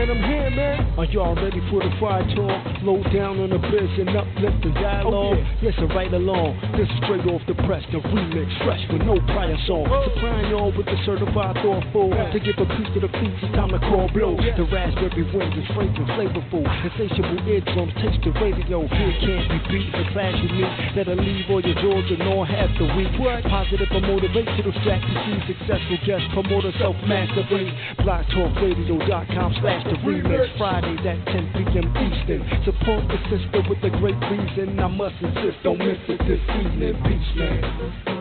And I'm here, man. Are y'all ready for the fire talk? Low down on the biz and uplift the dialogue. Oh, yeah. Listen right along. This is straight off the press, the remix, fresh with no prior song. Supplying y'all with the certified thoughtful. To give a piece to the feet, it's time to call blow. The raspberry wind is fragrant, flavorful. Insatiable eardrums taste the radio. Here can't be beat. The class unique that'll leave all your jaws and all half the week. Positive or motivational strategy. Successful guest promoter self mastery. BlogTalkRadio.com slash the remix. Fridays at 10 p.m. Eastern. Support the sister with a great reason. I must insist, don't miss it this evening. Peace,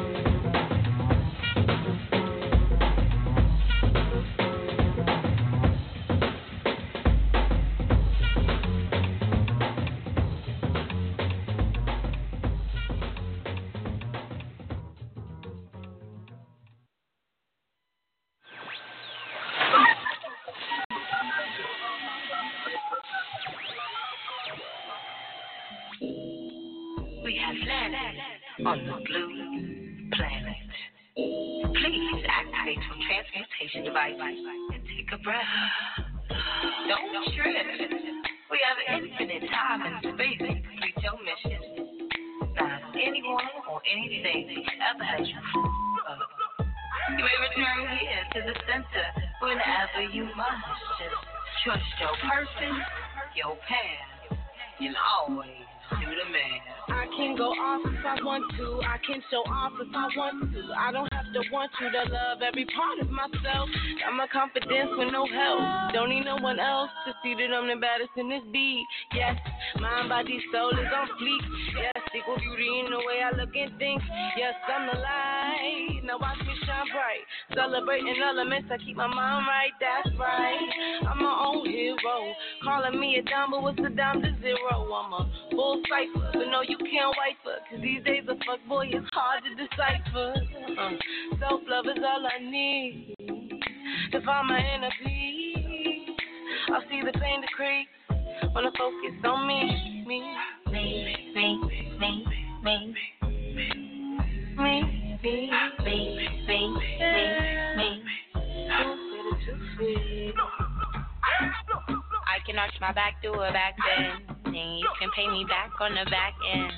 help. Don't need no one else to see that I'm the baddest in this beat. Yes, mind, body, soul is on fleek. Yes, equal beauty in the way I look and think. Yes, I'm the light. Now watch me shine bright. Celebrating elements, I keep my mind right. That's right. I'm my own hero. Calling me a dime, but what's a dime to zero? I'm a full cipher, but no, you can't wipe her. Cause these days a fuck boy is hard to decipher. Uh, Self love is all I need to find my inner peace. I see the pain decrease when I focus on me, me, me, me, me, me, me, me, me, me, me, me, me. I can arch my back, do a back bend, and you can pay me back on the back end.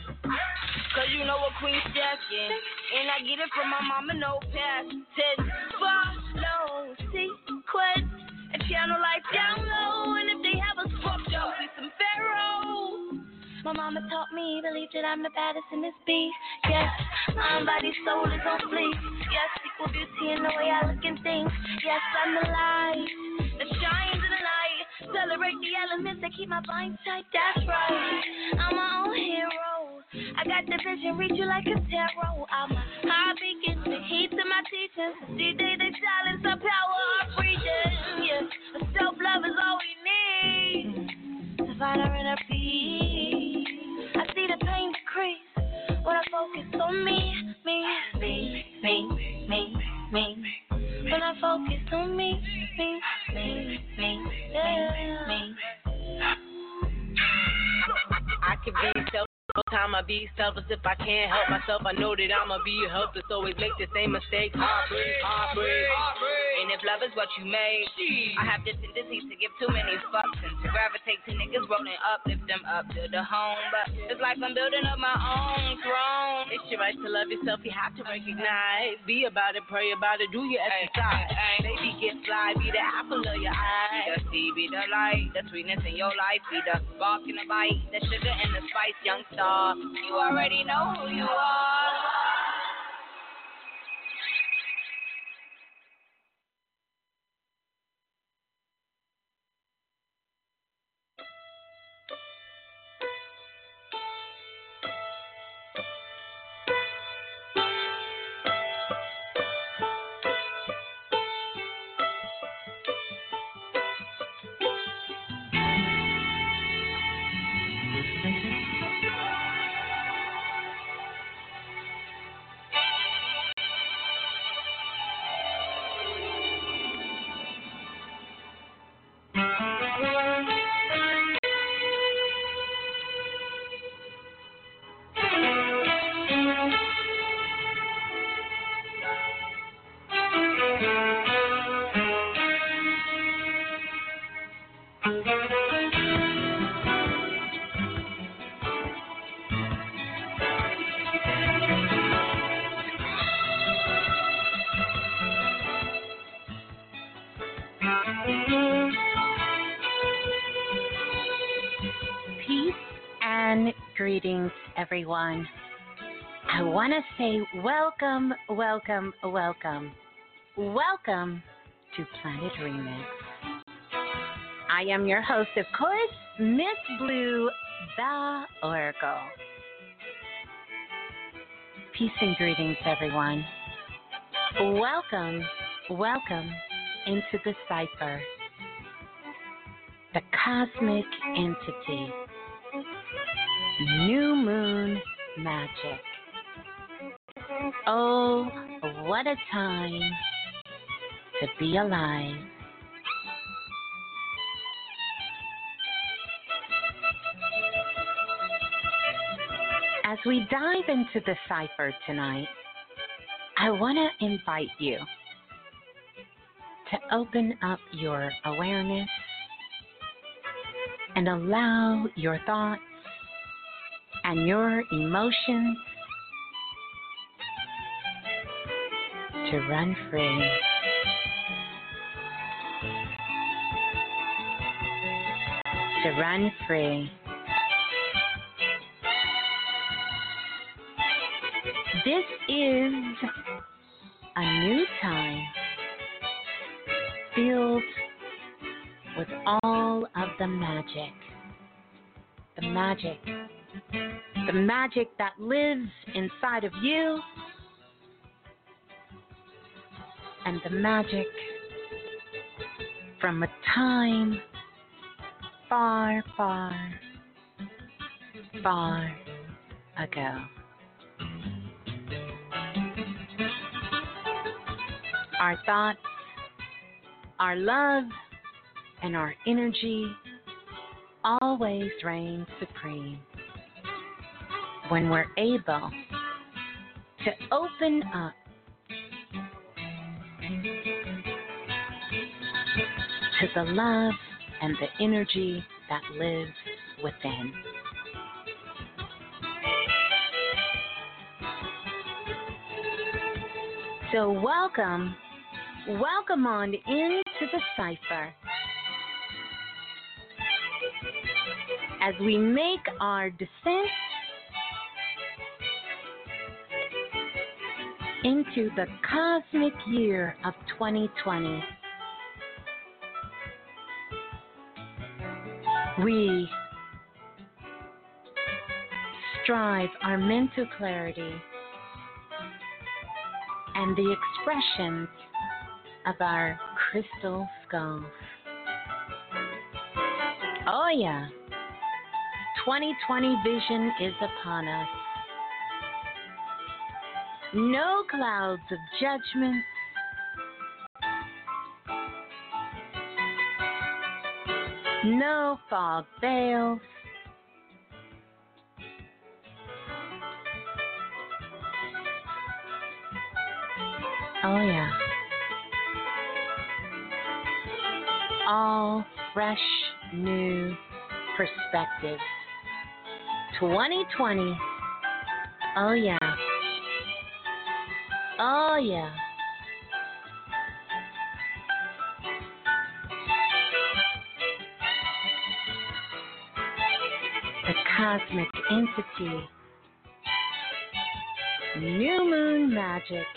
Cause you know what Queen's jacking. And I get it from my mama, no past tense. Follow sequence. And channel life down low. And if they have fucked up, be some pharaohs. My mama taught me, believe that I'm the baddest in this beat. Yes, mind, body, soul is on fleek. Yes, equal beauty in the way I look and think. Yes, I'm the light that shines in the night. Celebrate the elements that keep my mind tight. That's right. I'm my own hero. I got the vision, read you like a tarot. I'm a high beacon, the heat to my teachings. These days they silence the power of breathing. Yeah, self love is all we need to find our inner peace. I see the pain decrease when I focus on me, me, me, me, me, me. When I focus on me, me, me, me, yeah, me. I could be so time I be selfish if I can't help myself. I know that I'ma be helpless, always make the same mistake. Heartbreak, heartbreak. And if love is what you made, I have this tendency to give too many fucks and to gravitate to niggas rolling up, lift them up to the home. But it's like I'm building up my own throne. It's your right to love yourself, you have to recognize. Be about it, pray about it, do your exercise. Baby, get fly, be the apple of your eye. Be The seed, be the light, the sweetness in your life, be the spark in the bite, the sugar and the spice, young star star. You already know who you are. And greetings, everyone. I want to say welcome, welcome, welcome, welcome to Planet Remix. I am your host, of course, Miss Blue, the Oracle. Peace and greetings, everyone. Welcome, welcome into the cipher, the cosmic entity, new moon magic. Oh, what a time to be alive. As we dive into the cipher tonight, I want to invite you to open up your awareness and allow your thoughts and your emotions to run free. To run free. This is a new time filled with all of the magic. The magic. The magic that lives inside of you. And the magic from a time far, far, far ago. Our thoughts, our love, and our energy always reign supreme when we're able to open up to the love and the energy that lives within. So, welcome Welcome on into the cipher. As we make our descent into the cosmic year of 2020, we strive our mental clarity and the expressions of our crystal skulls. Oh, yeah. 2020 vision is upon us. No clouds of judgment. No fog veils. Oh, yeah. all fresh, new perspectives. 2020. Oh, yeah. Oh, yeah. The cosmic entity. New moon magic.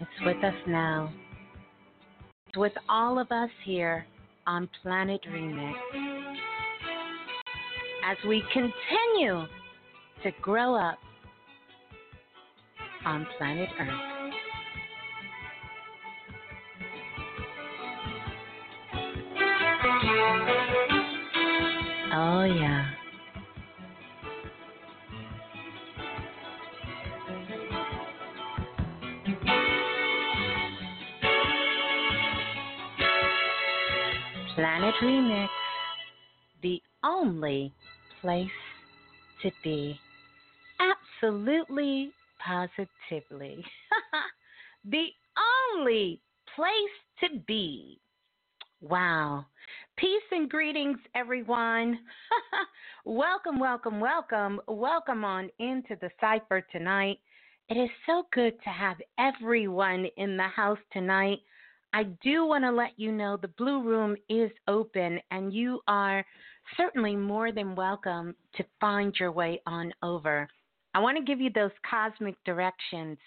It's with us now It's with all of us here on Planet Remix as we continue to grow up on planet Earth. Oh, yeah. Planet Remix, the only place to be. Absolutely, positively. the only place to be. Wow. Peace and greetings, everyone. welcome, welcome, welcome. Welcome on into the cipher tonight. It is so good to have everyone in the house tonight. I do want to let you know the Blue Room is open and you are certainly more than welcome to find your way on over. I want to give you those cosmic directions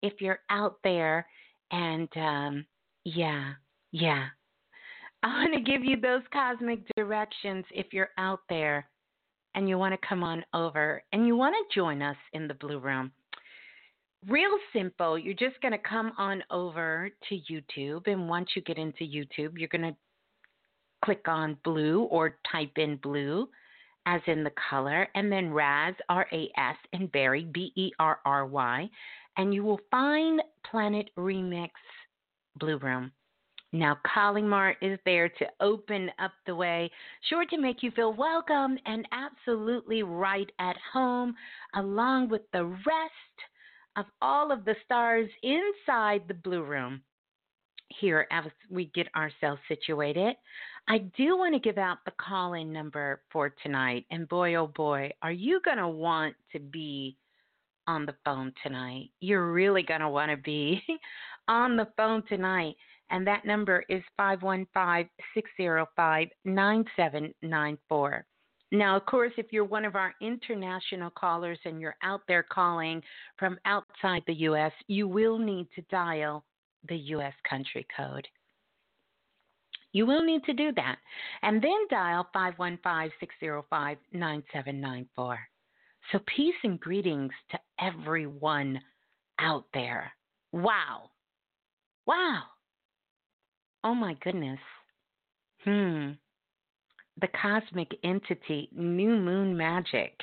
if you're out there and um, yeah, yeah. I want to give you those cosmic directions if you're out there and you want to come on over and you want to join us in the Blue Room. Real simple. You're just going to come on over to YouTube. And once you get into YouTube, you're going to click on blue or type in blue as in the color, and then Raz, R A S, and Berry, B E R R Y, and you will find Planet Remix Blue Room. Now, Mart is there to open up the way, sure to make you feel welcome and absolutely right at home, along with the rest of all of the stars inside the Blue Room. Here, as we get ourselves situated, I do want to give out the call in number for tonight. And boy, oh boy, are you going to want to be on the phone tonight? You're really going to want to be on the phone tonight. And that number is 515 605 9794. Now, of course, if you're one of our international callers and you're out there calling from outside the U.S., you will need to dial the U.S. country code. You will need to do that. And then dial 515 605 9794. So, peace and greetings to everyone out there. Wow. Wow. Oh my goodness. Hmm. The cosmic entity, new moon magic.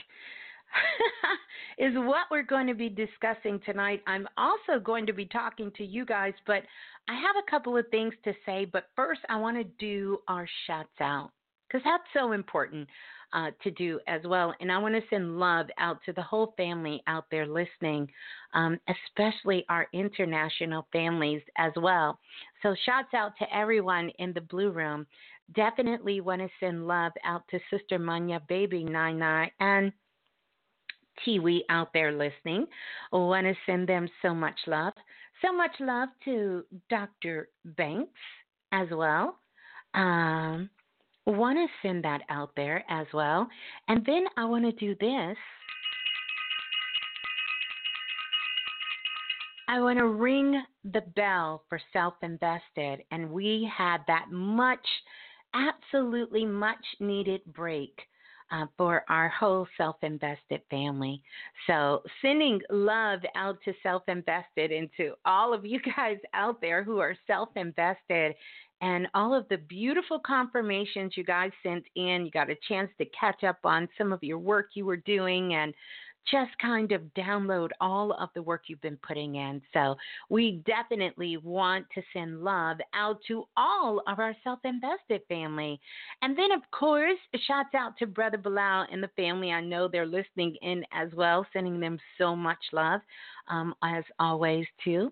is what we're going to be discussing tonight. I'm also going to be talking to you guys, but I have a couple of things to say. But first, I want to do our shouts out because that's so important uh, to do as well. And I want to send love out to the whole family out there listening, um, especially our international families as well. So, shouts out to everyone in the Blue Room. Definitely want to send love out to Sister Manya Baby Nine and Tiwi out there listening. Want to send them so much love. So much love to Dr. Banks as well. Um, want to send that out there as well. And then I want to do this. I want to ring the bell for self invested. And we had that much, absolutely much needed break uh, for our whole self invested family. So, sending love out to self invested and to all of you guys out there who are self invested and all of the beautiful confirmations you guys sent in. You got a chance to catch up on some of your work you were doing and just kind of download all of the work you've been putting in. So we definitely want to send love out to all of our self invested family. And then, of course, shouts out to Brother Balah and the family. I know they're listening in as well, sending them so much love, um, as always, too.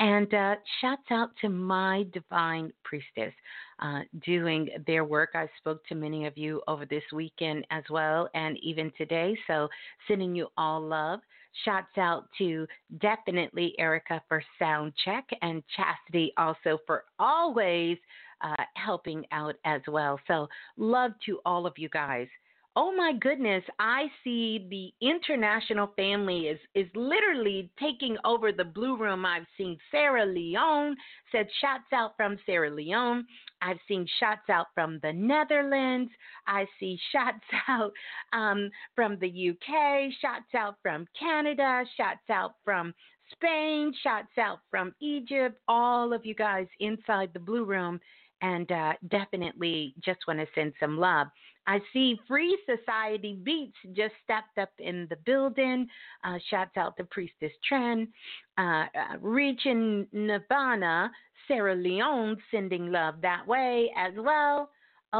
And uh, shouts out to my divine priestess uh, doing their work. I spoke to many of you over this weekend as well, and even today. So, sending you all love. Shouts out to definitely Erica for sound check and Chastity also for always uh, helping out as well. So, love to all of you guys oh my goodness, I see the international family is is literally taking over the blue room. I've seen Sierra Leone said shots out from Sierra Leone. I've seen shots out from the Netherlands. I see shots out um, from the UK, shots out from Canada, shots out from Spain, shots out from Egypt. All of you guys inside the blue room and uh, definitely just want to send some love. I see Free Society Beats just stepped up in the building. Uh, shouts out to Priestess Trend. Uh, uh, reaching Nirvana, Sierra Leone sending love that way as well.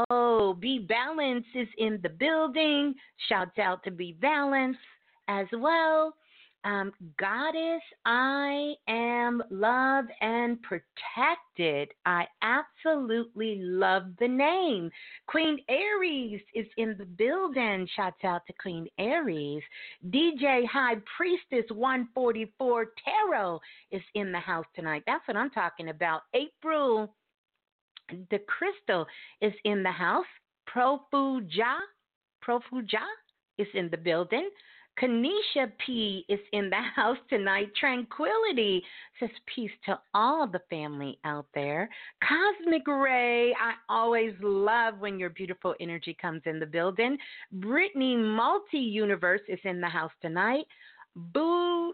Oh, Be Balance is in the building. Shouts out to Be Balance as well. Um, Goddess, I am loved and protected. I absolutely love the name. Queen Aries is in the building. Shouts out to Queen Aries. DJ High Priestess 144 Tarot is in the house tonight. That's what I'm talking about. April the Crystal is in the house. Profuja, Profuja is in the building. Kanisha P is in the house tonight. Tranquility says peace to all the family out there. Cosmic Ray, I always love when your beautiful energy comes in the building. Brittany Multi Universe is in the house tonight. Boo,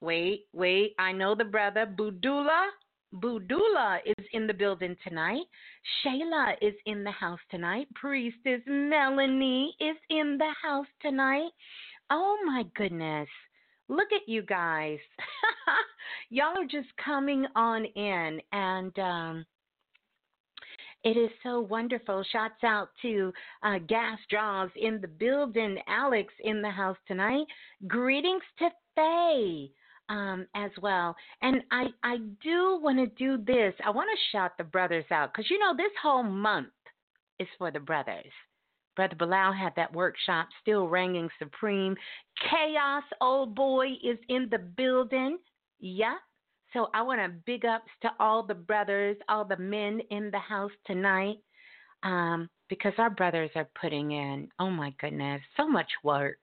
wait, wait, I know the brother. Budula, Budula is in the building tonight. Shayla is in the house tonight. Priestess Melanie is in the house tonight. Oh my goodness. Look at you guys. Y'all are just coming on in and um it is so wonderful. Shouts out to uh, Gas Draws in the building, Alex in the house tonight. Greetings to Faye um, as well. And I, I do want to do this. I want to shout the brothers out because you know this whole month is for the brothers. Brother Balah had that workshop, still reigning supreme. Chaos, old boy, is in the building. Yep. So I want to big ups to all the brothers, all the men in the house tonight, um, because our brothers are putting in, oh my goodness, so much work,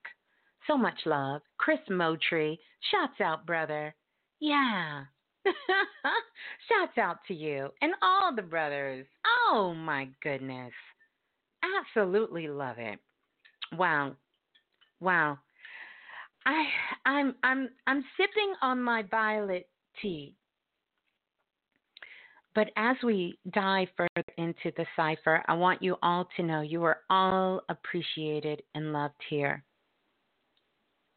so much love. Chris Motree, shouts out, brother. Yeah. shouts out to you and all the brothers. Oh my goodness. Absolutely love it. Wow. Wow. I I'm I'm I'm sipping on my violet tea. But as we dive further into the cipher, I want you all to know you are all appreciated and loved here.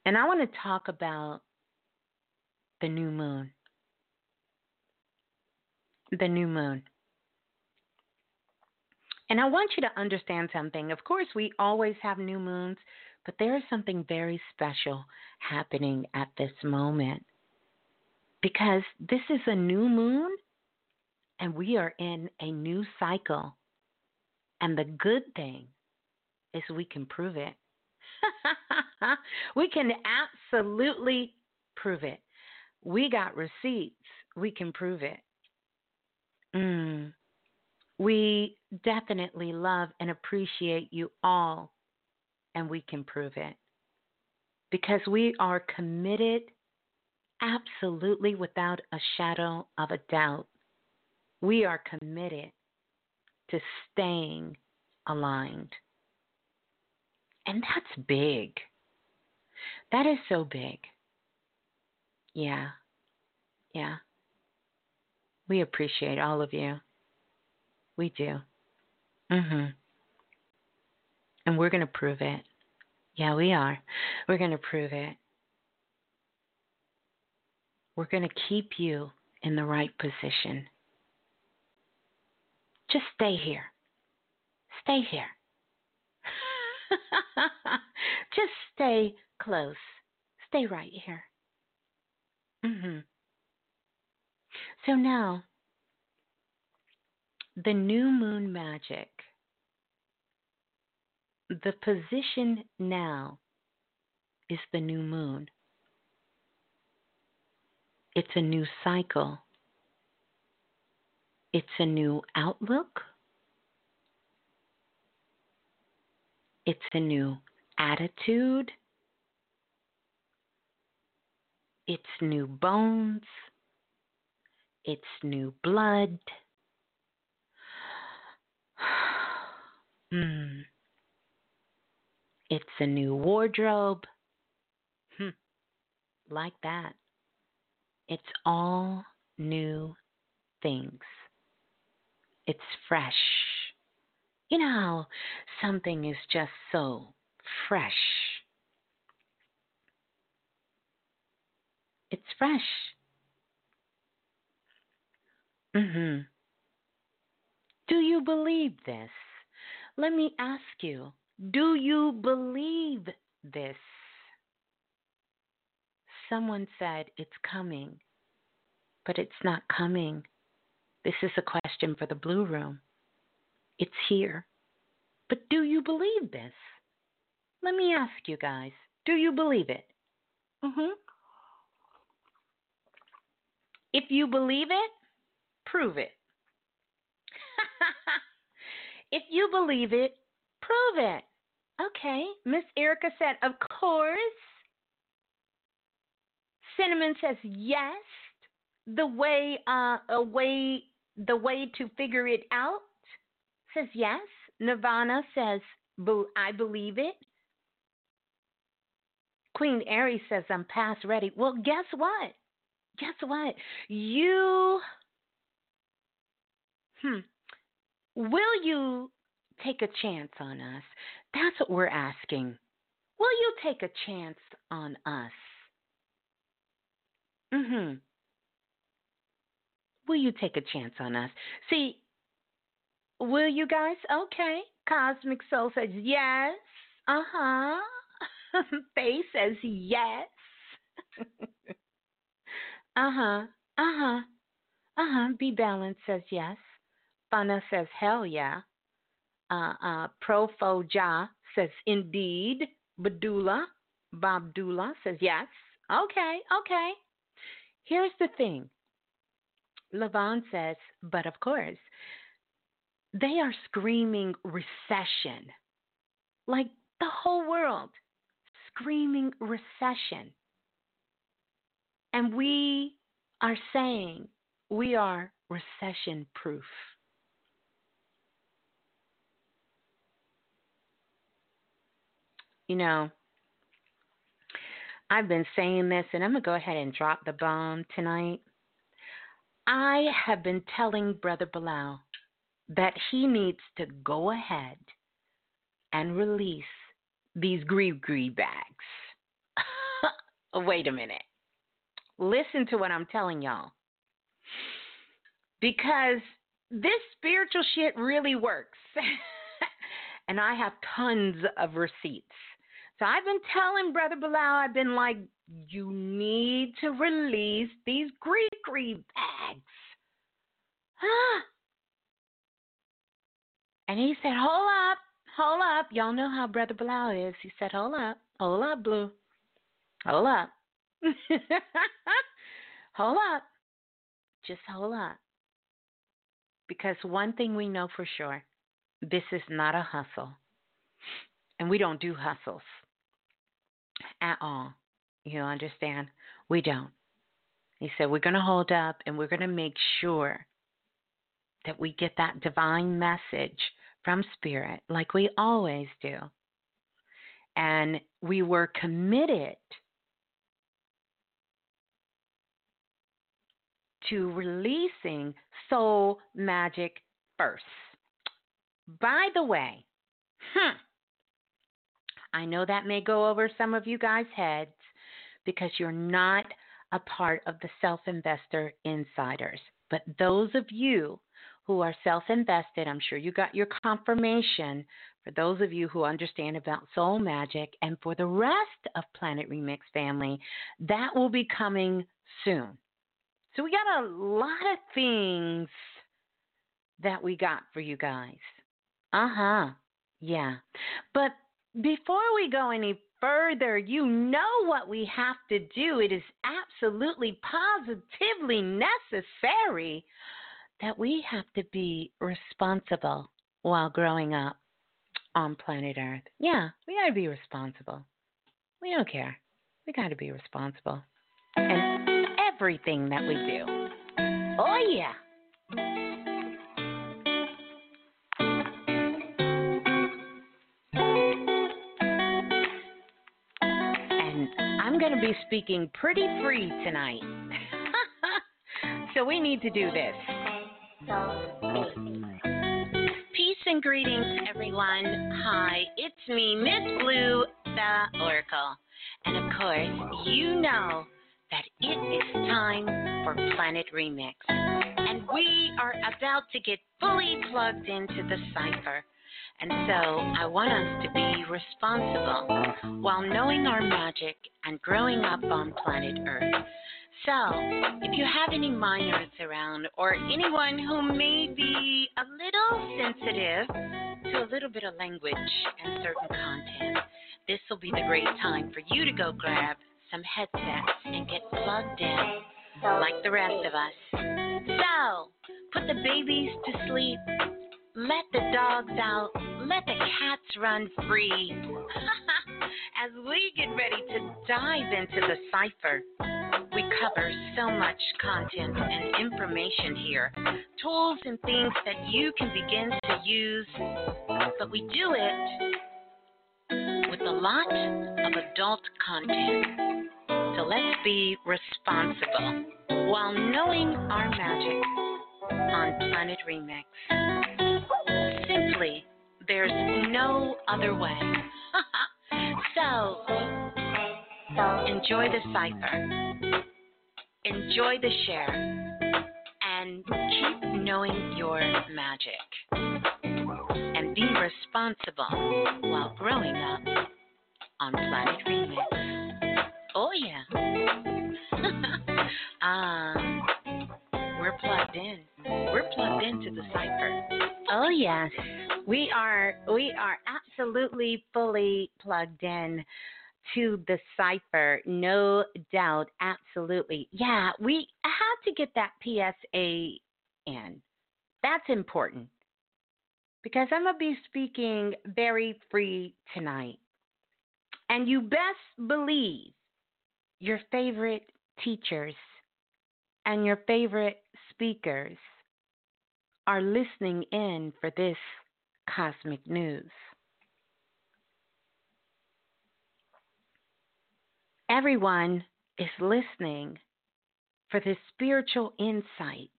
And I want to talk about the new moon. The new moon. And I want you to understand something. Of course, we always have new moons, but there is something very special happening at this moment because this is a new moon and we are in a new cycle. And the good thing is we can prove it. we can absolutely prove it. We got receipts. We can prove it. Mm. We definitely love and appreciate you all, and we can prove it. Because we are committed, absolutely without a shadow of a doubt, we are committed to staying aligned. And that's big. That is so big. Yeah. Yeah. We appreciate all of you. We do. Mhm. And we're going to prove it. Yeah, we are. We're going to prove it. We're going to keep you in the right position. Just stay here. Stay here. Just stay close. Stay right here. Mm Mhm. So now the new moon magic, the position now is the new moon. It's a new cycle. It's a new outlook. It's a new attitude. It's new bones. It's new blood. Hmm. It's a new wardrobe. Hmm. Like that. It's all new things. It's fresh. You know something is just so fresh. It's fresh. Mhm. Do you believe this? Let me ask you do you believe this? Someone said it's coming, but it's not coming. This is a question for the Blue Room. It's here. But do you believe this? Let me ask you guys do you believe it? Mm-hmm. If you believe it, prove it. if you believe it, Prove it. Okay. Miss Erica said, Of course. Cinnamon says, Yes. The way, uh, a way, the way to figure it out says yes. Nirvana says, I believe it. Queen Aries says, I'm past ready. Well, guess what? Guess what? You, hmm, will you take a chance on us? That's what we're asking. Will you take a chance on us? Mm-hmm. Will you take a chance on us? See, will you guys? Okay. Cosmic Soul says yes. Uh huh. Faye says yes. uh huh. Uh huh. Uh huh. Be balanced says yes. Fana says hell yeah. Uh uh. Profo Ja says indeed. Badula. Bobdula says yes. Okay. Okay. Here's the thing. Levon says, but of course, they are screaming recession. Like the whole world screaming recession. And we are saying we are recession proof. You know, I've been saying this, and I'm going to go ahead and drop the bomb tonight. I have been telling Brother Balah that he needs to go ahead and release these grieve grieve bags. Wait a minute. Listen to what I'm telling y'all. Because this spiritual shit really works. and I have tons of receipts. I've been telling Brother Balah, I've been like, you need to release these grieve bags. Huh? And he said, Hold up, hold up. Y'all know how Brother Balah is. He said, Hold up, hold up, Blue. Hold up. hold up. Just hold up. Because one thing we know for sure this is not a hustle. And we don't do hustles at all. You understand? We don't. He said, We're going to hold up and we're going to make sure that we get that divine message from Spirit, like we always do. And we were committed to releasing soul magic first. By the way, hmm, I know that may go over some of you guys' heads because you're not a part of the self investor insiders. But those of you who are self invested, I'm sure you got your confirmation. For those of you who understand about soul magic, and for the rest of Planet Remix family, that will be coming soon. So we got a lot of things that we got for you guys. Uh huh. Yeah. But before we go any further, you know what we have to do. It is absolutely positively necessary that we have to be responsible while growing up on planet Earth. Yeah, we got to be responsible. We don't care. We got to be responsible. And everything that we do. Oh, yeah. I'm going to be speaking pretty free tonight. so we need to do this. Peace and greetings, everyone. Hi, it's me, Miss Blue, the Oracle. And of course, you know that it is time for Planet Remix. And we are about to get fully plugged into the cipher. And so I want us to be responsible while knowing our magic and growing up on planet Earth. So, if you have any minors around or anyone who may be a little sensitive to a little bit of language and certain content, this will be the great time for you to go grab some headsets and get plugged in like the rest of us. So, put the babies to sleep, let the dogs out, let the cats run free. As we get ready to dive into the cipher, we cover so much content and information here, tools and things that you can begin to use, but we do it with a lot of adult content. So let's be responsible while knowing our magic on Planet Remix. Simply, there's no other way. so, so enjoy the cipher, enjoy the share, and keep knowing your magic. And be responsible while growing up on Planet Remix. Oh, yeah. Ah, we're plugged in. We're plugged into the cipher. Oh yes, we are. We are absolutely fully plugged in to the cipher. No doubt, absolutely. Yeah, we had to get that PSA in. That's important because I'm gonna be speaking very free tonight, and you best believe your favorite teachers and your favorite speakers are listening in for this cosmic news. Everyone is listening for this spiritual insight,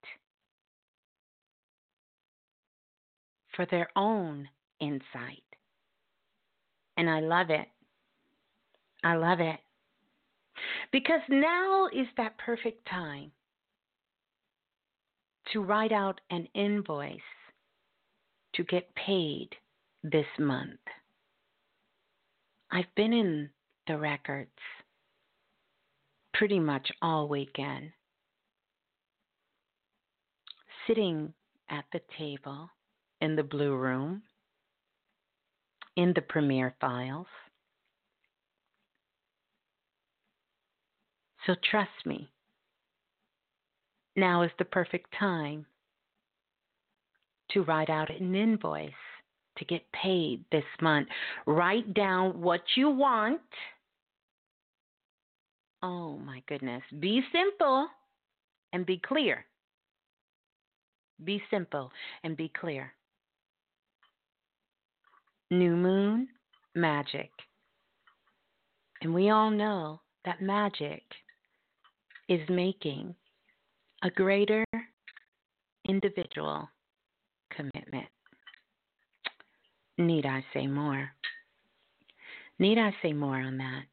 for their own insight. And I love it. I love it. Because now is that perfect time to write out an invoice to get paid this month. I've been in the records pretty much all weekend, sitting at the table in the blue room, in the premiere files. So trust me, now is the perfect time to write out an invoice to get paid this month. Write down what you want. Oh my goodness. Be simple and be clear. Be simple and be clear. New moon, magic. And we all know that magic is making a greater individual commitment. Need I say more? Need I say more on that?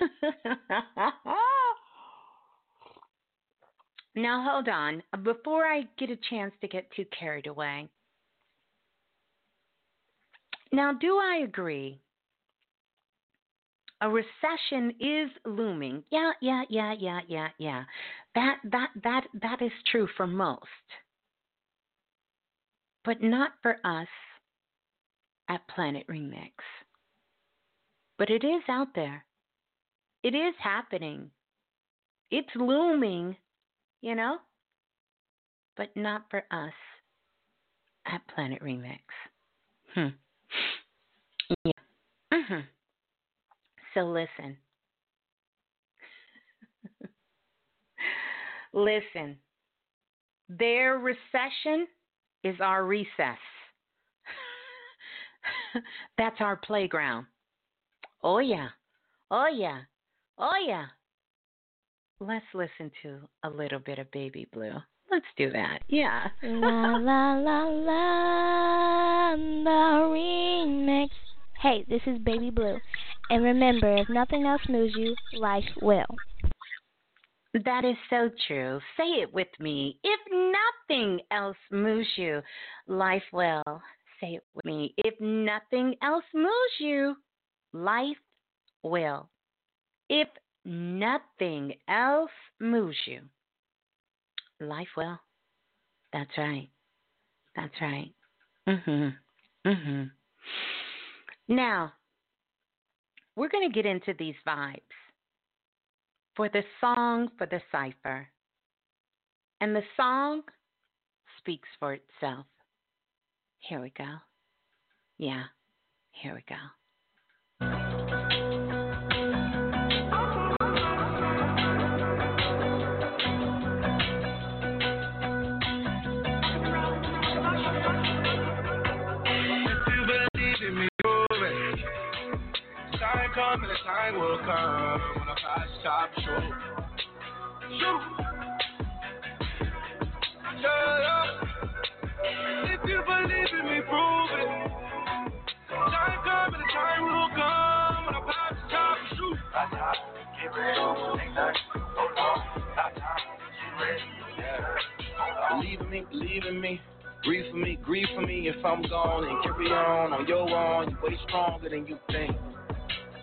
now, hold on. Before I get a chance to get too carried away, now, do I agree a recession is looming. Yeah, yeah, yeah, yeah, yeah, yeah. That that that that is true for most. But not for us at Planet Remix. But it is out there. It is happening. It's looming, you know? But not for us at Planet Remix. Hmm. Yeah. Mhm. So listen. listen. Their recession is our recess. That's our playground. Oh, yeah. Oh, yeah. Oh, yeah. Let's listen to a little bit of Baby Blue. Let's do that. Yeah. la la la la the remix. Hey, this is Baby Blue. And remember, if nothing else moves you, life will. That is so true. Say it with me. If nothing else moves you, life will. Say it with me. If nothing else moves you, life will. If nothing else moves you, life will. That's right. That's right. Mhm. Mhm. Now, we're going to get into these vibes for the song for the cipher. And the song speaks for itself. Here we go. Yeah, here we go. Time will come when I pass top shoot. Shoot. Yeah, If you believe in me, prove it. Time coming, the time will come when I pass top shoot. Get ready, ain't nothing. Hold on, time. Get ready. Yeah. Believe in me, believe in me. Grieve for me, grieve for me if I'm gone and carry on on your own. You way stronger than you think.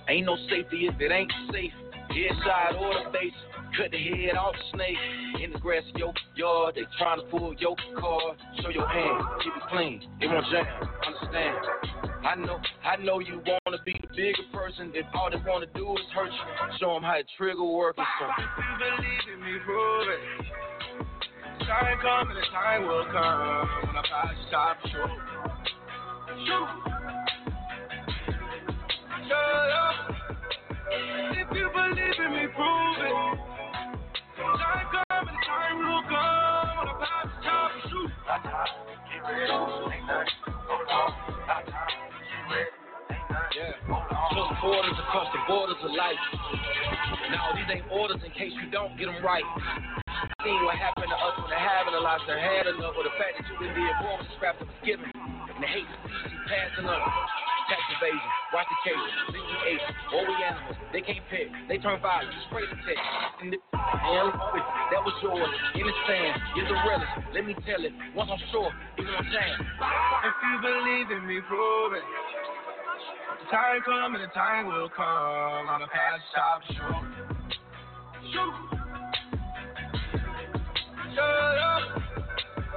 Ain't no safety if it ain't safe. Headside or the face. Cut the head off the snake. In the grass of your yard, they trying to pull your car. Show your hand, keep it clean. They won't jam. Understand? I know, I know you wanna be the bigger person. If all they wanna do is hurt you, show them how the trigger works. So if you believe in me, prove it. Time coming, the time will come when I stop shoot. Shoot. If you believe in me, prove it. Time coming, time will come when I pass the top and shoot. Get ready, ain't nothing. Hold on, time. Get ready. Yeah. Cross borders across the borders of life. Now these ain't orders in case you don't get them right. Seen what happened to us when they haven't lost their had enough, but the fact that you been being born with scraps of forgiving and the hate keep passing up. Tax evasion, watch the case, ate, or we animals, they can't pick, they turn violent, spray the. And the, that was yours, in the sand, you're the realest, let me tell it, once I'm sure, time. If you believe in me, prove it. The time coming, the time will come, on the past stop, shoot. Shoot. Shut up.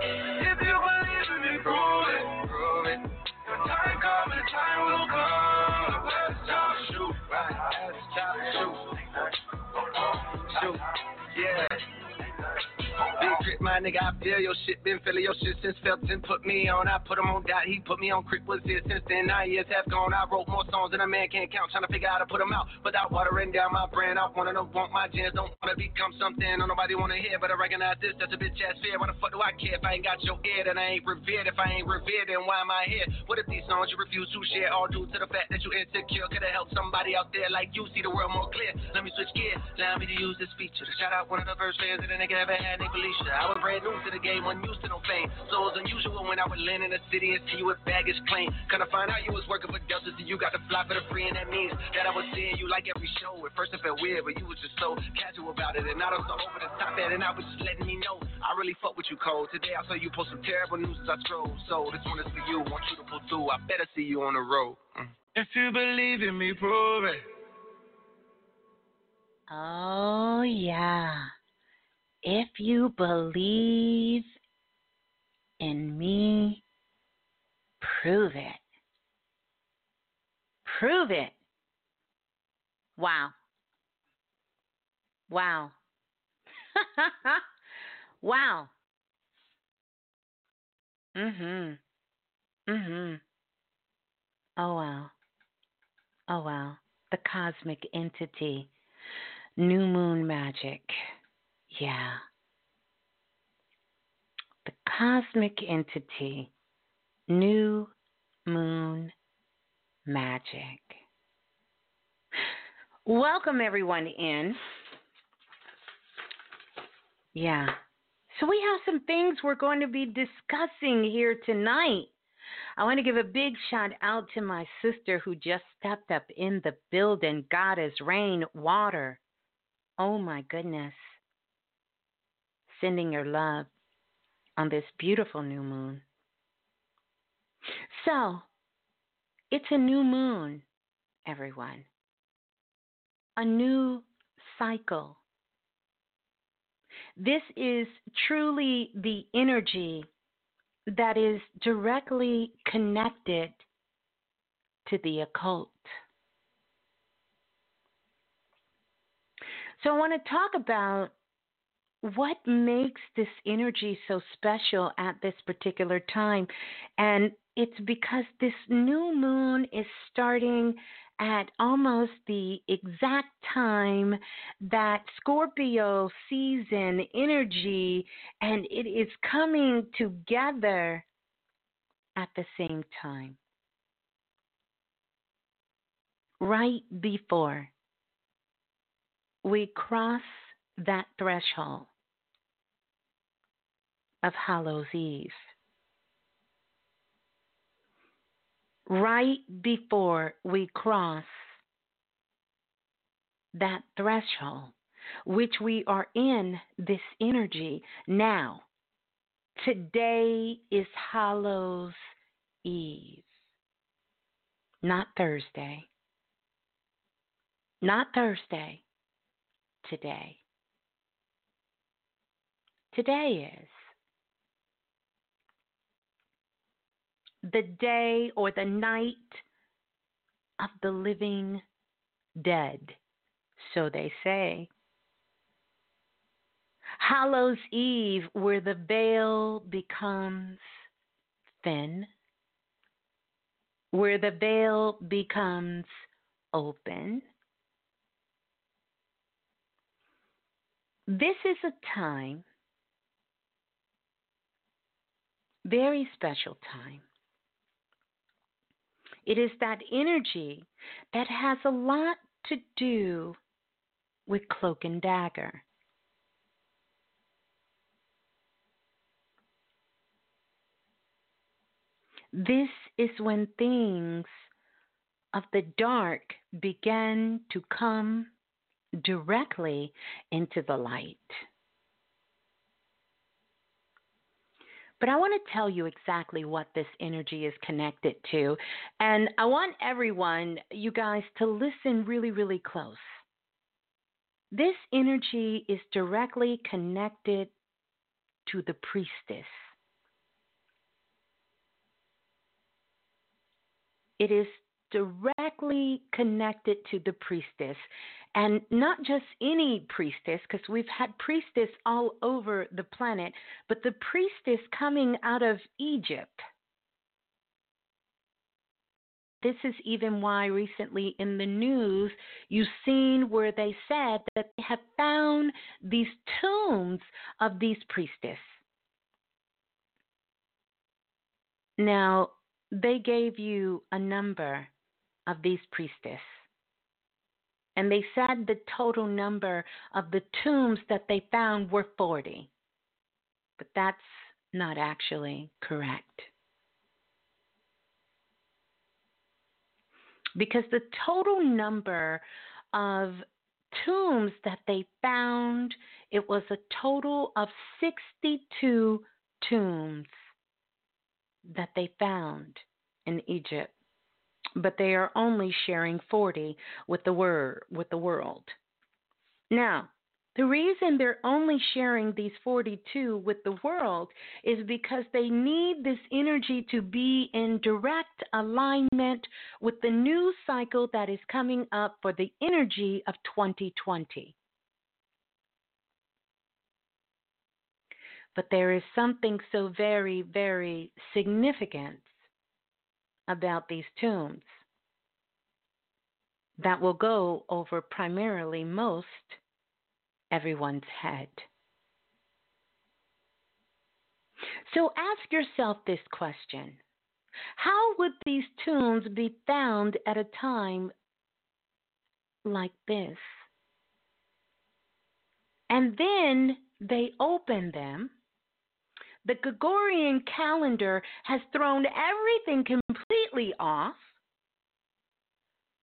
If you believe in me, prove it. Prove it. Time coming, time will come. Let's stop, shoot. Right, let's stop, shoot. Shoot. Yeah. Drip, my nigga, I feel your shit. Been feeling your shit since Felton put me on. I put him on dot, he put me on Crip. Was here since then. Nine years have gone. I wrote more songs than a man can't count. Trying to figure out how to put them out without watering down my brand. I wanna know, want my jams. Don't wanna become something. Don't nobody wanna hear, but I recognize this. That's a bitch ass fear. Why the fuck do I care if I ain't got your ear? Then I ain't revered. If I ain't revered, then why am I here? What if these songs you refuse to share all due to the fact that you insecure? Could've helped somebody out there like you see the world more clear. Let me switch gears. Allow me to use this feature to shout out one of the first fans that a nigga ever had, Nick Felicia. I was brand new to the game, unused to no fame. So it was unusual when I would land in the city and see you with baggage claim. Kinda find out you was working for Delta, so you got to fly for the free, and that means that I was seeing you like every show. At first it felt weird, but you was just so casual about it. And now I'm so over the top at it, and I was just letting me know I really fuck with you, Cole. Today I saw you post some terrible news as I scroll. So this one is for you, want you to pull through. I better see you on the road. Mm. If you believe in me, prove it. Oh, yeah. If you believe in me, prove it. Prove it. Wow. Wow. wow. Mhm. Mhm. Oh wow. Oh wow. The cosmic entity. New moon magic. Yeah. The cosmic entity, new moon magic. Welcome everyone in. Yeah. So we have some things we're going to be discussing here tonight. I want to give a big shout out to my sister who just stepped up in the building. God is rain, water. Oh my goodness sending your love on this beautiful new moon. So, it's a new moon, everyone. A new cycle. This is truly the energy that is directly connected to the occult. So, I want to talk about what makes this energy so special at this particular time? And it's because this new moon is starting at almost the exact time that Scorpio season energy and it is coming together at the same time. Right before we cross that threshold of Hallows Eve. Right before we cross that threshold, which we are in this energy now. Today is Hallows Eve, not Thursday. Not Thursday. Today. Today is. the day or the night of the living dead, so they say. Hallows Eve, where the veil becomes thin, where the veil becomes open. This is a time, very special time, it is that energy that has a lot to do with cloak and dagger. This is when things of the dark begin to come directly into the light. But I want to tell you exactly what this energy is connected to. And I want everyone, you guys, to listen really, really close. This energy is directly connected to the priestess. It is directly connected to the priestess. And not just any priestess, because we've had priestess all over the planet, but the priestess coming out of Egypt. This is even why recently in the news you've seen where they said that they have found these tombs of these priestess. Now, they gave you a number of these priestess. And they said the total number of the tombs that they found were 40. But that's not actually correct. Because the total number of tombs that they found, it was a total of 62 tombs that they found in Egypt but they are only sharing 40 with the with the world. Now, the reason they're only sharing these 42 with the world is because they need this energy to be in direct alignment with the new cycle that is coming up for the energy of 2020. But there is something so very, very significant about these tombs that will go over primarily most everyone's head. So ask yourself this question How would these tombs be found at a time like this? And then they open them the Gregorian calendar has thrown everything completely off.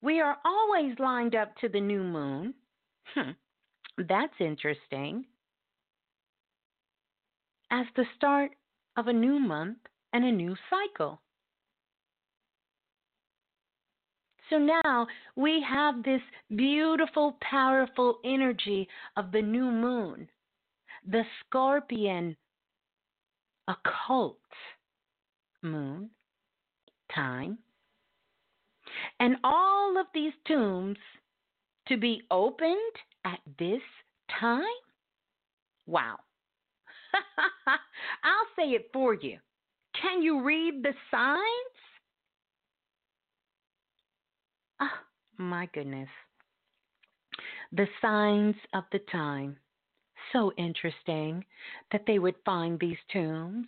We are always lined up to the new moon. Hmm, that's interesting. As the start of a new month and a new cycle. So now we have this beautiful, powerful energy of the new moon, the scorpion occult moon time. And all of these tombs to be opened at this time? Wow. I'll say it for you. Can you read the signs? Oh, my goodness. The signs of the time so interesting that they would find these tombs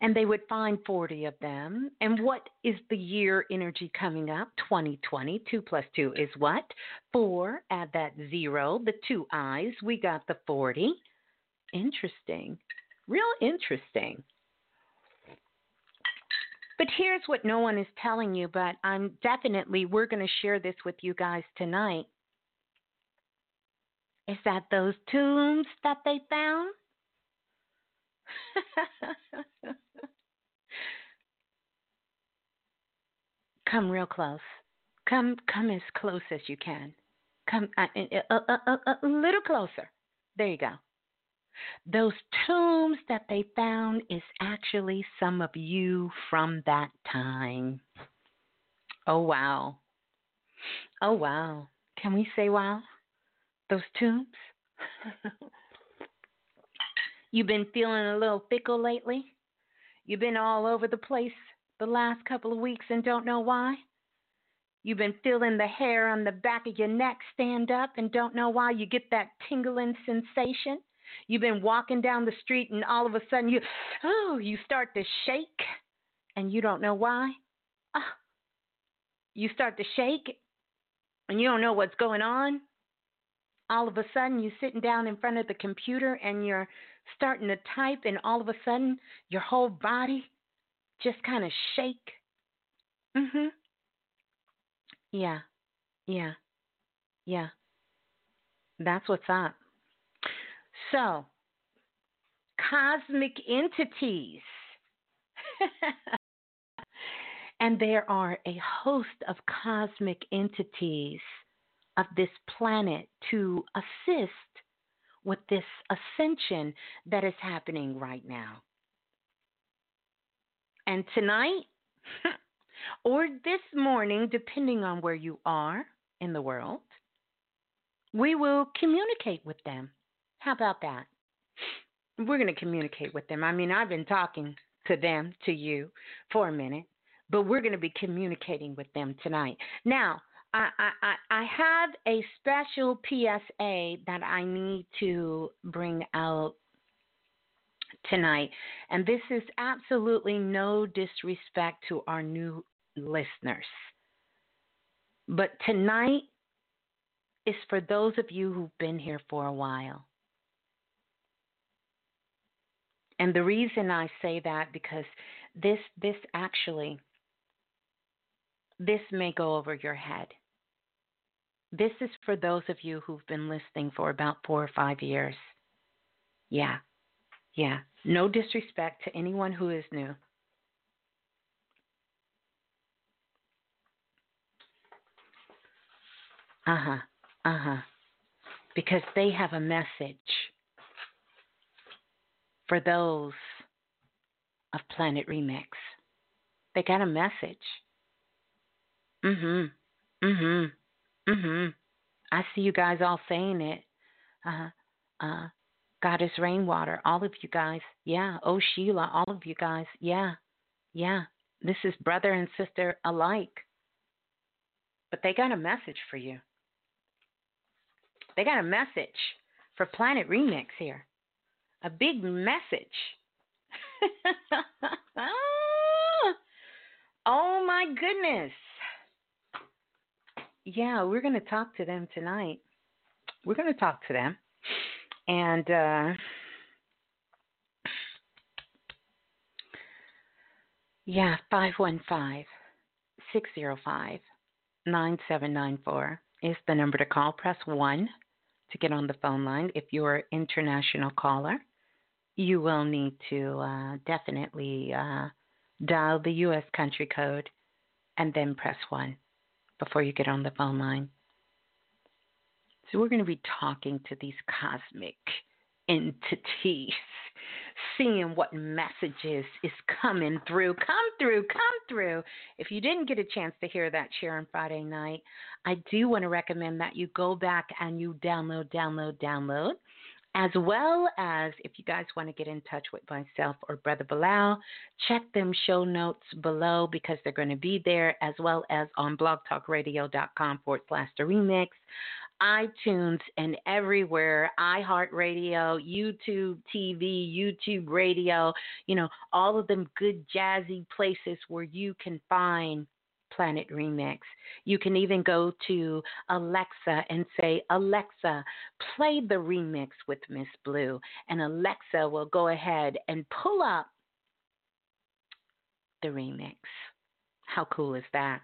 and they would find 40 of them. And what is the year energy coming up? 2020. 2 plus 2 is what? 4. Add that zero, the two eyes. We got the 40. Interesting. Real interesting. But here's what no one is telling you, but I'm definitely, we're going to share this with you guys tonight. Is that those tombs that they found? come real close. Come, come as close as you can. Come a, a, a, a little closer. There you go. Those tombs that they found is actually some of you from that time. Oh, wow. Oh, wow. Can we say wow? Those tombs? You've been feeling a little fickle lately? You've been all over the place the last couple of weeks and don't know why? You've been feeling the hair on the back of your neck stand up and don't know why you get that tingling sensation? You've been walking down the street and all of a sudden you oh, you start to shake and you don't know why? Oh, you start to shake and you don't know what's going on all of a sudden you're sitting down in front of the computer and you're starting to type, and all of a sudden your whole body just kind of shake. Mhm. Yeah. Yeah. Yeah. That's what's up. So, cosmic entities. and there are a host of cosmic entities of this planet to assist with this ascension that is happening right now. And tonight, or this morning, depending on where you are in the world, we will communicate with them. How about that? We're going to communicate with them. I mean, I've been talking to them, to you, for a minute, but we're going to be communicating with them tonight. Now, I, I, I have a special PSA that I need to bring out tonight. And this is absolutely no disrespect to our new listeners. But tonight is for those of you who've been here for a while. And the reason I say that because this this actually this may go over your head. This is for those of you who've been listening for about four or five years. Yeah, yeah. No disrespect to anyone who is new. Uh huh, uh huh. Because they have a message for those of Planet Remix. They got a message. Mm hmm, mm hmm. Mhm. I see you guys all saying it. Uh uh Goddess Rainwater, all of you guys. Yeah. Oh Sheila, all of you guys. Yeah. Yeah. This is brother and sister alike. But they got a message for you. They got a message for Planet Remix here. A big message. oh my goodness yeah, we're going to talk to them tonight. We're going to talk to them. And uh, yeah, 515 605 9794 is the number to call. Press 1 to get on the phone line. If you're an international caller, you will need to uh, definitely uh, dial the U.S. country code and then press 1 before you get on the phone line. So, we're going to be talking to these cosmic entities, seeing what messages is coming through. Come through, come through. If you didn't get a chance to hear that share on Friday night, I do want to recommend that you go back and you download, download, download as well as if you guys want to get in touch with myself or Brother Balah, check them show notes below because they're going to be there, as well as on blogtalkradio.com forward slash the remix, iTunes, and everywhere, iHeartRadio, YouTube TV, YouTube Radio, you know, all of them good jazzy places where you can find Planet Remix. You can even go to Alexa and say, Alexa, play the remix with Miss Blue. And Alexa will go ahead and pull up the remix. How cool is that?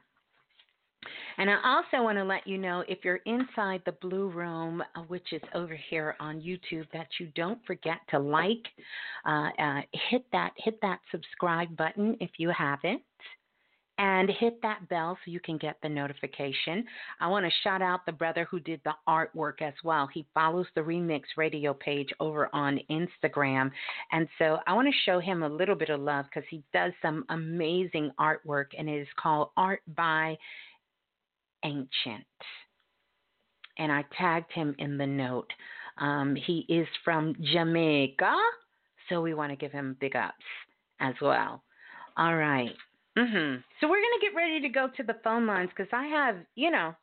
And I also want to let you know if you're inside the Blue Room, uh, which is over here on YouTube, that you don't forget to like, uh, uh, hit that hit that subscribe button if you haven't and hit that bell so you can get the notification. I want to shout out the brother who did the artwork as well. He follows the Remix Radio page over on Instagram. And so I want to show him a little bit of love because he does some amazing artwork and it is called Art by Ancient. And I tagged him in the note. Um, he is from Jamaica, so we want to give him big ups as well. All right. Mhm. So we're gonna get ready to go to the phone lines because I have, you know,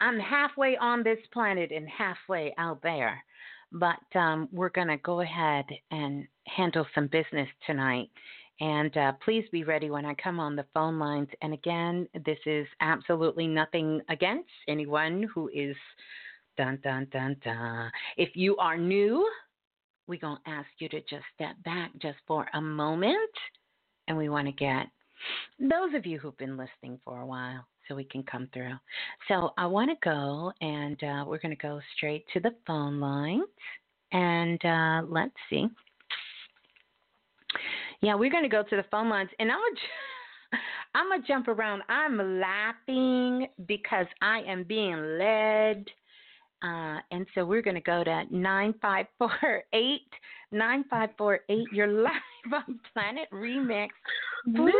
I'm halfway on this planet and halfway out there. But um, we're gonna go ahead and handle some business tonight. And uh, please be ready when I come on the phone lines. And again, this is absolutely nothing against anyone who is dun dun dun dun. If you are new, we're gonna ask you to just step back just for a moment and we want to get those of you who've been listening for a while so we can come through. So I want to go and uh, we're going to go straight to the phone lines and uh, let's see. Yeah, we're going to go to the phone lines and I'm going to. I'm gonna jump around. I'm laughing because I am being led uh, and so we're going to go to 9548. 9548, you're live on Planet Remix. Blue,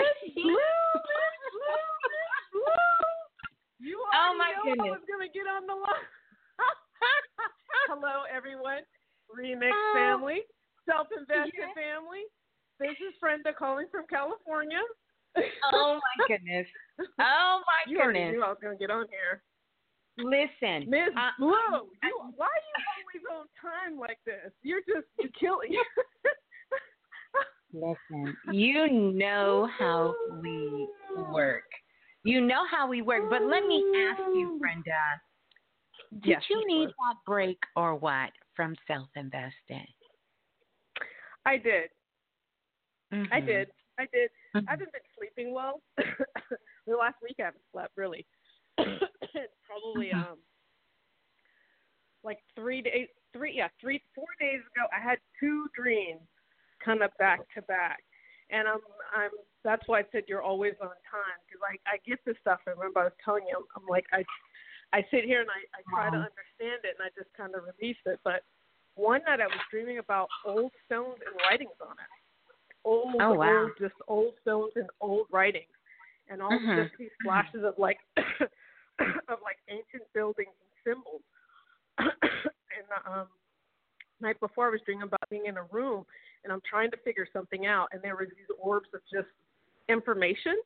You oh my goodness. I was going to get on the line. Hello, everyone. Remix Oh. family, self invested Yeah. family. This is Brenda calling from California. Oh my goodness. Oh my you already goodness. knew I was going to get on here. Listen. Miss uh, Blue, you, why are you always on time like this? You're just, you're killing Listen, you know how we work. You know how we work. But let me ask you, Brenda, did Yes, you need that break or what from self investing? I did. I Mm-hmm. did. I did. I haven't been sleeping well. the last week I haven't slept really. it's probably Mhm. um like three days three yeah, three four days ago I had two dreams kind of back to back. And I'm I'm that's why I said you're always on time because I I get this stuff. I remember I was telling you I'm, I'm like I I sit here and I I try to understand it and I just kind of release it. But one night I was dreaming about old stones and writings on it old, Oh, wow. old, just old stones and old writings, and all Mhm. just these flashes of like of like ancient buildings and symbols. and um, night before, I was dreaming about being in a room, and I'm trying to figure something out, and there was these orbs of just information.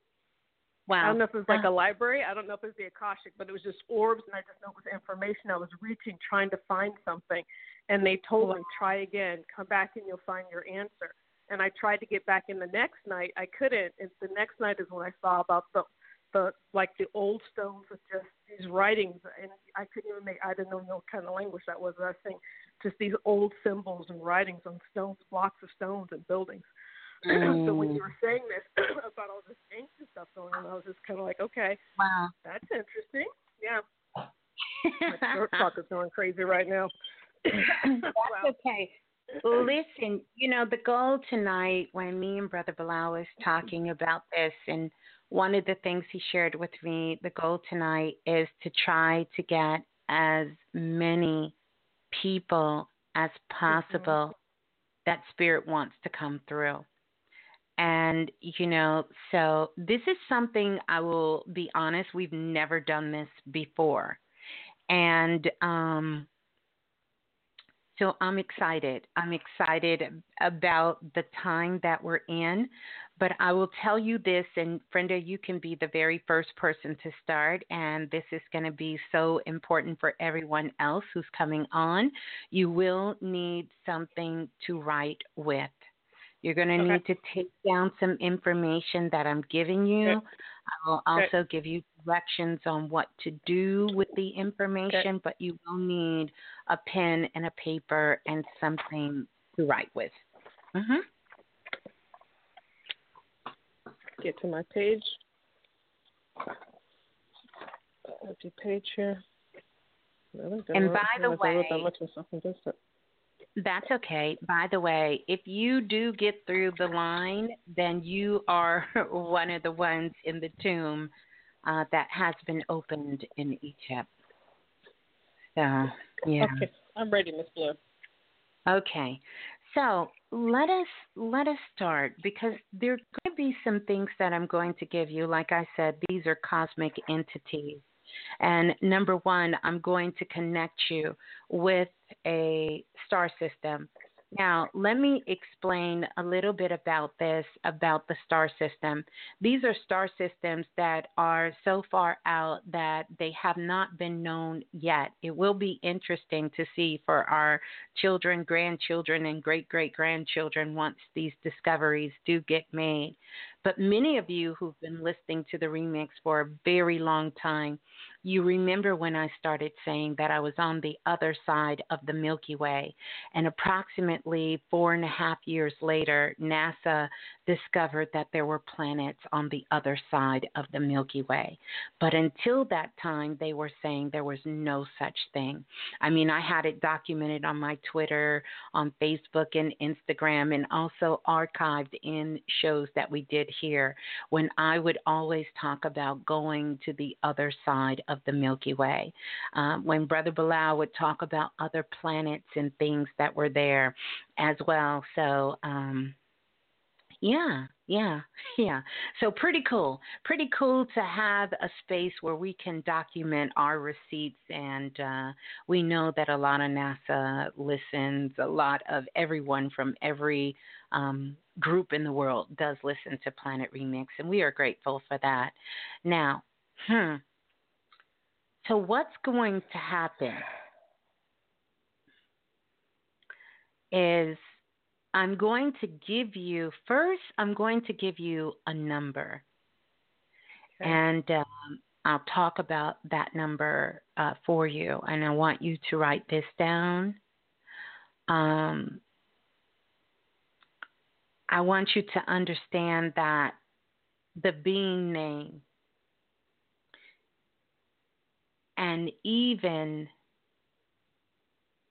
Wow. I don't know if it was like a library. I don't know if it was the Akashic, but it was just orbs, and I just know it was information. I was reaching, trying to find something, and they told me, try again, come back, and you'll find your answer. And I tried to get back in the next night. I couldn't. And the next night is when I saw about the, the like the old stones with just these writings, and I couldn't even make. I didn't know what kind of language that was. I was saying just these old symbols and writings on stones, blocks of stones and buildings. so when you were saying this about all this ancient stuff going on, I was just kind of like, okay, Wow. that's interesting. Yeah, my throat talk is going crazy right now. That's Wow. okay. Listen, you know, the goal tonight when me and Brother Balah was talking about this, and one of the things he shared with me, the goal tonight is to try to get as many people as possible that Spirit wants to come through. And, you know, so this is something I will be honest, we've never done this before. And, um, So I'm excited. I'm excited about the time that we're in. But I will tell you this, and Brenda, you can be the very first person to start. And this is going to be so important for everyone else who's coming on. You will need something to write with. You're going to Okay. need to take down some information that I'm giving you. Okay. I will also give you directions on what to do with the information, but you will need a pen and a paper and something to write with. hmm Get to my page. Empty page here. Really? And by the realize I wrote way- that much of something different. That's okay. By the way, if you do get through the line, then you are one of the ones in the tomb uh, that has been opened in Egypt. So, yeah. Okay, I'm ready, Miss Blue. Okay. So let us let us start because there could be some things that I'm going to give you. Like I said, these are cosmic entities. And number one, I'm going to connect you with a star system. Now, let me explain a little bit about this, about the star system. These are star systems that are so far out that they have not been known yet. It will be interesting to see for our children, grandchildren, and great great grandchildren once these discoveries do get made. But many of you who've been listening to the remix for a very long time, you remember when I started saying that I was on the other side of the Milky Way. And approximately four and a half years later, NASA discovered that there were planets on the other side of the Milky Way. But until that time, they were saying there was no such thing. I mean, I had it documented on my Twitter, on Facebook, and Instagram, and also archived in shows that we did here when I would always talk about going to the other side of the Milky Way. Um, when Brother Balah would talk about other planets and things that were there as well. So, um, yeah, yeah, yeah. So pretty cool. Pretty cool to have a space where we can document our receipts, and uh, we know that a lot of NASA listens. A lot of everyone from every um, group in the world does listen to Planet Remix, and we are grateful for that. Now, hmm. So what's going to happen is I'm going to give you first. I'm going to give you a number, Okay. and um, I'll talk about that number uh, for you. And I want you to write this down. Um, I want you to understand that the being name, and even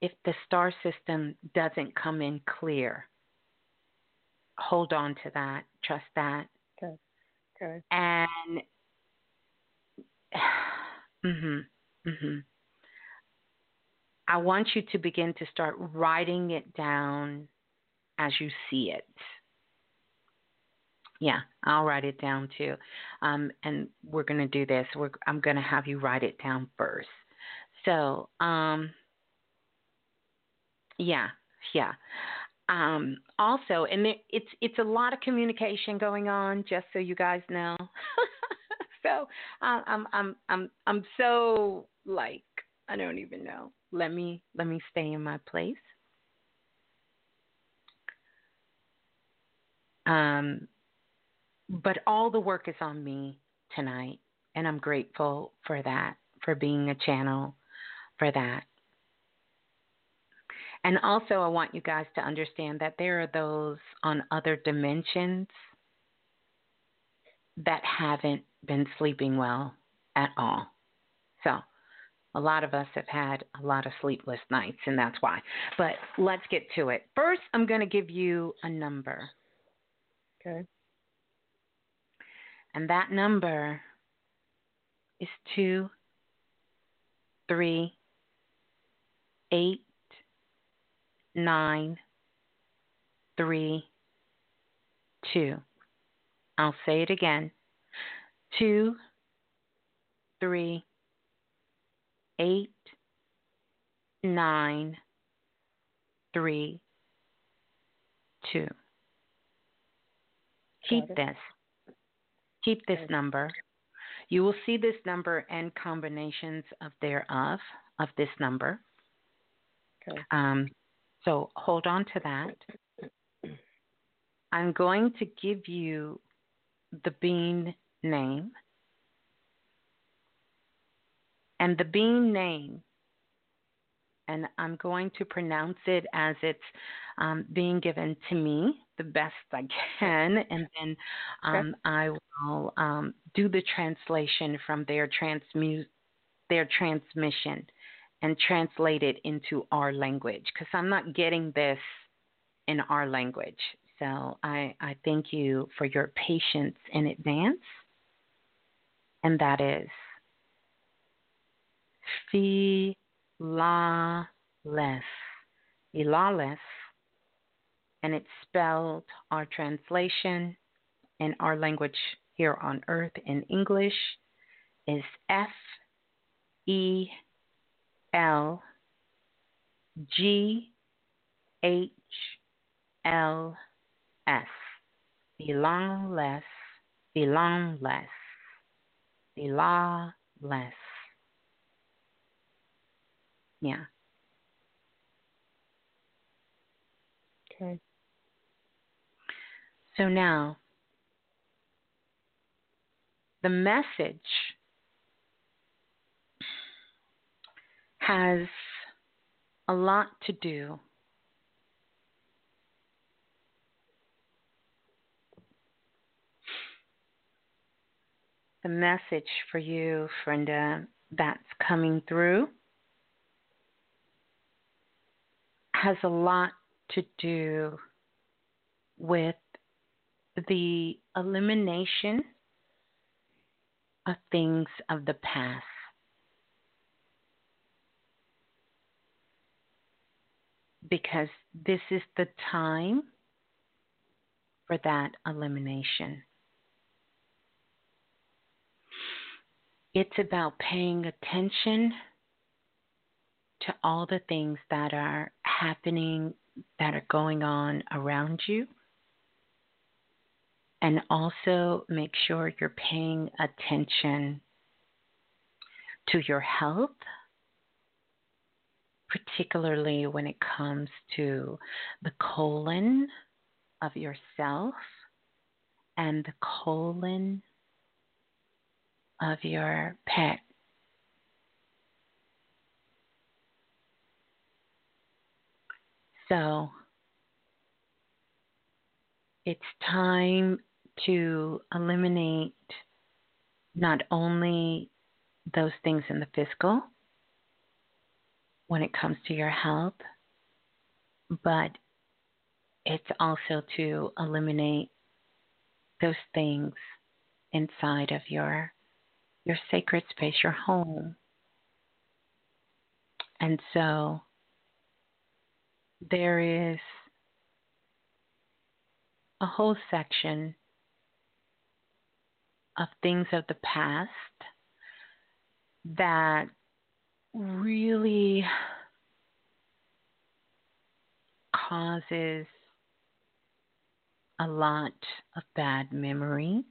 if the star system doesn't come in clear, hold on to that, trust that. Okay. And mhm, mhm. I want you to begin to start writing it down as you see it. Yeah, I'll write it down too. Um, and we're going to do this. We're, I'm going to have you write it down first. So, um, yeah, yeah. Um, also, and there, it's it's a lot of communication going on. Just so you guys know. so uh, I'm I'm I'm I'm so like I don't even know. Let me let me stay in my place. Um, but all the work is on me tonight, and I'm grateful for that, for being a channel for that. And also, I want you guys to understand that there are those on other dimensions that haven't been sleeping well at all. So, a lot of us have had a lot of sleepless nights, and that's why. But let's get to it. First, I'm going to give you a number, Okay. and that number is two, three, eight, nine, three, two. I'll say it again. Two, three, eight, nine, three, two. Keep this. Keep this number. You will see this number and combinations of thereof of this number. Okay. Um, so hold on to that. I'm going to give you the bean name. And the bean name, and I'm going to pronounce it as it's um, being given to me the best I can, and then um. I will um, do the translation from their transmu- their transmission and translate it into our language because I'm not getting this in our language. So I, I thank you for your patience in advance. And that is Philales. Philales. And it's spelled our translation in our language here on earth in English is F E L G H L S. Belong less, belong less, belong less. Yeah. Okay. So now, the message has a lot to do the message for you, Brenda, that's coming through has a lot to do with the elimination of things of the past. Because this is the time for that elimination. It's about paying attention to all the things that are happening, that are going on around you. And also make sure you're paying attention to your health, particularly when it comes to the colon of yourself and the colon of your pet. So it's time to eliminate not only those things in the physical when it comes to your health, but it's also to eliminate those things inside of your your sacred space, your home. And so there is a whole section of things of the past that really causes a lot of bad memories.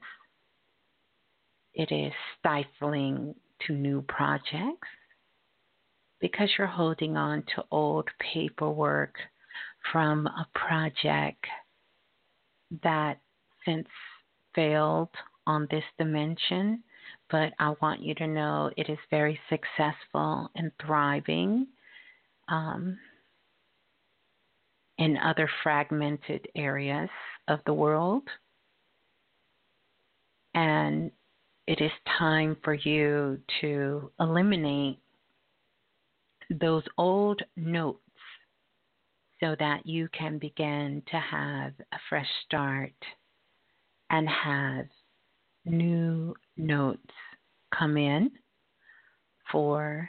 It is stifling to new projects because you're holding on to old paperwork from a project that since failed on this dimension, but I want you to know it is very successful and thriving um, in other fragmented areas of the world. And it is time for you to eliminate those old notes so that you can begin to have a fresh start and have new notes come in for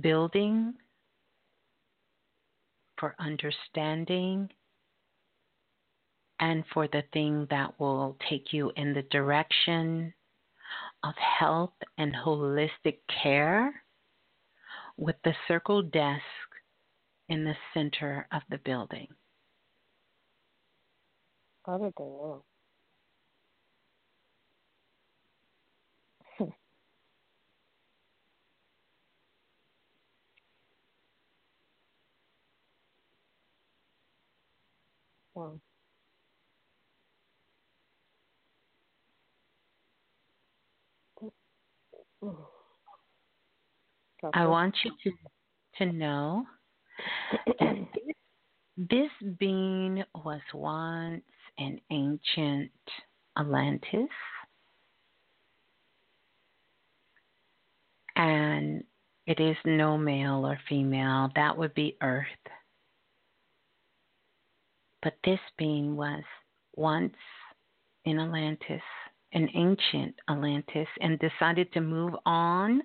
building, for understanding, and for the thing that will take you in the direction of health and holistic care with the Circle Desk in the center of the building? Did they I want you to to know that this being was once an ancient Atlantis, and it is no male or female. That would be Earth. But this being was once in Atlantis, an ancient Atlantis, and decided to move on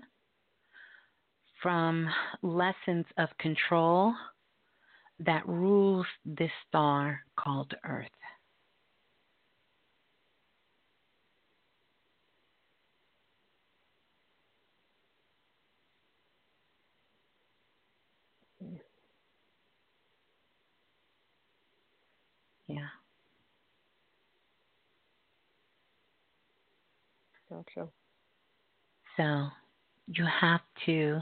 from lessons of control that rules this star called Earth. Yeah. Gotcha. So you have to,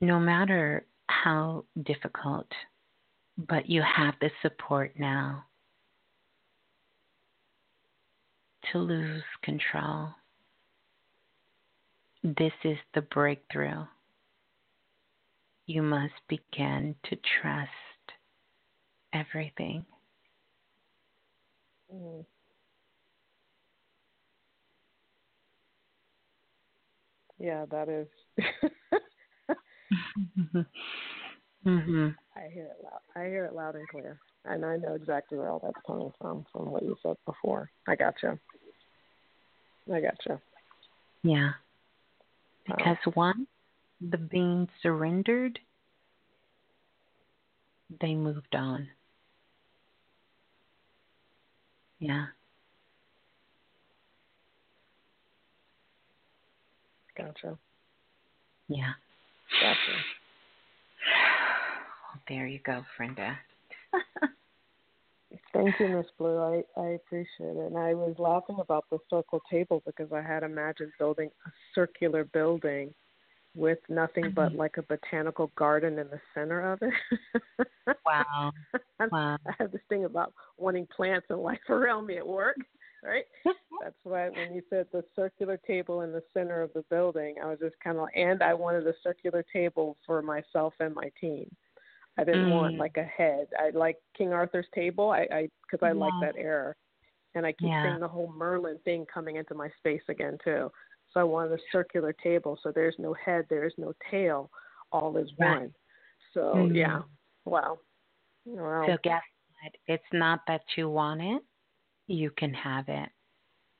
no matter how difficult, but you have the support now to lose control. This is the breakthrough. You must begin to trust everything. Mm. Yeah, that is. mm-hmm. I hear it loud. I hear it loud and clear, and I know exactly where all that's coming from from what you said before. I got gotcha. I got gotcha. Yeah. Because wow. once the being surrendered, they moved on. Yeah. Gotcha. Yeah. Gotcha. there you go, Brenda. Thank you, Miss Blue. I, I appreciate it. And I was laughing about the circle table because I had imagined building a circular building with nothing mm-hmm. but like a botanical garden in the center of it. wow. wow. I have this thing about wanting plants and life around me at work, right? That's why when you said the circular table in the center of the building, I was just kind of, and I wanted a circular table for myself and my team. I didn't mm. want like a head. I like King Arthur's table. I, I, because I yeah. like that era, and I keep yeah. seeing the whole Merlin thing coming into my space again too. So I wanted a circular table, so there's no head, there is no tail, all is right. one. So mm-hmm. yeah, wow. wow. So guess what? It's not that you want it, you can have it.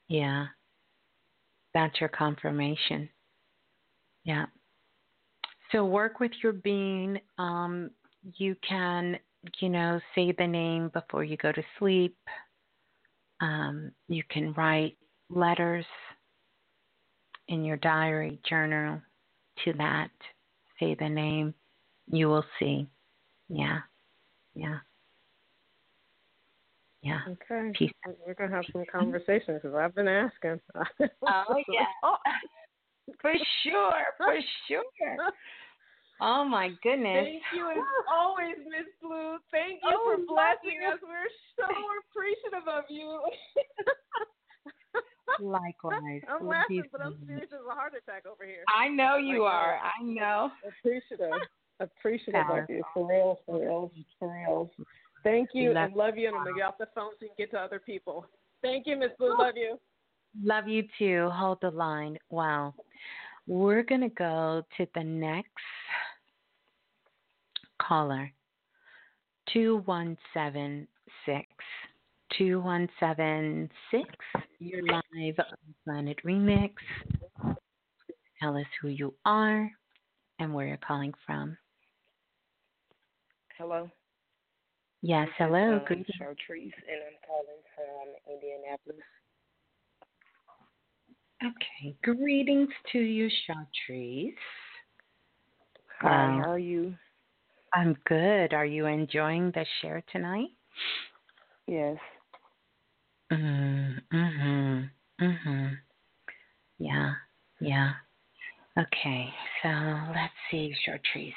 Yeah, that's your confirmation. Yeah. So work with your being. Um, you can, you know, say the name before you go to sleep. Um, you can write letters in your diary journal to that. Say the name. You will see. Yeah. Yeah. Yeah. Okay. Peace. We're gonna have some conversations because I've been asking. oh yeah. for sure. For sure. Oh my goodness. Thank you as always, Miss Blue. Thank you oh, for blessing us. We're so appreciative of you. Likewise. I'm laughing, but I'm serious as a heart attack over here. I know you are. Uh, I know. Appreciative. Appreciative of you. For real, for real, for real. Thank you love and love you. And I'm going to get off the phone so you can get to other people. Thank you, Miss Blue. Love you. Love you too. Hold the line. Wow. We're going to go to the next caller 2176. 2176. You're live on Planet Remix. Tell us who you are and where you're calling from. Hello. Yes, hello. Um, Greetings. Chartrice, and I'm calling from Indianapolis. Okay. Greetings to you, Chartrice. Hi, um, how are you? I'm good. Are you enjoying the share tonight? Yes. Mhm. Mhm. Mhm. Yeah. Yeah. Okay. So let's see, Chartrice.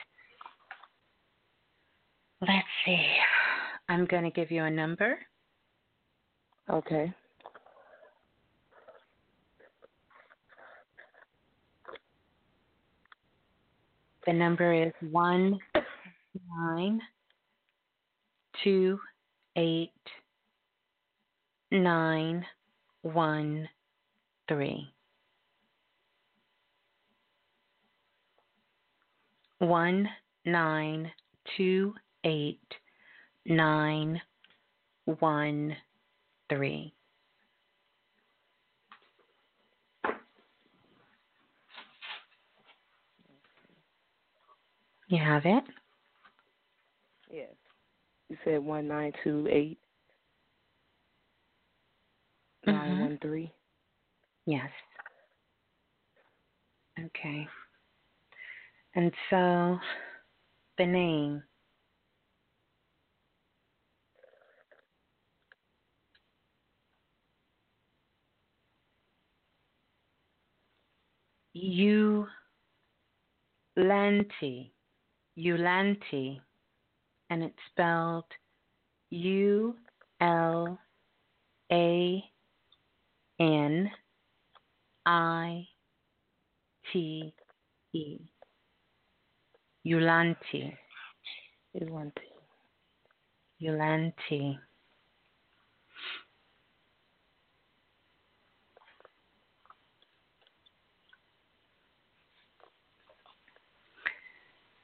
Let's see. I'm going to give you a number. Okay. The number is one nine two eight nine one three. One nine two eight nine one three. You have it? Yes. You said one nine two eight mm-hmm. nine one three. Yes. Okay. And so the name Ulanti. Ulanti. And it's spelled U L A N I T E. Ulanti. Ulanti. Ulanti.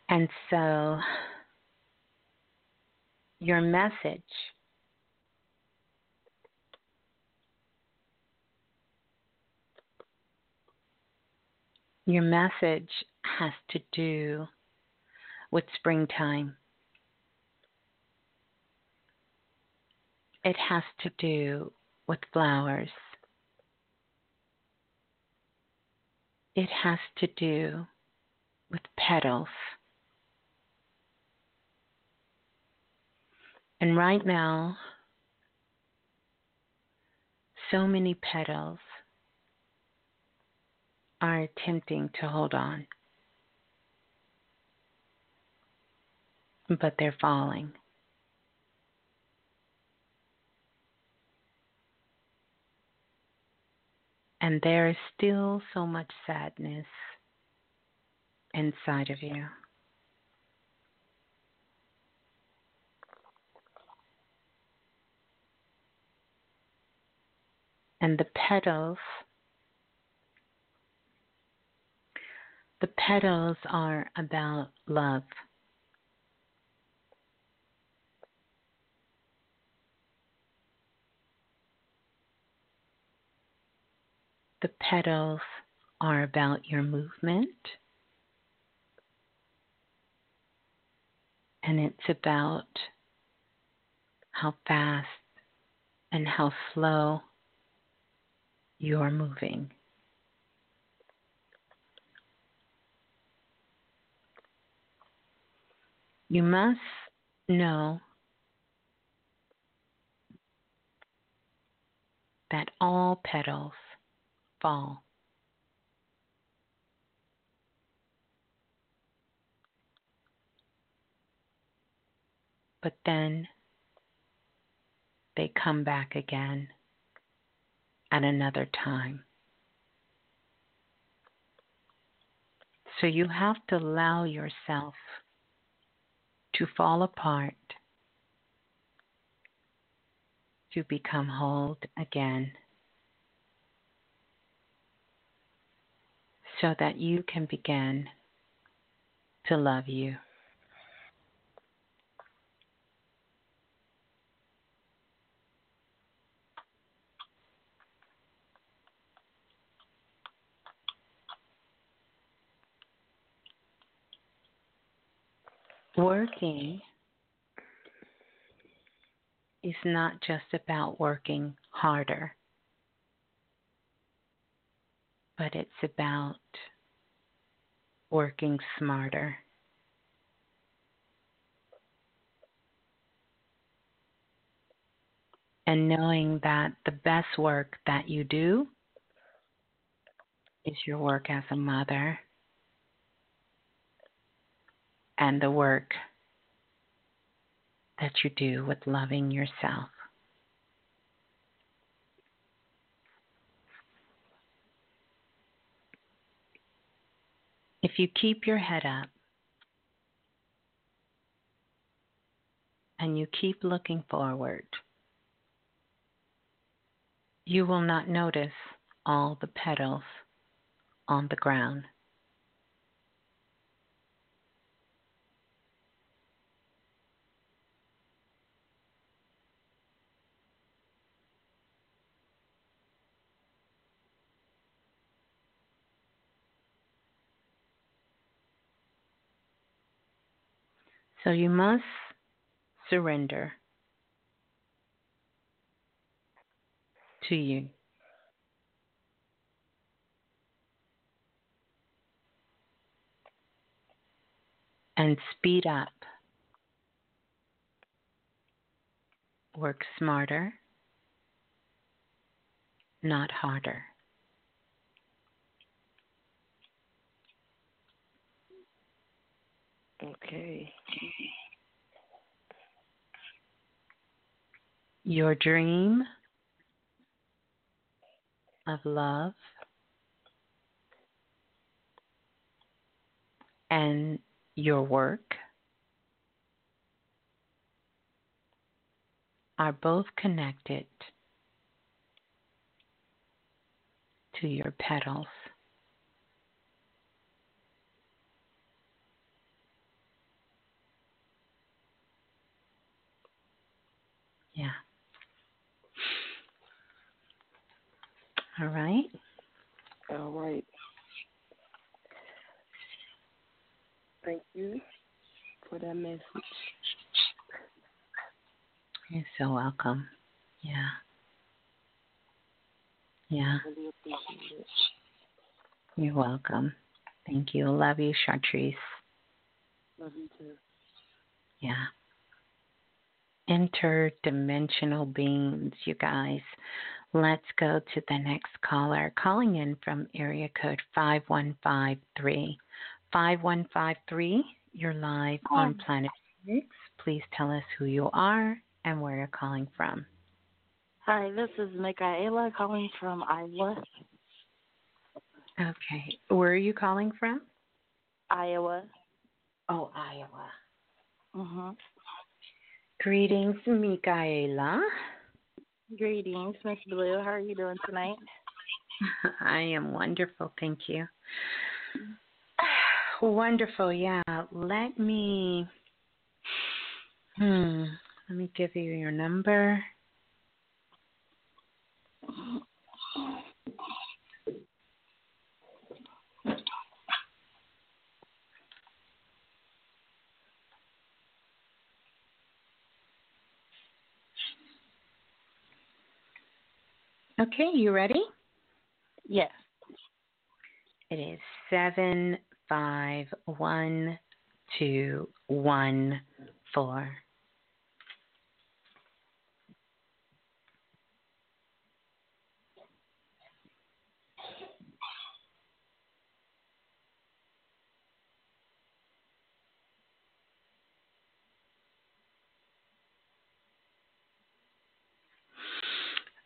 And so your message your message has to do with springtime. It has to do with flowers. It has to do with petals. And right now, so many petals are attempting to hold on, but they're falling. And there is still so much sadness inside of you. And the petals, the petals are about love. The petals are about your movement. And it's about how fast and how slow you're moving. You must know that all petals fall. But then they come back again at another time. So you have to allow yourself to fall apart to become whole again so that you can begin to love you. working is not just about working harder, but it's about working smarter. And knowing that the best work that you do is your work as a mother and the work that you do with loving yourself. If you keep your head up and you keep looking forward, you will not notice all the petals on the ground. So you must surrender to you. And speed up. Work smarter, not harder. Okay. Your dream of love and your work are both connected to your petals. Yeah. All right. All right. Thank you for that message. You're so welcome. Yeah. Yeah. Really. You're welcome. Thank you. Love you, Chartrice. Love you too. Yeah. Interdimensional beings, you guys. Let's go to the next caller calling in from area code 5153. 5153, you're live on Planet Remix. Please tell us who you are and where you're calling from. Hi, this is Michaela calling from Iowa. Okay. Where are you calling from? Iowa. Oh, Iowa. Mhm. Greetings, Michaela. Greetings, Miss Blue. How are you doing tonight? I am wonderful, thank you. Wonderful, yeah. Let me hmm, let me give you your number. Okay, you ready? Yes. It is seven five one two one four.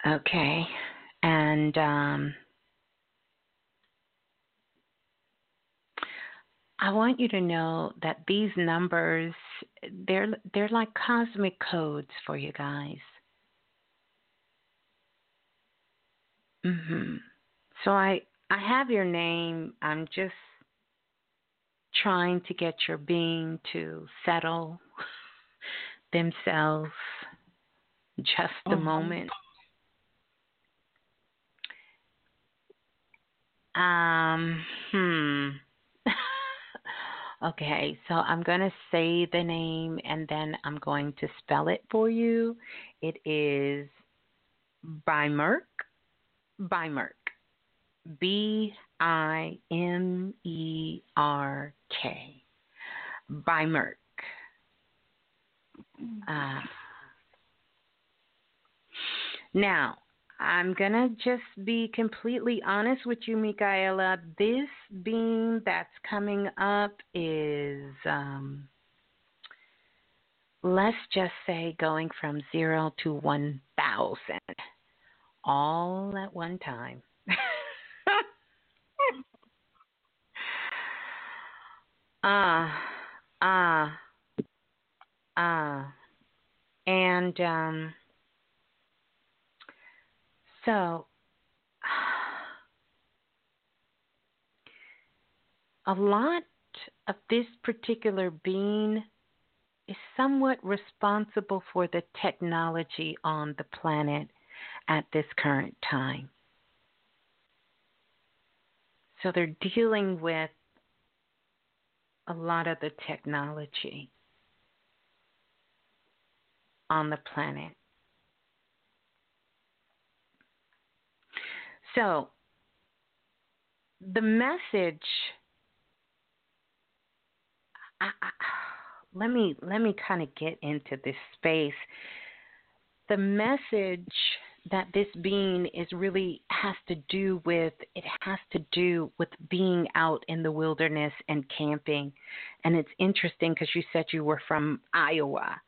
Okay, and um, I want you to know that these numbers they're they're like cosmic codes for you guys. Mhm. So I I have your name. I'm just trying to get your being to settle themselves just a Mhm. moment. Um, hmm. okay, so I'm going to say the name and then I'm going to spell it for you. It is Bimerk. Bimerk. B I M E R K. Bimerk. Uh, Now, I'm going to just be completely honest with you, Michaela. This beam that's coming up is, um, let's just say, going from zero to 1,000 all at one time. Ah, ah, ah. And, um, so, a lot of this particular being is somewhat responsible for the technology on the planet at this current time. So they're dealing with a lot of the technology on the planet. So, the message. I, I, let me let me kind of get into this space. The message that this being is really has to do with it has to do with being out in the wilderness and camping and it's interesting because you said you were from Iowa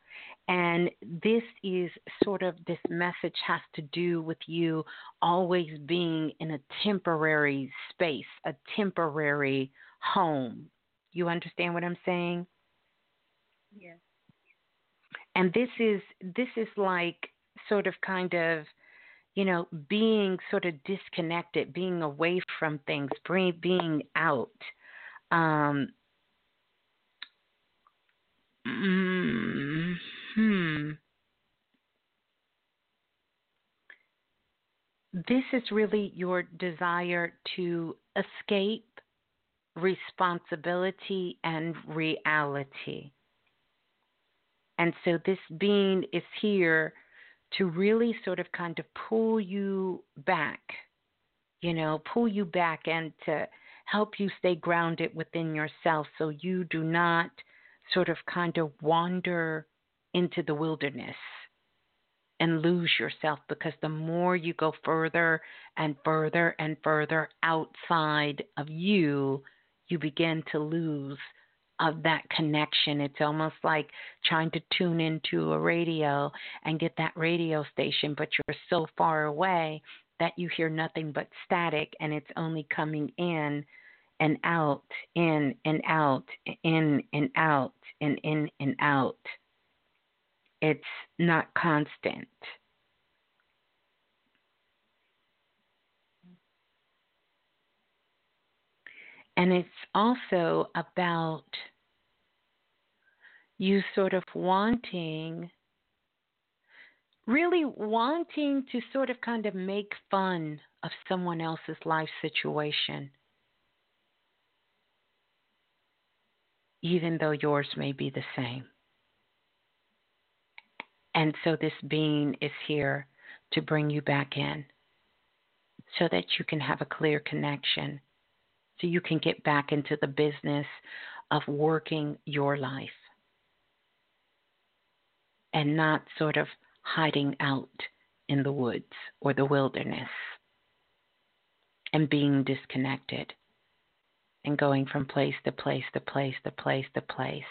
and this is sort of this message has to do with you always being in a temporary space, a temporary home. You understand what I'm saying? Yes. And this is this is like sort of kind of you know being sort of disconnected, being away from things, being out. Um, mm, hmm, this is really your desire to escape responsibility and reality. And so this being is here to really sort of kind of pull you back, you know, pull you back and to help you stay grounded within yourself so you do not sort of kind of wander into the wilderness and lose yourself because the more you go further and further and further outside of you, you begin to lose of that connection. It's almost like trying to tune into a radio and get that radio station, but you're so far away that you hear nothing but static and it's only coming in and out, in and out, in and out, and in and out it's not constant. And it's also about you sort of wanting, really wanting to sort of kind of make fun of someone else's life situation, even though yours may be the same. And so this being is here to bring you back in so that you can have a clear connection, so you can get back into the business of working your life and not sort of hiding out in the woods or the wilderness and being disconnected and going from place to place to place to place to place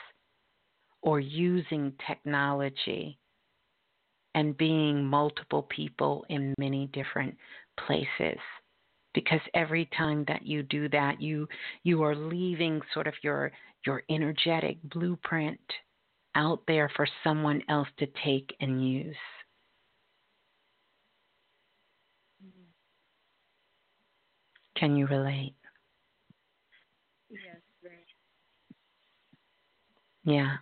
or using technology and being multiple people in many different places. Because every time that you do that you you are leaving sort of your your energetic blueprint out there for someone else to take and use. Can you relate? Yes very. yeah.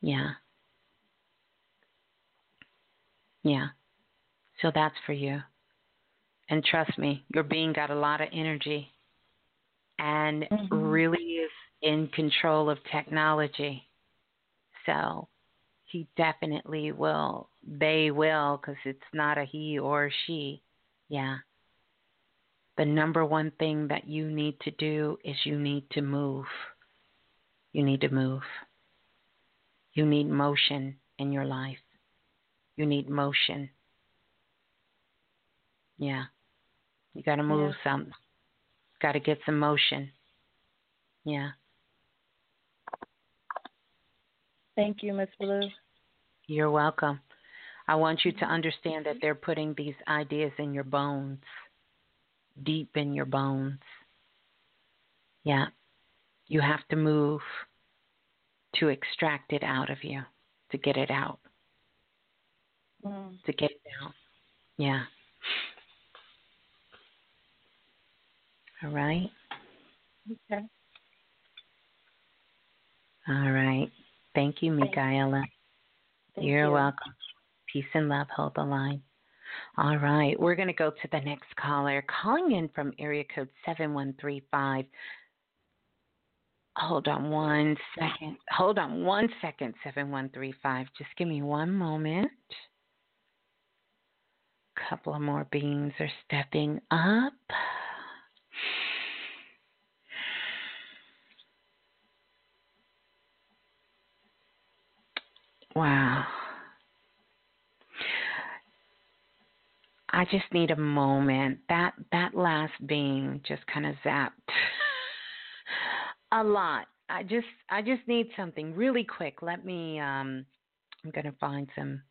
Yeah yeah. So that's for you. And trust me, your being got a lot of energy and mm-hmm. really is in control of technology. So he definitely will, they will, because it's not a he or a she. Yeah. The number one thing that you need to do is you need to move. You need to move. You need motion in your life. You need motion. Yeah. You got to move yeah. something. Got to get some motion. Yeah. Thank you, Miss Blue. You're welcome. I want you to mm-hmm. understand that they're putting these ideas in your bones, deep in your bones. Yeah. You have to move to extract it out of you, to get it out. Mm. To get it out. Yeah. All right. Okay. All right. Thank you, Michaela. Thank You're you. welcome. Peace and love. Hold the line. All right. We're going to go to the next caller. Calling in from area code 7135. Hold on one second. Hold on one second, 7135. Just give me one moment. Couple of more beings are stepping up. Wow. I just need a moment. That that last being just kind of zapped a lot. I just I just need something really quick. Let me um I'm going to find some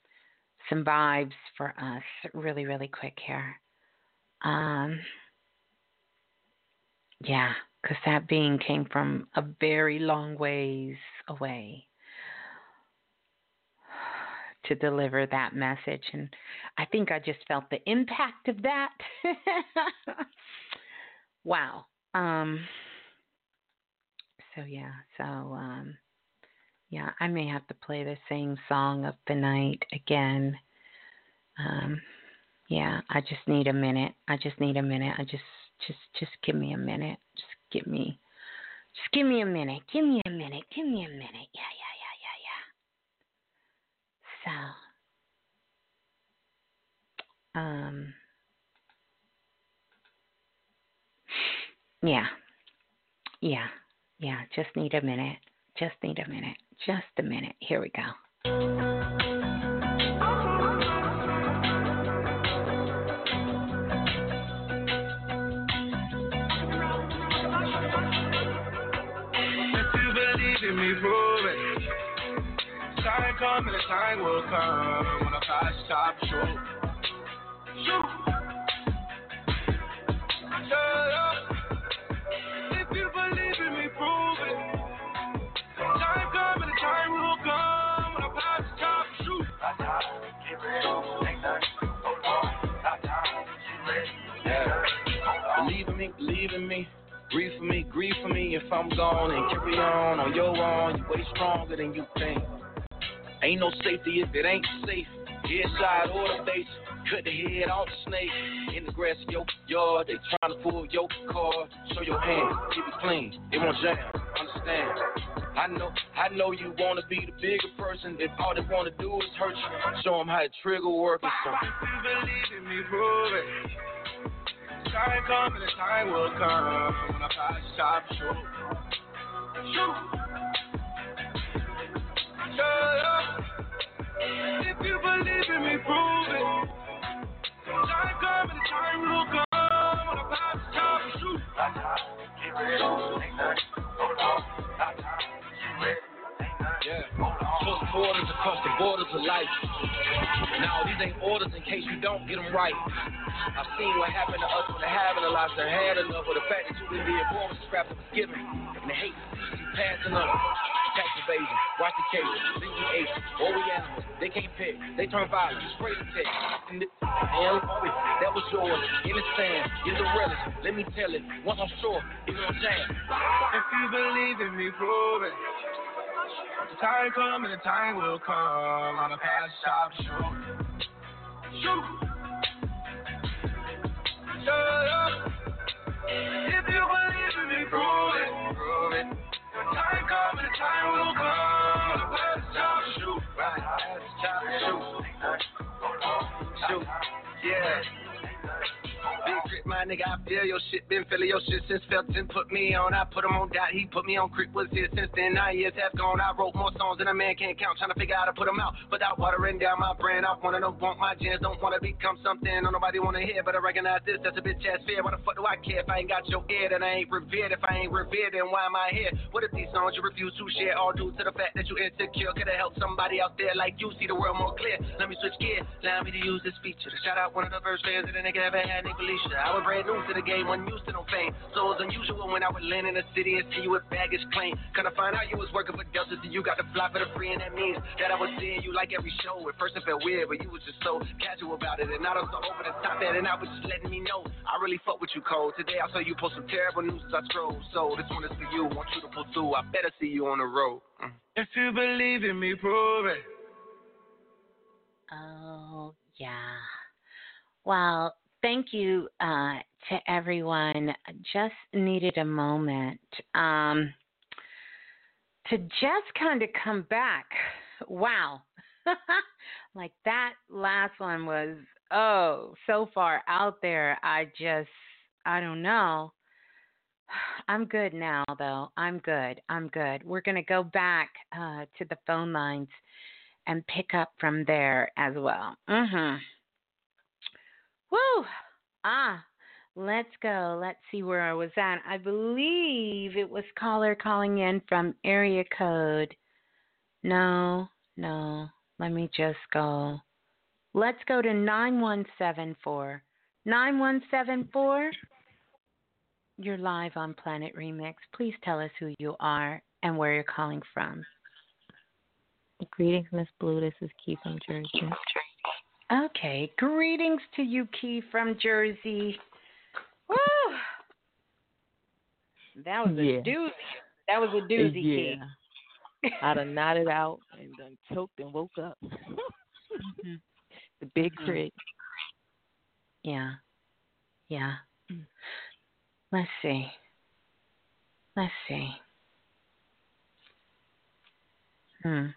some vibes for us really really quick here. Um yeah, cuz that being came from a very long ways away to deliver that message. And I think I just felt the impact of that. wow. Um, so, yeah, so, um, yeah, I may have to play the same song of the night again. Um, yeah, I just need a minute. I just need a minute. I just, just, just give me a minute. Just give me, just give me a minute. Give me a minute. Give me a minute. Yeah, yeah. Yeah, yeah, yeah. So, um, yeah, yeah, yeah. Just need a minute. Just need a minute. Just a minute. Here we go. time will come when I pass top Believe in me. Grieve for me, grieve for me if I'm gone and carry on on your own. You way stronger than you think. Ain't no safety if it ain't safe. Inside or the face. Cut the head off the snake. In the grass of your yard, they trying to pull your car. Show your hand, keep it clean. It won't jam. Understand? I know, I know you wanna be the bigger person. If all they wanna do is hurt you, show them how to trigger work or something. If you believe in me, prove it. Time coming, the time will come when I pass top shoot. Shoot. If you believe in me, prove it. Time coming, time will come when I pass the top and shoot. Yeah. Close borders across the borders of life. Now, these ain't orders in case you don't get them right. I've seen what happened to us when they haven't a lot, they had enough. But the fact that you didn't be born with scrap was given, and the hate passing up tax evasion, watch the case, you ate, all we animals, they can't pick, they turn violent, you spray the the, and that was yours, in the sand, in the realest, let me tell it, once I'm sure, it's gonna jam. If you believe in me, prove it. The time come and the time will come on a past shop shoot. Shoot. Shut up. If you believe in me, prove it. Prove it. Time come and the time will come. The shop shoot. Right. Past shop shoot. Shoot. Yeah. Big grip, my nigga, I feel your shit, been feeling your shit since Felton put me on. I put him on dot, he put me on Crick was here since then. Nine years have gone. I wrote more songs than a man can count, trying to figure out how to put them out without watering down my brand. I wanna know, want my gins, don't wanna become something. Don't nobody wanna hear, but I recognize this. That's a bitch ass fear. Why the fuck do I care if I ain't got your ear? Then I ain't revered. If I ain't revered, then why am I here? What if these songs you refuse to share all due to the fact that you insecure? Could have helped somebody out there like you see the world more clear. Let me switch gears, allow me to use this feature to shout out one of the first fans that a nigga ever had, Nick Felicia. I was brand new to the game, wasn't used to no fame. So it was unusual when I would land in the city and see you with baggage claim. Kinda find out you was working for Delta, so you got to fly for the free, and that means that I was seeing you like every show. At first it felt weird, but you was just so casual about it. And now I'm so over the top at it, and I was just letting me know I really fuck with you, Cole. Today I saw you post some terrible news as I scroll. So this one is for you, want you to pull through. I better see you on the road. Mm. If you believe in me, prove it. Oh, yeah. Well, thank you uh, to everyone. Just needed a moment um, to just kind of come back. Wow. like that last one was, oh, so far out there. I just, I don't know. I'm good now, though. I'm good. I'm good. We're going to go back uh, to the phone lines and pick up from there as well. Mhm. Woo! Ah, let's go. Let's see where I was at. I believe it was caller calling in from area code. No, no. Let me just go. Let's go to 9174. 9174. You're live on Planet Remix. Please tell us who you are and where you're calling from. Greetings, Miss Blue. This is Keith from Jersey. Okay. Greetings to you, Key from Jersey. Woo! That was a Yeah. doozy. That was a doozy, Key. Yeah. I done nodded out and done choked and woke up. Mhm. The big Mhm. crit. Yeah. Yeah. Let's see. Let's see. Hmm.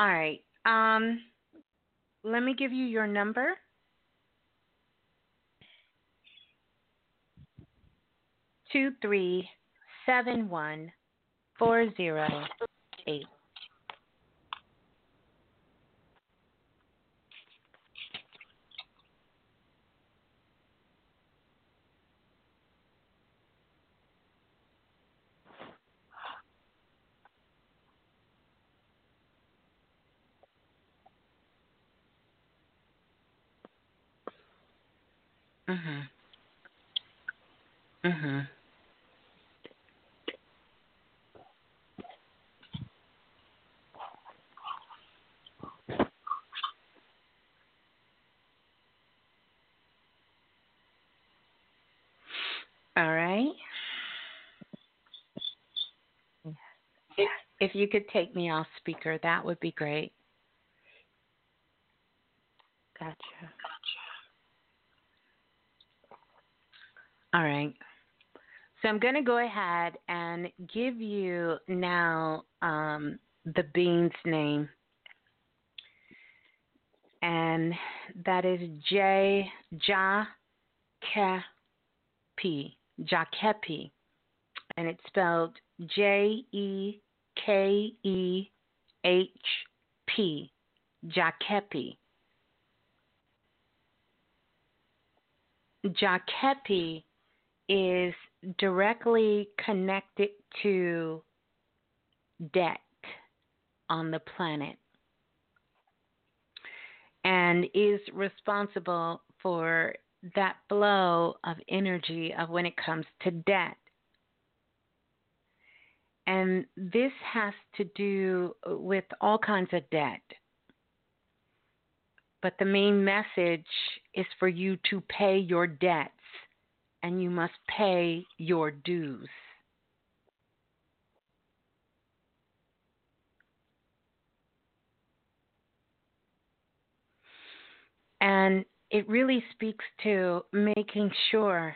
All right. Um let me give you your number. Two three seven one four zero eight. Mhm. Mhm. All right. If, if you could take me off speaker, that would be great. Gotcha. All right. So I'm going to go ahead and give you now um, the bean's name. And that is J Ja Ke P. Jakepi. And it's spelled J E K E H P. Jakepi. Jakepi is directly connected to debt on the planet and is responsible for that flow of energy of when it comes to debt. And this has to do with all kinds of debt. But the main message is for you to pay your debts and you must pay your dues. And it really speaks to making sure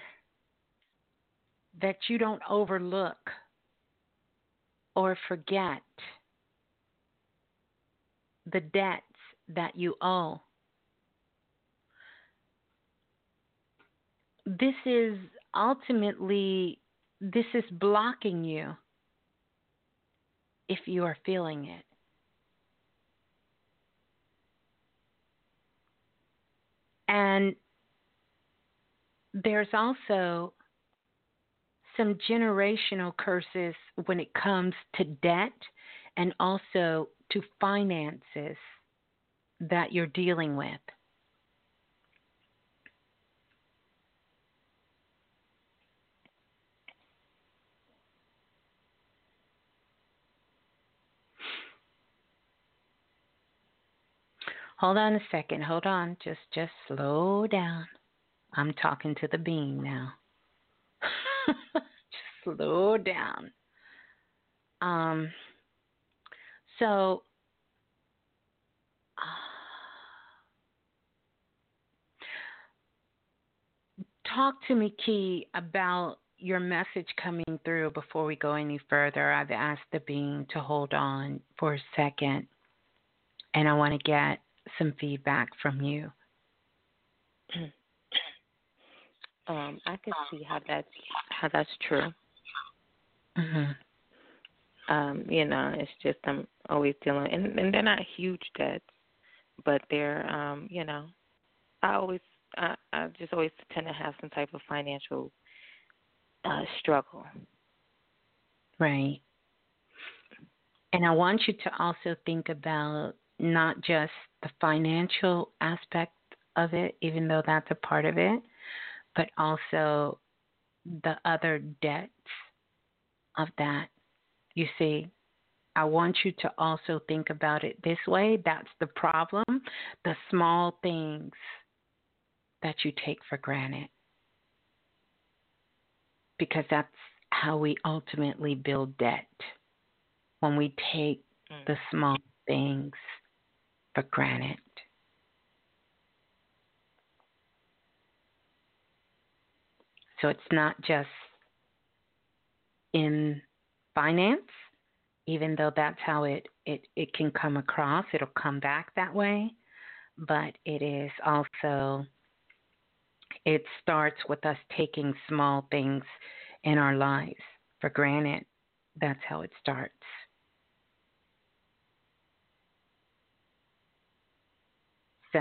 that you don't overlook or forget the debts that you owe. This is ultimately this is blocking you if you are feeling it. And there's also some generational curses when it comes to debt and also to finances that you're dealing with. Hold on a second. Hold on. Just just slow down. I'm talking to the being now. just slow down. Um so talk to me, Key, about your message coming through before we go any further. I've asked the being to hold on for a second, and I want to get some feedback from you. Um, I can see how that's how that's true. Mm-hmm. Um, you know, it's just I'm always dealing, and and they're not huge debts, but they're um, you know, I always I I just always tend to have some type of financial uh struggle. Right. And I want you to also think about not just the financial aspect of it, even though that's a part of it, but also the other debts of that. You see, I want you to also think about it this way. That's the problem. The small things that you take for granted. Because that's how we ultimately build debt. When we take mm. the small things for granted. So it's not just in finance, even though that's how it, it, it can come across, it'll come back that way. But it is also, it starts with us taking small things in our lives for granted. That's how it starts. So,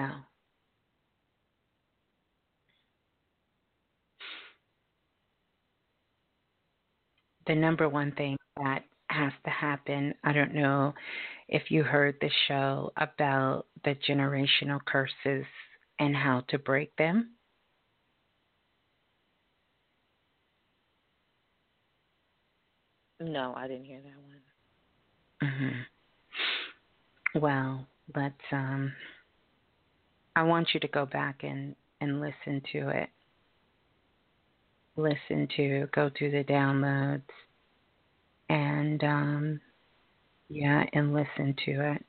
the number one thing that has to happen, I don't know if you heard the show about the generational curses and how to break them. No, I didn't hear that one. Mhm. Well, let's um I want you to go back and and listen to it. Listen to go through the downloads and um yeah, and listen to it.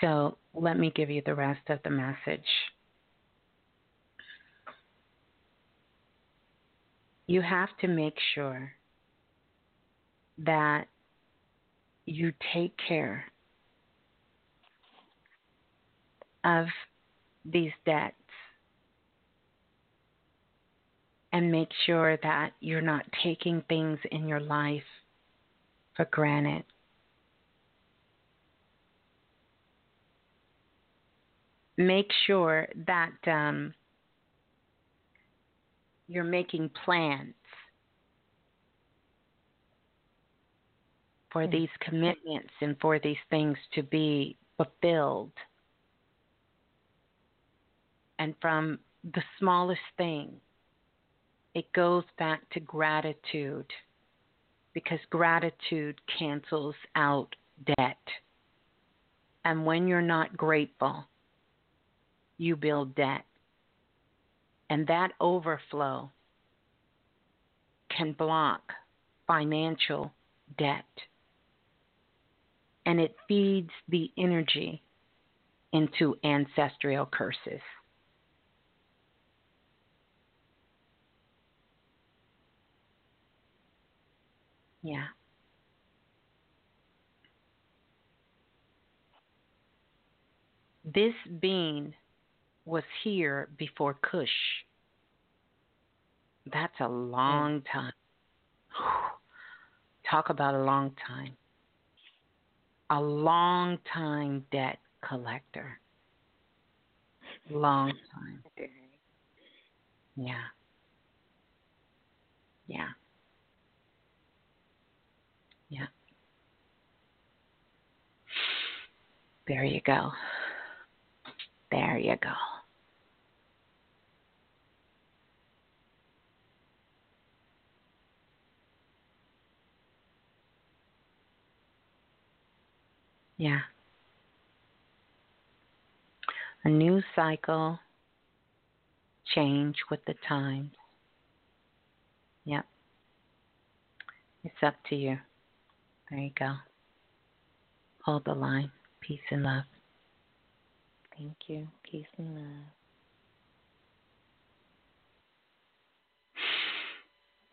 So, let me give you the rest of the message. You have to make sure that you take care of these debts and make sure that you're not taking things in your life for granted. Make sure that um, you're making plans for these commitments and for these things to be fulfilled and from the smallest thing, it goes back to gratitude because gratitude cancels out debt. And when you're not grateful, you build debt. And that overflow can block financial debt. And it feeds the energy into ancestral curses. Yeah. This being was here before Kush. That's a long mm. time. Talk about a long time. A long time debt collector. Long time. Yeah. Yeah. Yeah. There you go. There you go. Yeah. A new cycle, change with the times. Yep. It's up to you. There you go. Hold the line. Peace and love. Thank you. Peace and love.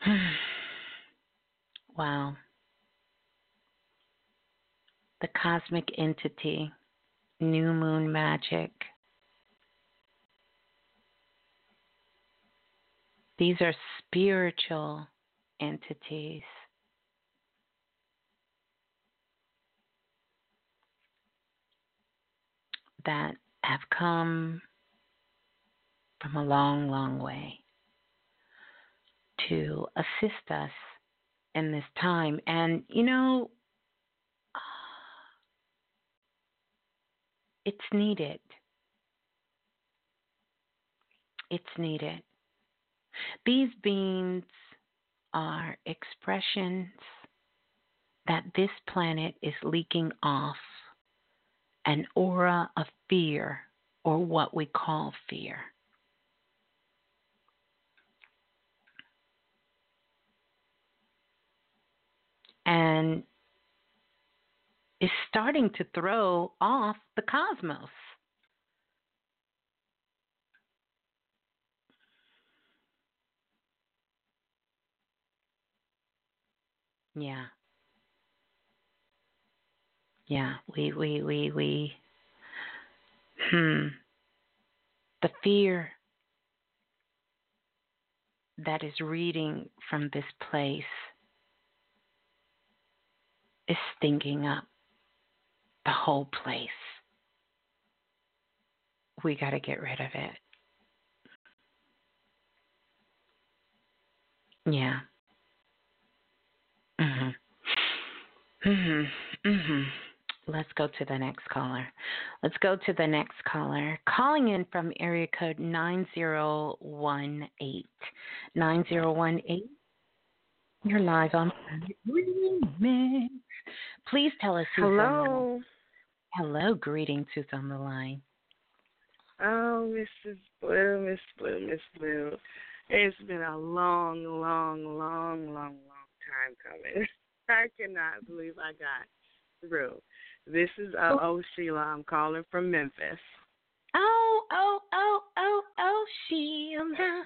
wow. The cosmic entity, new moon magic. These are spiritual entities. That have come from a long, long way to assist us in this time. And, you know, it's needed. It's needed. These beings are expressions that this planet is leaking off an aura of fear, or what we call fear. And is starting to throw off the cosmos. Yeah. Yeah, we we we we hmm the fear that is reading from this place is stinking up the whole place. We got to get rid of it. Yeah. Mhm. Mhm. Mhm. Let's go to the next caller. Let's go to the next caller. Calling in from area code 9018. 9018. You're live on Remix. Please tell us who's Hello. Hello, greetings. Who's on the line? Oh, Mrs. Blue, Miss Blue, Miss Blue. It's been a long, long, long, long, long time coming. I cannot believe I got through. This is uh, oh Sheila. I'm calling from Memphis. Oh, oh, oh, oh, oh, Sheila.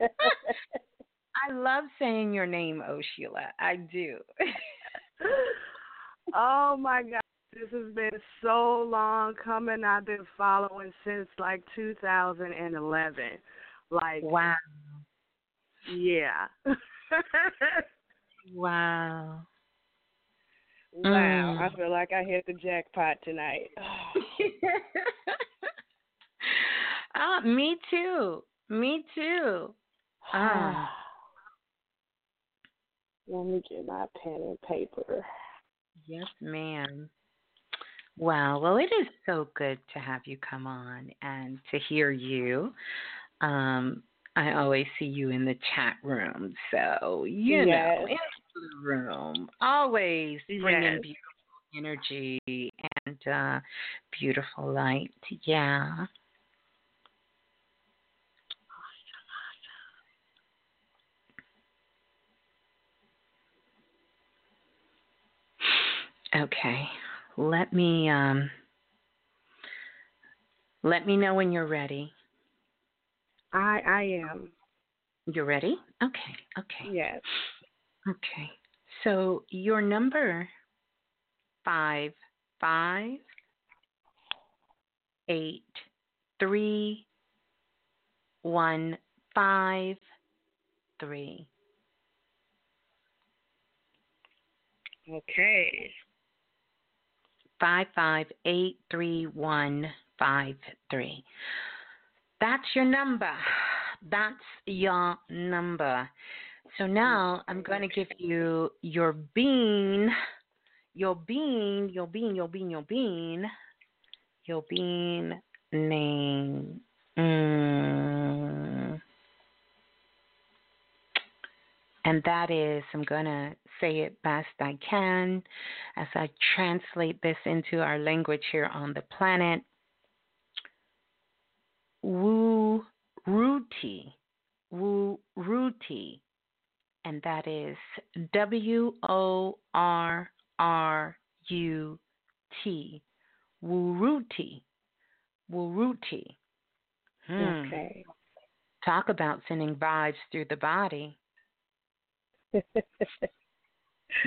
I love saying your name, oh Sheila. I do. oh my God. This has been so long coming. I've been following since like 2011. Like wow. Yeah. wow. Wow, mm. I feel like I hit the jackpot tonight. Ah, uh, me too. Me too. Ah. Let me get my pen and paper. Yes, ma'am. Wow. Well, it is so good to have you come on and to hear you. Um, I always see you in the chat room, so you yes. know, the room, always bringing yes. beautiful energy and uh, beautiful light. Yeah. Okay. Let me um let me know when you're ready. I I am. You're ready? Okay. Okay. Yes. Okay. So your number five five eight three one five three. Okay. Five five eight three one five three. That's your number. That's your number. So now I'm going to give you your bean, your bean, your bean, your bean, your bean, your bean name. Mm. And that is, I'm going to say it best I can as I translate this into our language here on the planet. Wu Ruti. Wu Ruti. And that is W O R R U T. Wuruti. Wuruti. Hmm. Okay. Talk about sending vibes through the body.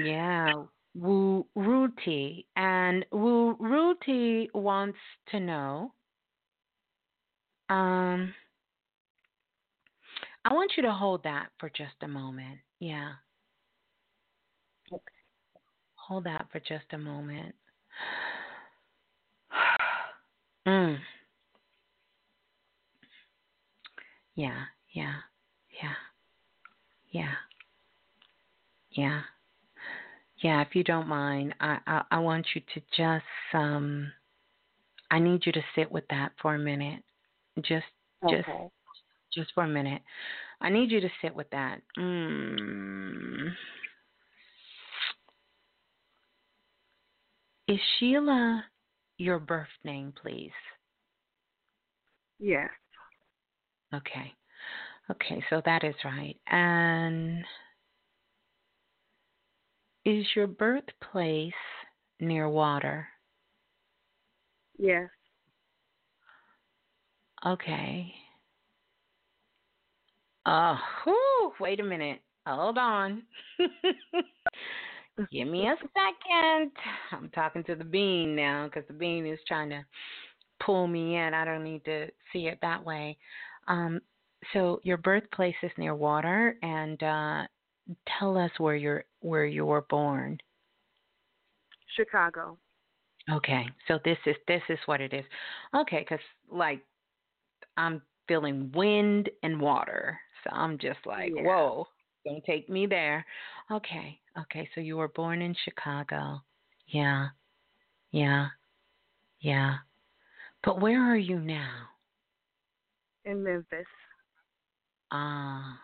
yeah. Wu Ruti. And Wu Ruti wants to know um I want you to hold that for just a moment. Yeah. Okay. Hold that for just a moment. mm. Yeah, yeah, yeah, yeah, yeah, yeah. If you don't mind, I, I I want you to just um. I need you to sit with that for a minute. Just Okay. just just for a minute. I need you to sit with that. Mm. Is Sheila your birth name, please? Yes. Okay. Okay, so that is right. And is your birthplace near water? Yes. Okay. Oh, whew, wait a minute. Hold on. Give me a second. I'm talking to the bean now because the bean is trying to pull me in. I don't need to see it that way. Um, so your birthplace is near water, and uh, tell us where you're where you were born. Chicago. Okay, so this is this is what it is. Okay, because like I'm feeling wind and water, I'm just like, Yeah. whoa, don't take me there. Okay, okay, so you were born in Chicago. Yeah, yeah, yeah. But where are you now? In Memphis. Ah,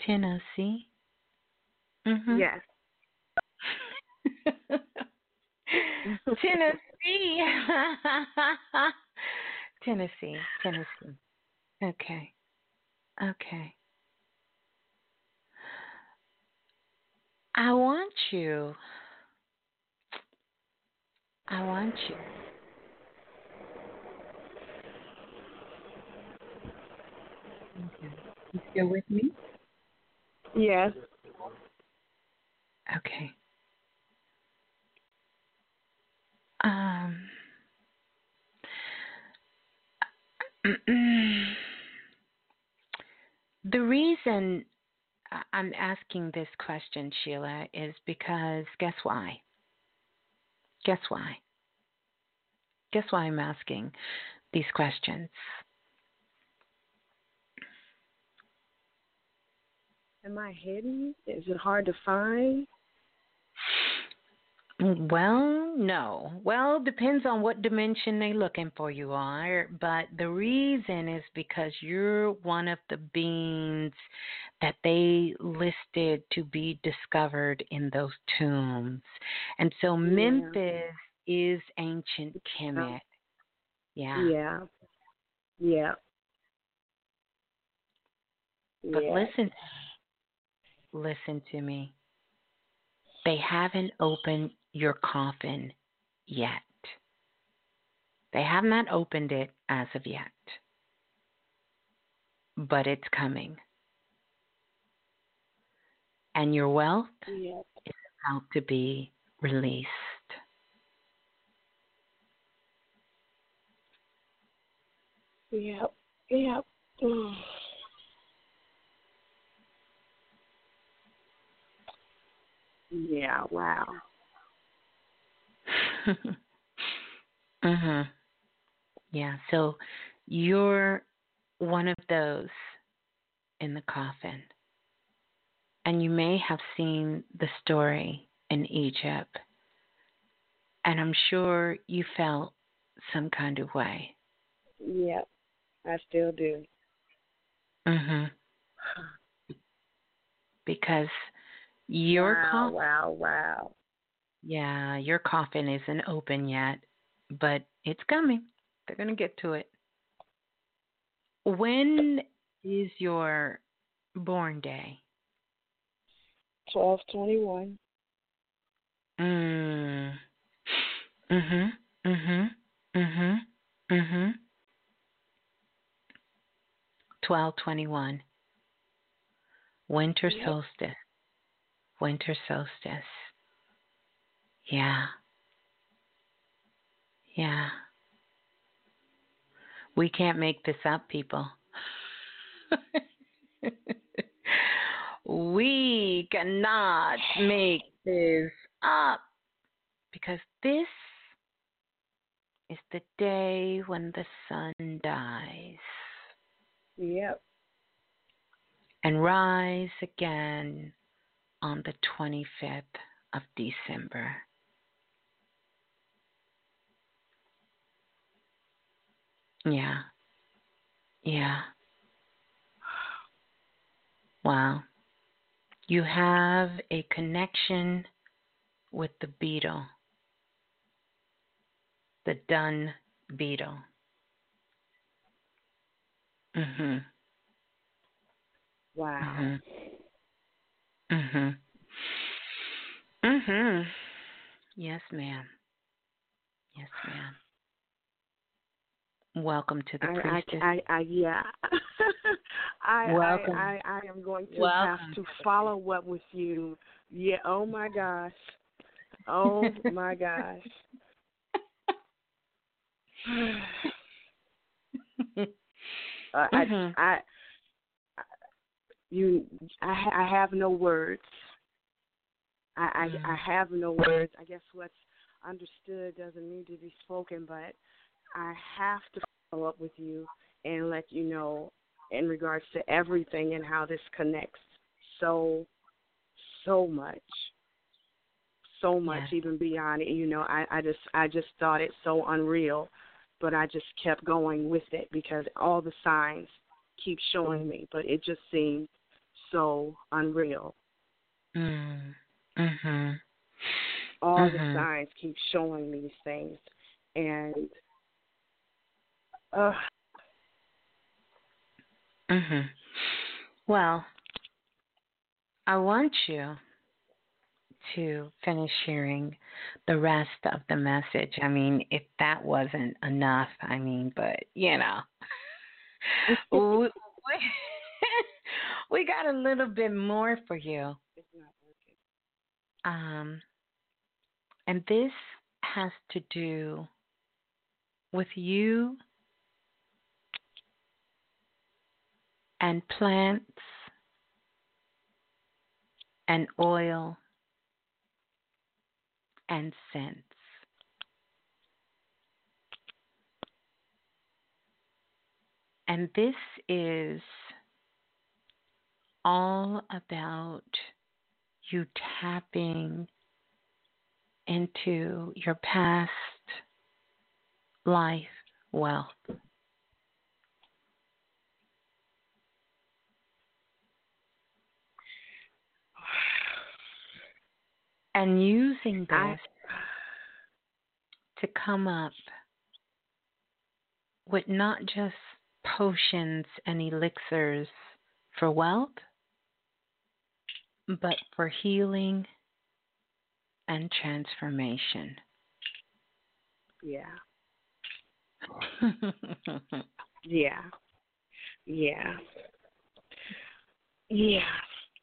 Tennessee. Mhm. Yes. Tennessee. Tennessee. Tennessee. Okay. Okay. I want you. I want you. Okay. You still with me? Yes. Okay. Um. the reason I- I'm asking this question, Sheila, is because guess why? Guess why? Guess why I'm asking these questions? Am I hidden? Is it hard to find? Mm, well, no. Well, depends on what dimension they're looking for you are, but the reason is because you're one of the beings that they listed to be discovered in those tombs. And so Memphis is ancient Kemet. Yeah. Yeah. Yeah. But yeah. listen listen to me. They haven't opened your coffin yet. They have not opened it as of yet. But it's coming. And your wealth Yeah. is about to be released. Yep. Yep. Mm. Yeah, wow. mhm. Yeah, so you're one of those in the coffin. And you may have seen the story in Egypt. And I'm sure you felt some kind of way. Yep. I still do. Mhm. Because your wow, coffin wow, wow. Yeah, your coffin isn't open yet, but it's coming. They're going to get to it. When is your born day? Twelve twenty one. Mm. Mhm. Mhm. Mhm. Mhm. Twelve twenty one. Winter Yep. solstice. Winter solstice. Yeah. Yeah. We can't make this up, people. we cannot make this up because this is the day when the sun dies Yep. and rise again on the 25th of December. Yeah. Yeah. Wow. You have a connection with the beetle, the dun beetle. Mhm. Wow. Mhm. Mhm. Mhm. Yes, ma'am. Yes, ma'am. Welcome to the I, priestess. I, I, I, yeah. I, Welcome. I, I, I am going to Welcome have to follow up with you. Yeah. Oh my gosh. Oh my gosh. uh, Mhm. I, I, you, I, I have no words. I, Mm. I, I have no words. I guess what's understood doesn't need to be spoken, but I have to follow up with you and let you know in regards to everything and how this connects so, so much, so much, Yes. even beyond. It. you know, I, I just, I just thought it so unreal, but I just kept going with it because all the signs keep showing me, but it just seemed so unreal. Mm. Mhm. all Mhm. the signs keep showing these things and uh Mhm. Well, I want you to finish hearing the rest of the message. I mean, if that wasn't enough, I mean, but you know, we, we, we got a little bit more for you. it's not working. Um, and this has to do with you and plants and oil and scents. And this is all about you tapping into your past life wealth. And using this I- to come up with not just potions and elixirs for wealth, but for healing and transformation. Yeah. Yeah. Yeah. Yeah.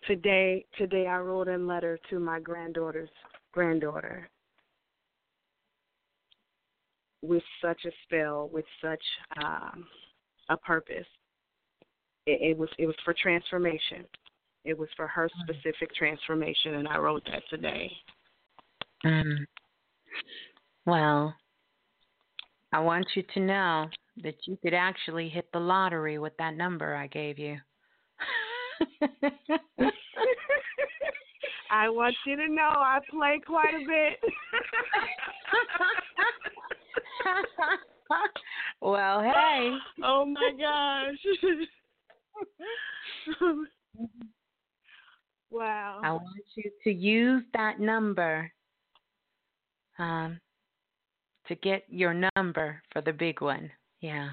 Today today I wrote a letter to my granddaughter's granddaughter with such a spell, with such um a purpose. It, it was it was for transformation. It was for her Mm. specific transformation, and I wrote that today. Mm. Well, I want you to know that you could actually hit the lottery with that number I gave you. I want you to know I play quite a bit. well, hey. Oh my gosh. wow. I want you to use that number um, to get your number for the big one. Yeah.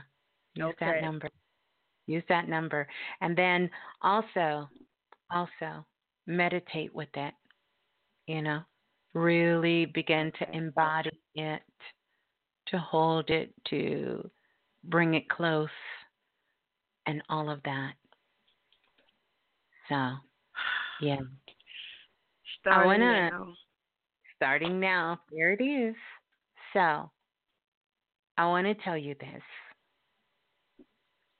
Use that number. Use that number. And then also, also meditate with it. You know, really begin to embody it, to hold it, to bring it close, and all of that. So, yeah. Oh, starting wanna- now. starting now. There it is. So, I want to tell you this.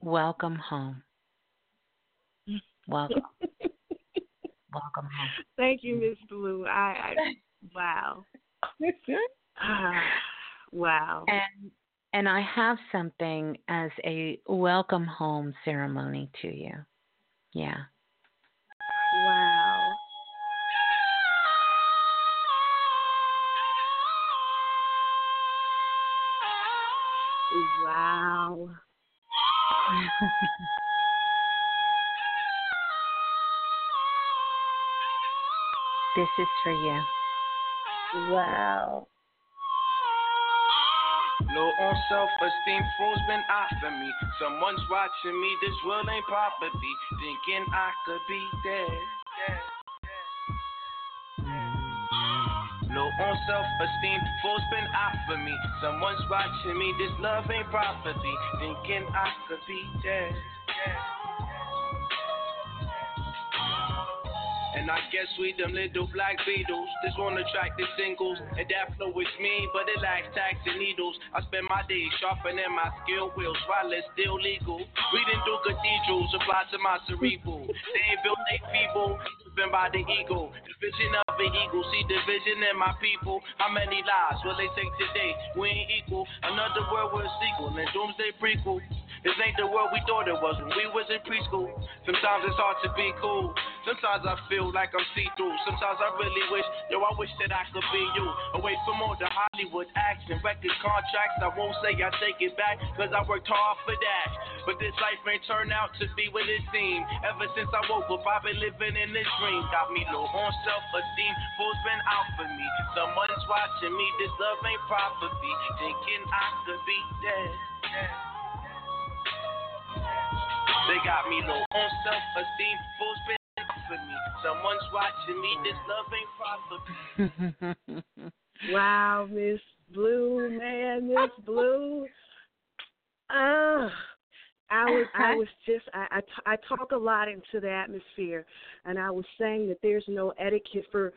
Welcome home. Welcome. Welcome home. Thank you, Miss Blue. I, I wow. Ah, wow. And and I have something as a welcome home ceremony to you. Yeah. Wow. this is for you. Wow. Low on self-esteem, fools been after me. Someone's watching me, this world ain't property. Thinking I could be dead. On self-esteem, fools been after me. Someone's watching me, this love ain't property. Thinking I could be dead. And I guess we them little black beetles. This one attract the singles. And that flow is mean, but it lacks tax and needles. I spend my days sharpening my skill wheels while it's still legal. Reading through cathedrals, apply to my cerebral. They ain't built, they feeble. Driven by the ego. The vision See division in my people. How many lives will they take today? We ain't equal. Another world will sequel. And doomsday prequel. This ain't the world we thought it was when we was in preschool. Sometimes it's hard to be cool. Sometimes I feel like I'm see-through. Sometimes I really wish, yo, I wish that I could be you. Away from all the Hollywood action, record contracts. I won't say I take it back, cause I worked hard for that. But this life ain't turned out to be what it seemed. Ever since I woke up, I've been living in this dream. Got me low on self-esteem. Fools been out for me. Someone's watching me. This love ain't property. Thinking I could be dead. They got me low on self-esteem. Fools been for me. Someone's watching me. This love ain't property. Wow, Miss Blue, man, Miss Blue. Uh, I was I was just I, I t- I talk a lot into the atmosphere, and I was saying that there's no etiquette for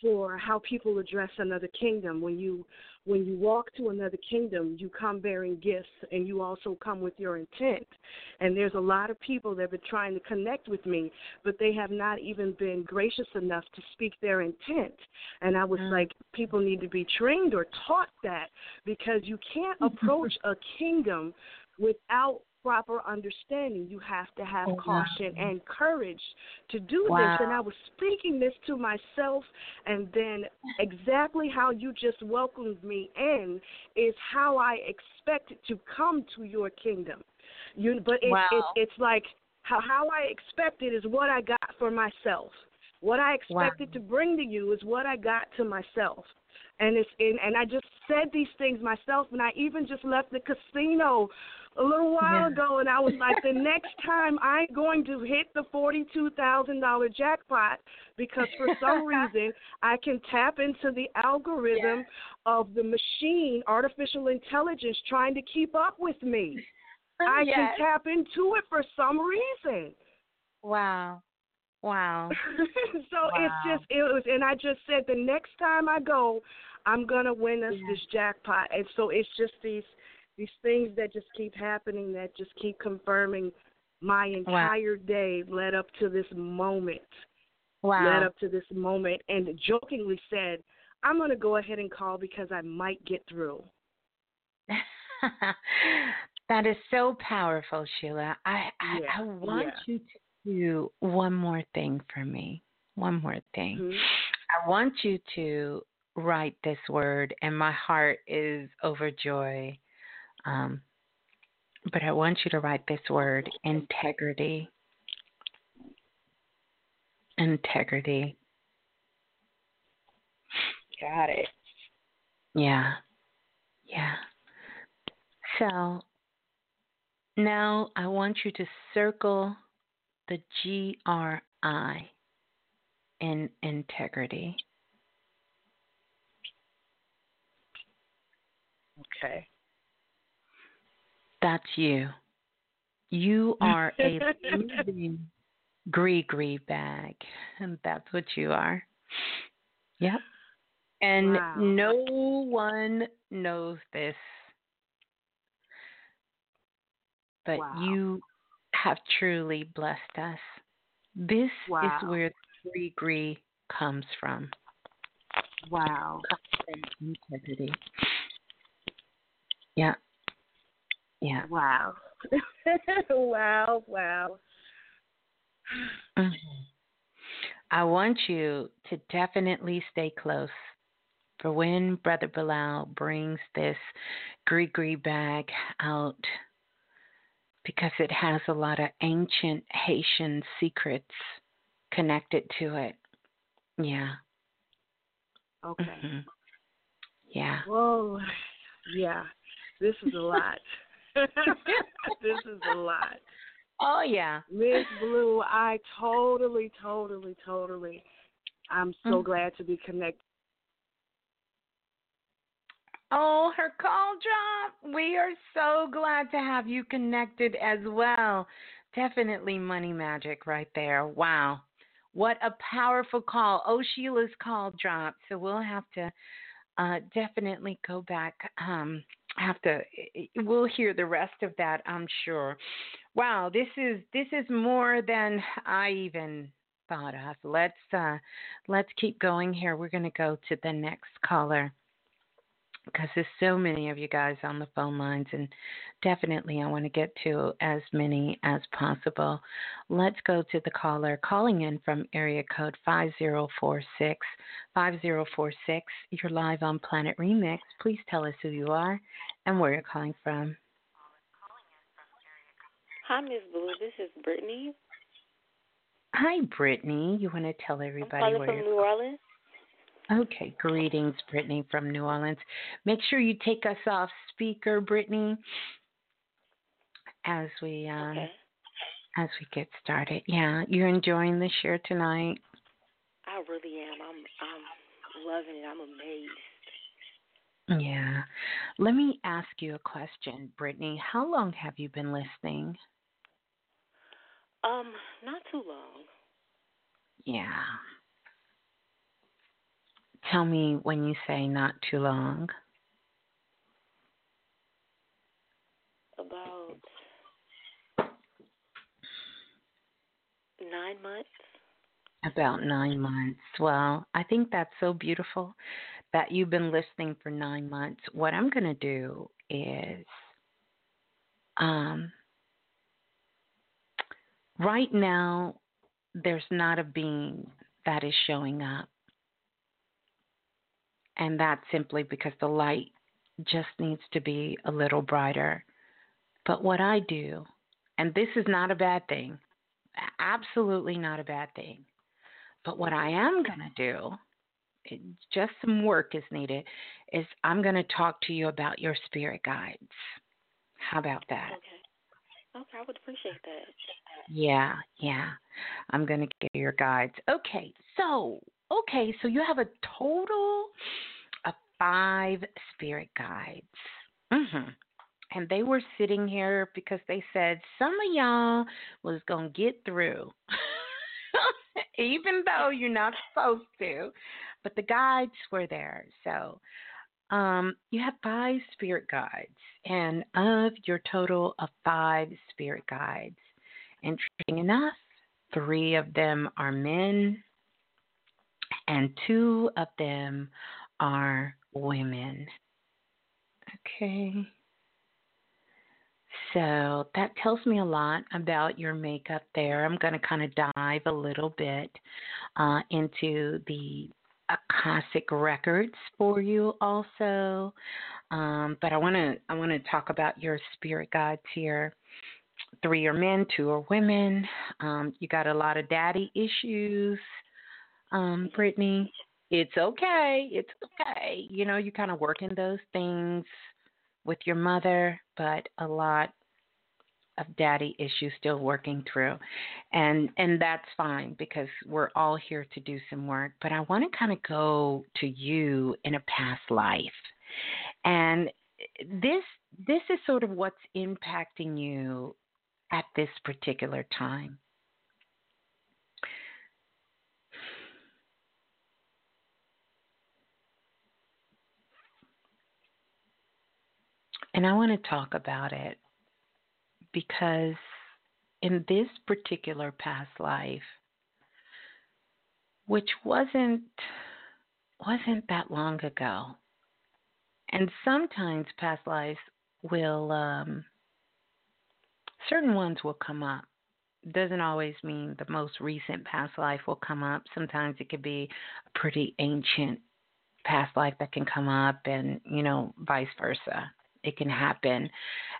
for how people address another kingdom. When you when you walk to another kingdom, you come bearing gifts, and you also come with your intent. And there's a lot of people that have been trying to connect with me, but they have not even been gracious enough to speak their intent. And I was mm. like, people need to be trained or taught that because you can't approach a kingdom without proper understanding. You have to have Oh, wow. caution and courage to do Wow. this. And I was speaking this to myself, and then exactly how you just welcomed me in is how I expect to come to your kingdom. You, but it, Wow. it, it's like how how I expected is what I got for myself. What I Wow. expected to bring to you is what I got to myself. And it's and, and I just said these things myself and I even just left the casino a little while Yeah. ago and I was like the next time I'm going to hit the forty two thousand dollar jackpot because for some reason I can tap into the algorithm of the machine, artificial intelligence trying to keep up with me. I Yes. can tap into it for some reason. Wow. Wow. so Wow. it's just it was and I just said the next time I go, I'm gonna win us this jackpot. And so it's just these these things that just keep happening that just keep confirming my entire wow. day led up to this moment. Wow. Led up to this moment and jokingly said, I'm going to go ahead and call because I might get through. that is so powerful, Sheila. I I, yeah. I want yeah. you to do one more thing for me. One more thing. Mm-hmm. I want you to write this word, and my heart is overjoyed. Um, but I want you to write this word integrity. Integrity. Got it. Yeah. Yeah. So now I want you to circle the G R I in integrity. Okay. That's you. You are a living gree bag, and that's what you are. Yep. And wow. no one knows this, but wow. you have truly blessed us. This wow. is where the gree gree comes from. Wow. Integrity. Yeah. Yeah. Wow. wow. Wow. Mm-hmm. I want you to definitely stay close for when Brother Balah brings this Gree gree bag out because it has a lot of ancient Haitian secrets connected to it. Yeah. Okay. Mm-hmm. Yeah. Whoa. Yeah. This is a lot. this is a lot. Oh yeah. Miss Blue, I totally, totally, totally I'm so mm-hmm. glad to be connected. Oh, her call dropped. We are so glad to have you connected as well. Definitely money magic right there. Wow. What a powerful call. Oh, Sheila's call dropped. So we'll have to uh, definitely go back. Um, have to. We'll hear the rest of that. I'm sure. Wow, this is this is more than I even thought of. Let's uh, let's keep going here. We're going to go to the next caller because there's so many of you guys on the phone lines, and definitely I want to get to as many as possible. Let's go to the caller calling in from area code 5046. 5046, you're live on Planet Remix. Please tell us who you are and where you're calling from. Hi, Miss Blue. This is Brittany. Hi, Brittany. You want to tell everybody I'm calling where from you're New Orleans. Okay, greetings, Brittany from New Orleans. Make sure you take us off speaker, Brittany, as we um, okay. as we get started. Yeah, you're enjoying the show tonight. I really am. I'm I'm loving it. I'm amazed. Yeah. Let me ask you a question, Brittany. How long have you been listening? Um, not too long. Yeah. Tell me when you say not too long. About nine months. About nine months. Well, I think that's so beautiful that you've been listening for nine months. What I'm going to do is um, right now, there's not a being that is showing up and that's simply because the light just needs to be a little brighter. But what I do, and this is not a bad thing, absolutely not a bad thing. But what I am going to do, it, just some work is needed, is I'm going to talk to you about your spirit guides. How about that? Okay. Okay, I would appreciate that. Yeah, yeah. I'm going to get your guides. Okay, so Okay, so you have a total five spirit guides. Mm-hmm. And they were sitting here because they said some of y'all was going to get through, even though you're not supposed to. But the guides were there. So um, you have five spirit guides, and of your total of five spirit guides, interesting enough, three of them are men, and two of them are women. Okay. So that tells me a lot about your makeup there. I'm going to kind of dive a little bit uh, into the Akashic records for you also. Um, but I want to I want to talk about your spirit guides here. Three are men, two are women. Um, you got a lot of daddy issues, um, Brittany. It's okay. It's okay. You know, you kind of working those things with your mother, but a lot of daddy issues still working through and and that's fine because we're all here to do some work but i want to kind of go to you in a past life and eh, this this is sort of what's impacting you at this particular time and I want to talk about it because in this particular past life, which wasn't wasn't that long ago, and sometimes past lives will um, certain ones will come up. Doesn't always mean the most recent past life will come up. Sometimes it could be a pretty ancient past life that can come up, and you know, vice versa. It can happen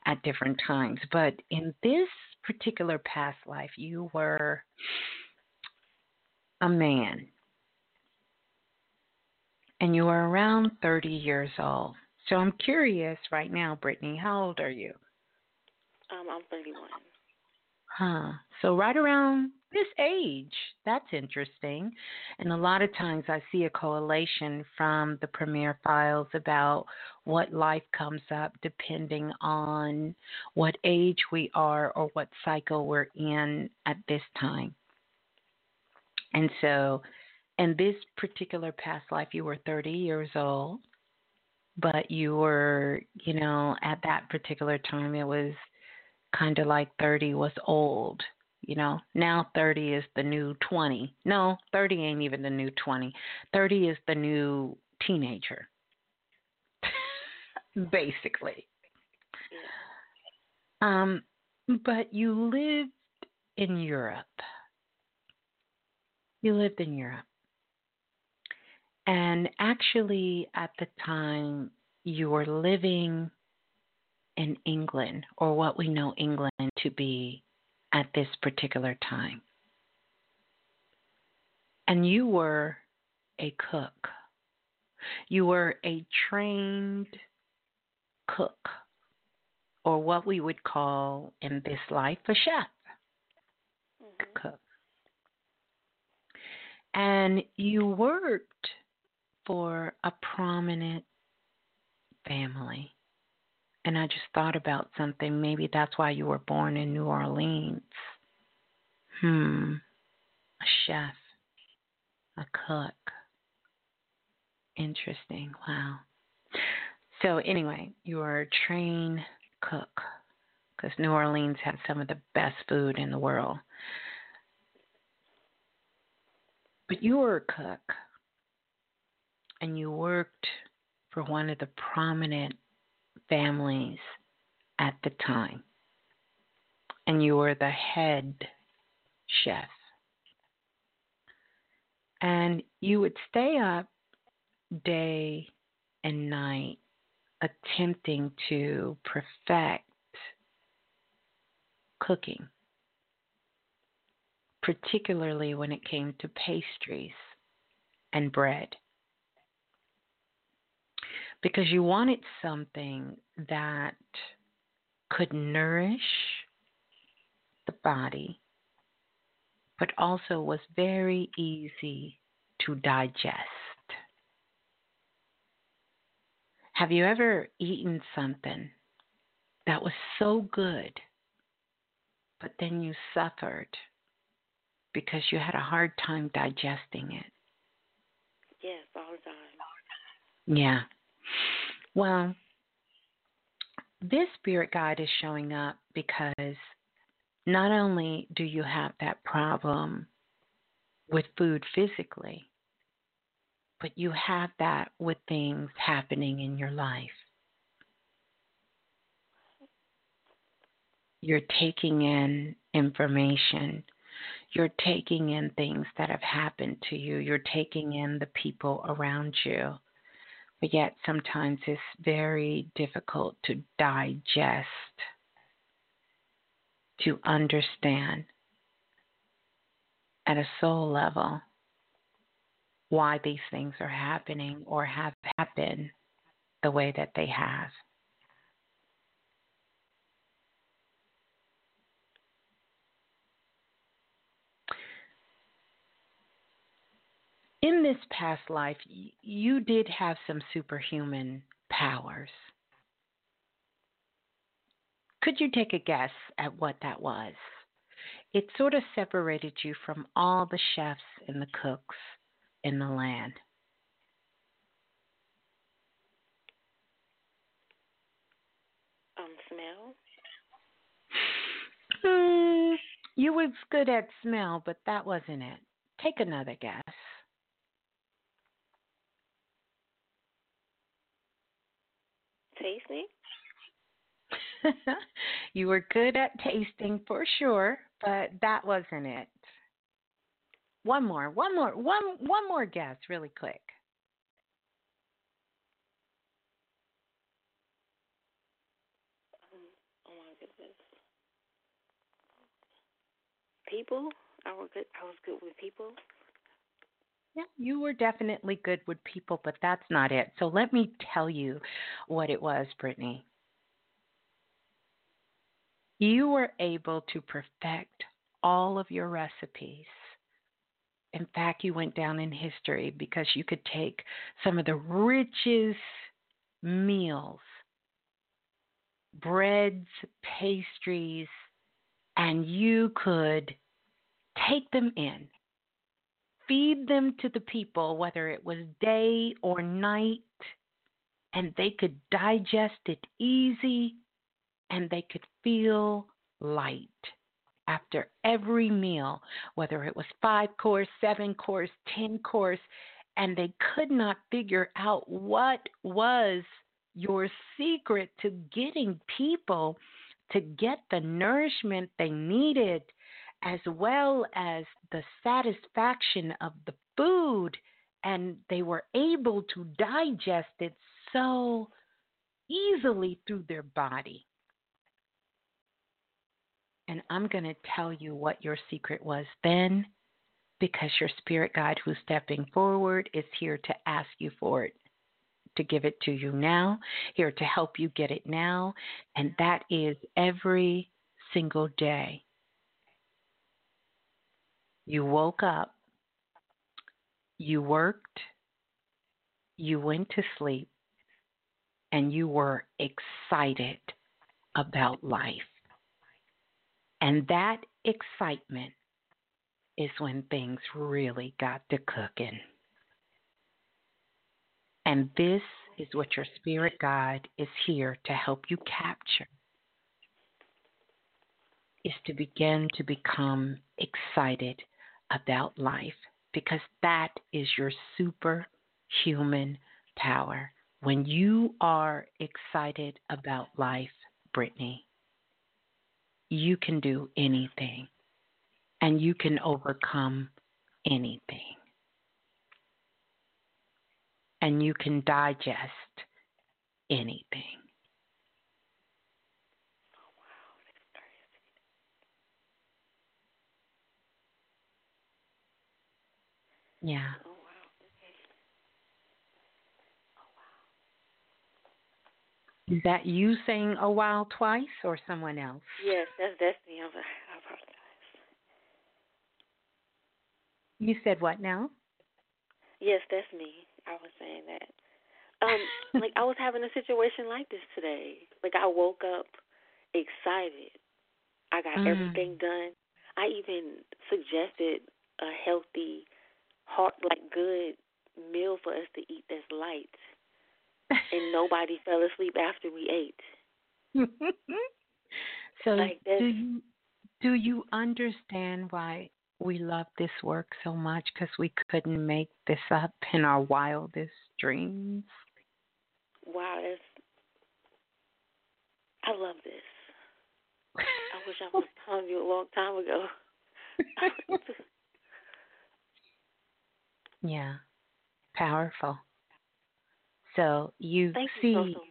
at different times. But in this particular past life, you were a man and you were around 30 years old. So I'm curious right now, Brittany, how old are you? Um, I'm 31. Huh. So right around this age. That's interesting. And a lot of times I see a correlation from the Premier files about what life comes up depending on what age we are or what cycle we're in at this time. And so, in this particular past life, you were 30 years old, but you were, you know, at that particular time, it was kind of like 30 was old you know, now 30 is the new 20. No, 30 ain't even the new 20. 30 is the new teenager. Basically. Um, but you lived in Europe. You lived in Europe. And actually, at the time, you were living in England, or what we know England to be at this particular time. And you were a cook. You were a trained cook, or what we would call in this life a chef. Mm-hmm. Cook. And you worked for a prominent family. And I just thought about something. Maybe that's why you were born in New Orleans. Hmm. A chef, a cook. Interesting. Wow. So, anyway, you are a trained cook because New Orleans has some of the best food in the world. But you were a cook and you worked for one of the prominent families at the time, and you were the head chef. And you would stay up day and night attempting to perfect cooking, particularly when it came to pastries and bread because you wanted something that could nourish the body, but also was very easy to digest. Have you ever eaten something that was so good, but then you suffered because you had a hard time digesting it? Yes, all the time. Yeah. Well, this spirit guide is showing up because not only do you have that problem with food physically, but you have that with things happening in your life. You're taking in information. You're taking in things that have happened to you. You're taking in the people around you. But yet, sometimes it's very difficult to digest, to understand at a soul level why these things are happening or have happened the way that they have. In this past life, you did have some superhuman powers. Could you take a guess at what that was? It sort of separated you from all the chefs and the cooks in the land. Um, smell. Hmm, you was good at smell, but that wasn't it. Take another guess. Tasting. you were good at tasting for sure, but that wasn't it. One more, one more, one one more guess, really quick. Oh my goodness. People. I was good. I was good with people. Yeah, you were definitely good with people, but that's not it. So let me tell you what it was, Brittany. You were able to perfect all of your recipes in fact, you went down in history because you could take some of the richest meals, breads, pastries, and you could take them in, feed them to the people, whether it was day or night, and they could digest it easy and they could feel light after every meal, whether it was five course, seven course, ten course, and they could not figure out what was your secret to getting people to get the nourishment they needed as well as the satisfaction of the food and they were able to digest it so easily through their body and I'm going to tell you what your secret was then because your spirit guide who's stepping forward is here to ask you for it, to give it to you now, here to help you get it now. And that is every single day. You woke up, you worked, you went to sleep, and you were excited about life. And that excitement is when things really got to cooking. And this is what your spirit guide is here to help you capture is to begin to become excited about life because that is your superhuman power. When you are excited about life, Brittany, you can do anything and you can overcome anything. And you can digest anything. Yeah. Is that you saying a while twice or someone else? Yes, that's that's me. I apologize. You said what now? Yes, that's me. I was saying that. Um, like I was having a situation like this today. Like I woke up excited. I got mm. everything done. I even suggested a healthy, heart like good meal for us to eat that's light and nobody fell asleep after we ate. so like do you do you understand why we love this work so much? Because we couldn't make this up in our wildest dreams. Wow, that's I love this. I wish I was telling you a long time ago. Yeah, powerful. So you Thank see, you so, so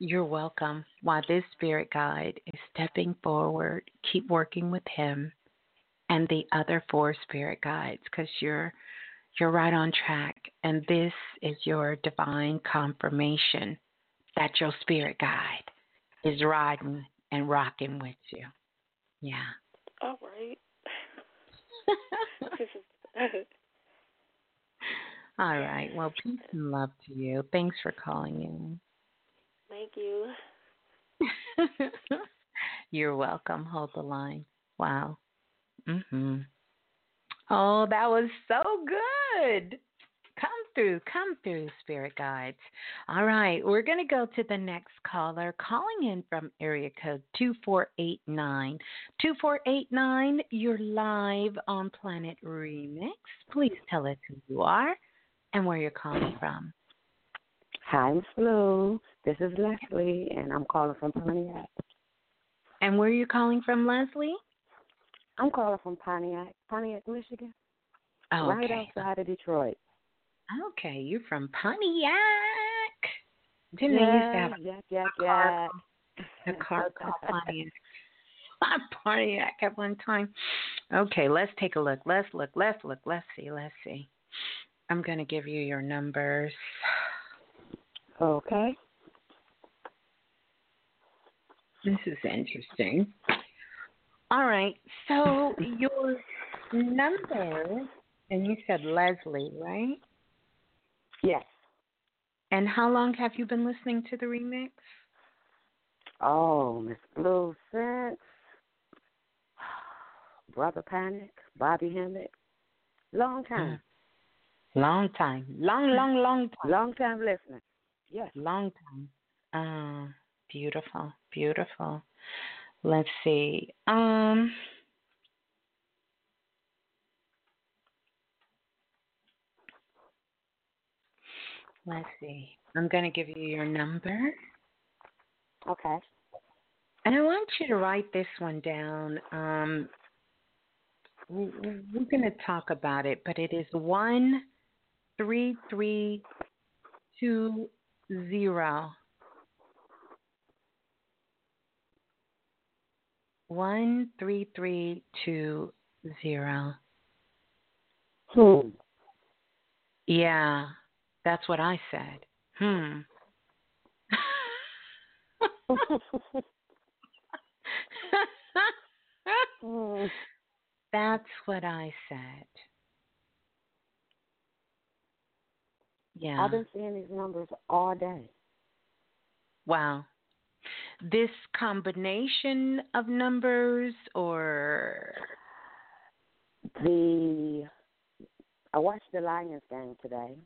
you're welcome. While this spirit guide is stepping forward, keep working with him and the other four spirit guides because you're you're right on track. And this is your divine confirmation that your spirit guide is riding and rocking with you. Yeah. All right. All right. Well, peace and love to you. Thanks for calling in. Thank you. You're welcome. Hold the line. Wow. Mhm. Oh, that was so good. Come through, come through, spirit guides. All right, we're going to go to the next caller calling in from area code 2489. 2489, you're live on Planet Remix. Please tell us who you are and where you're calling from. Hi, Miss Blue. This is Leslie, and I'm calling from Pontiac. And where are you calling from, Leslie? I'm calling from Pontiac, Pontiac, Michigan. Oh, right outside of Detroit. Okay, you're from Pontiac. Didn't yeah, they used to have yeah, yeah, a yeah. car, a car called Pontiac? Pontiac at one time. Okay, let's take a look. Let's look. Let's look. Let's see. Let's see. I'm going to give you your numbers. Okay. This is interesting. All right. So your number, and you said Leslie, right? Yes. And how long have you been listening to the remix? Oh, Miss Blue, since Brother Panic, Bobby Hemmett. Long time. Long time. Long, long, long time. Long time listening. Yes. Long time. Uh, beautiful. Beautiful. Let's see. Um Let's see. I'm going to give you your number. Okay. And I want you to write this one down. Um, we- we're going to talk about it, but it is one three three two zero. One three three two zero. Hmm. Yeah, that's what I said. Hmm. That's what I said. Yeah. I've been seeing these numbers all day. Wow. This combination of numbers or The I watched the Lions game today,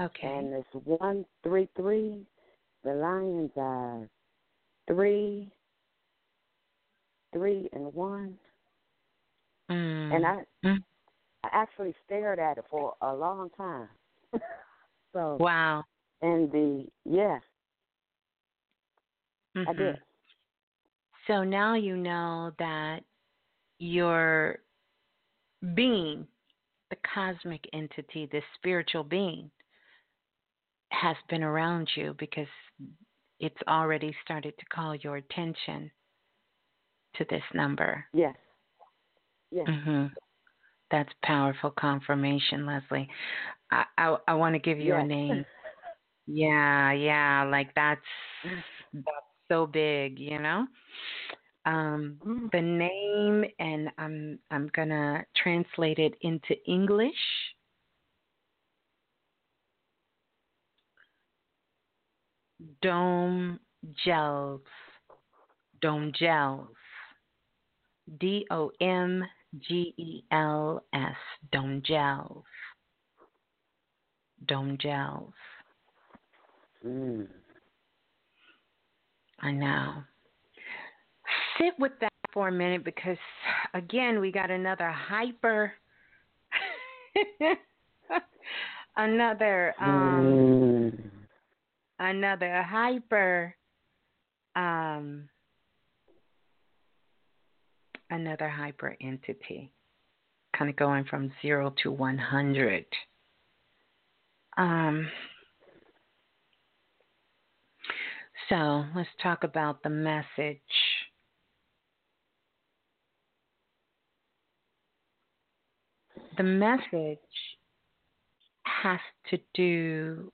okay. and it's one three three. The Lions are three, three and one, Mm. and I Mm. I actually stared at it for a long time. so Wow. and the yeah, I Mhm. did. So now you know that your being, the cosmic entity, the spiritual being, has been around you because it's already started to call your attention to this number. Yes. Yes. hmm That's powerful confirmation, Leslie. I I, I want to give you a name. Yeah, yeah, like that's that's so big, you know. Um, the name, and I'm I'm gonna translate it into English. Dome gels, dome gels, D O M G E L S, dome gels, dome gels. Mm. I know. Sit with that for a minute because, again, we got another hyper, another, um, Mm. another hyper, um, another hyper entity, kind of going from zero to one hundred. Um. So let's talk about the message. The message has to do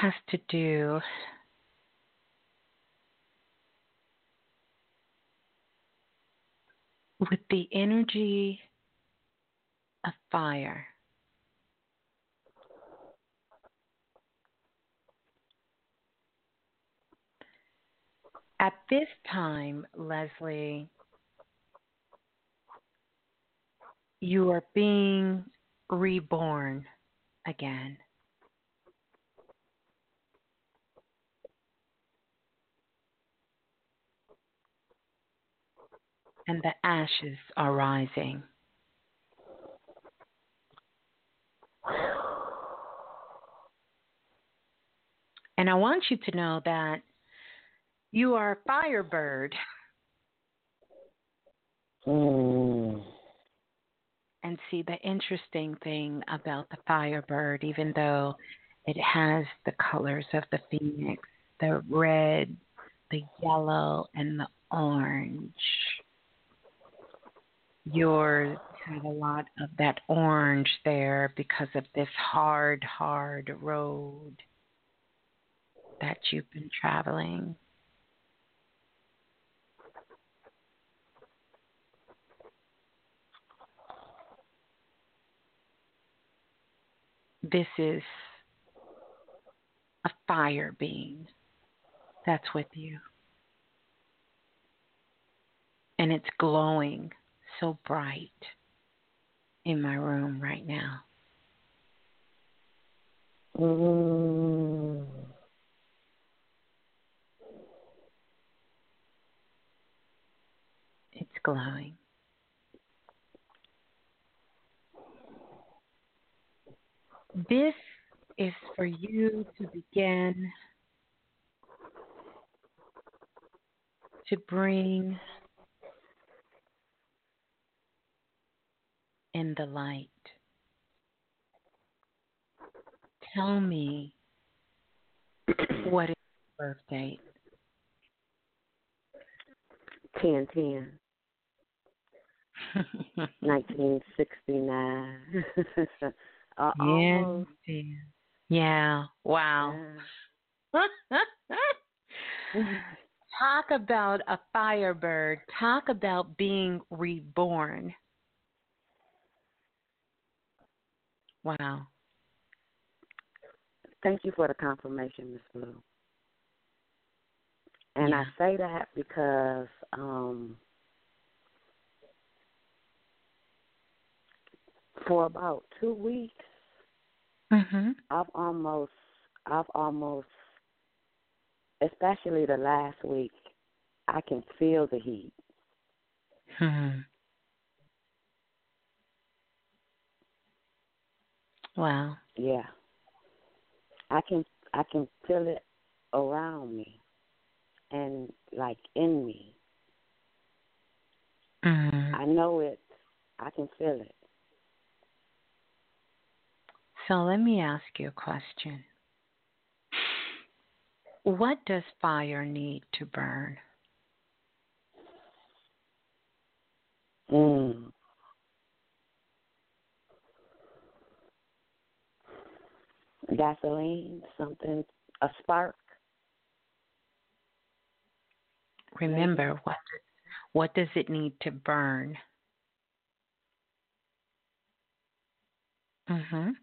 has to do with the energy of fire. At this time, Leslie, you are being reborn again. And the ashes are rising. And I want you to know that you are a firebird. Mm. And see, the interesting thing about the firebird, even though it has the colors of the phoenix the red, the yellow, and the orange yours has a lot of that orange there because of this hard, hard road that you've been traveling. This is a fire being that's with you. And it's glowing so bright in my room right now. Mm. It's glowing. This is for you to begin to bring in the light. Tell me what is your birth date? 10 10. 1969. uh, yeah. almost. Yeah. Wow. Talk about a firebird. Talk about being reborn. Wow. Thank you for the confirmation, Miss Blue. And Yeah. I say that because um for about two weeks Mhm. I've almost I've almost especially the last week I can feel the heat. Hmm. Wow. Yeah. I can I can feel it around me and like in me. Mhm. I know it I can feel it. So let me ask you a question. What does fire need to burn? Mm. Gasoline, something a spark. Remember what what does it need to burn? Mhm.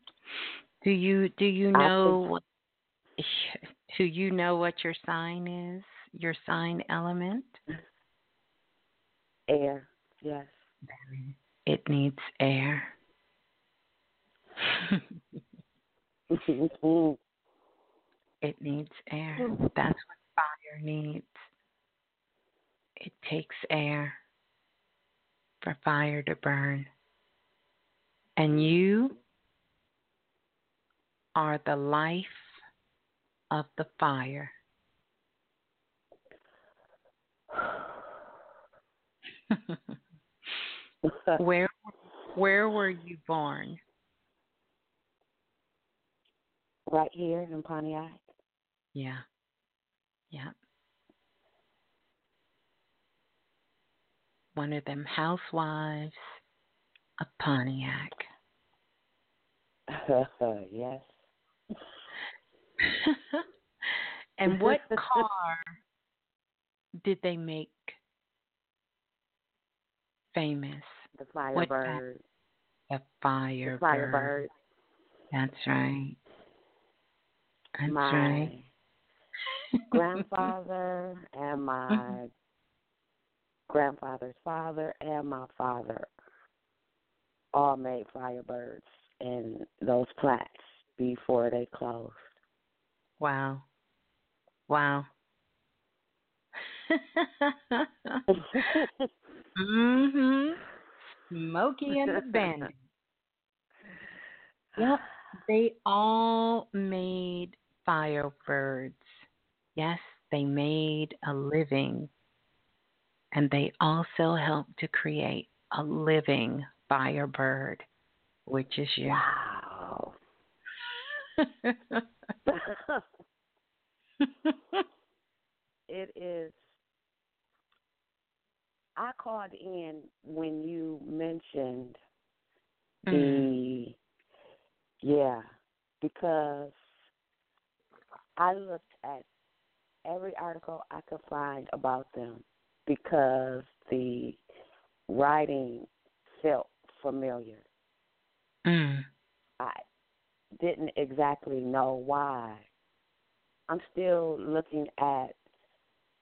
Do you do you know do you know what your sign is? Your sign element? Air, yes. It needs air. it needs air. Hmm. That's what fire needs. It takes air for fire to burn. And you are the life of the fire. where where were you born? Right here in Pontiac. Yeah. Yeah. One of them housewives of Pontiac. yes. and what car did they make famous? The Firebird. The Firebird. The Firebird. That's right. That's my right. grandfather and my grandfather's father and my father all made Firebirds in those plants before they closed. Wow. Wow. mhm. Smokey and the Bandit. Yep. They all made Firebirds. Yes, they made a living. And they also helped to create a living Firebird, which is you. Wow. it is. I called in when you mentioned the, Mm-hmm. yeah, because I looked at every article I could find about them because the writing felt familiar. Mm. I didn't exactly know why. I'm still looking at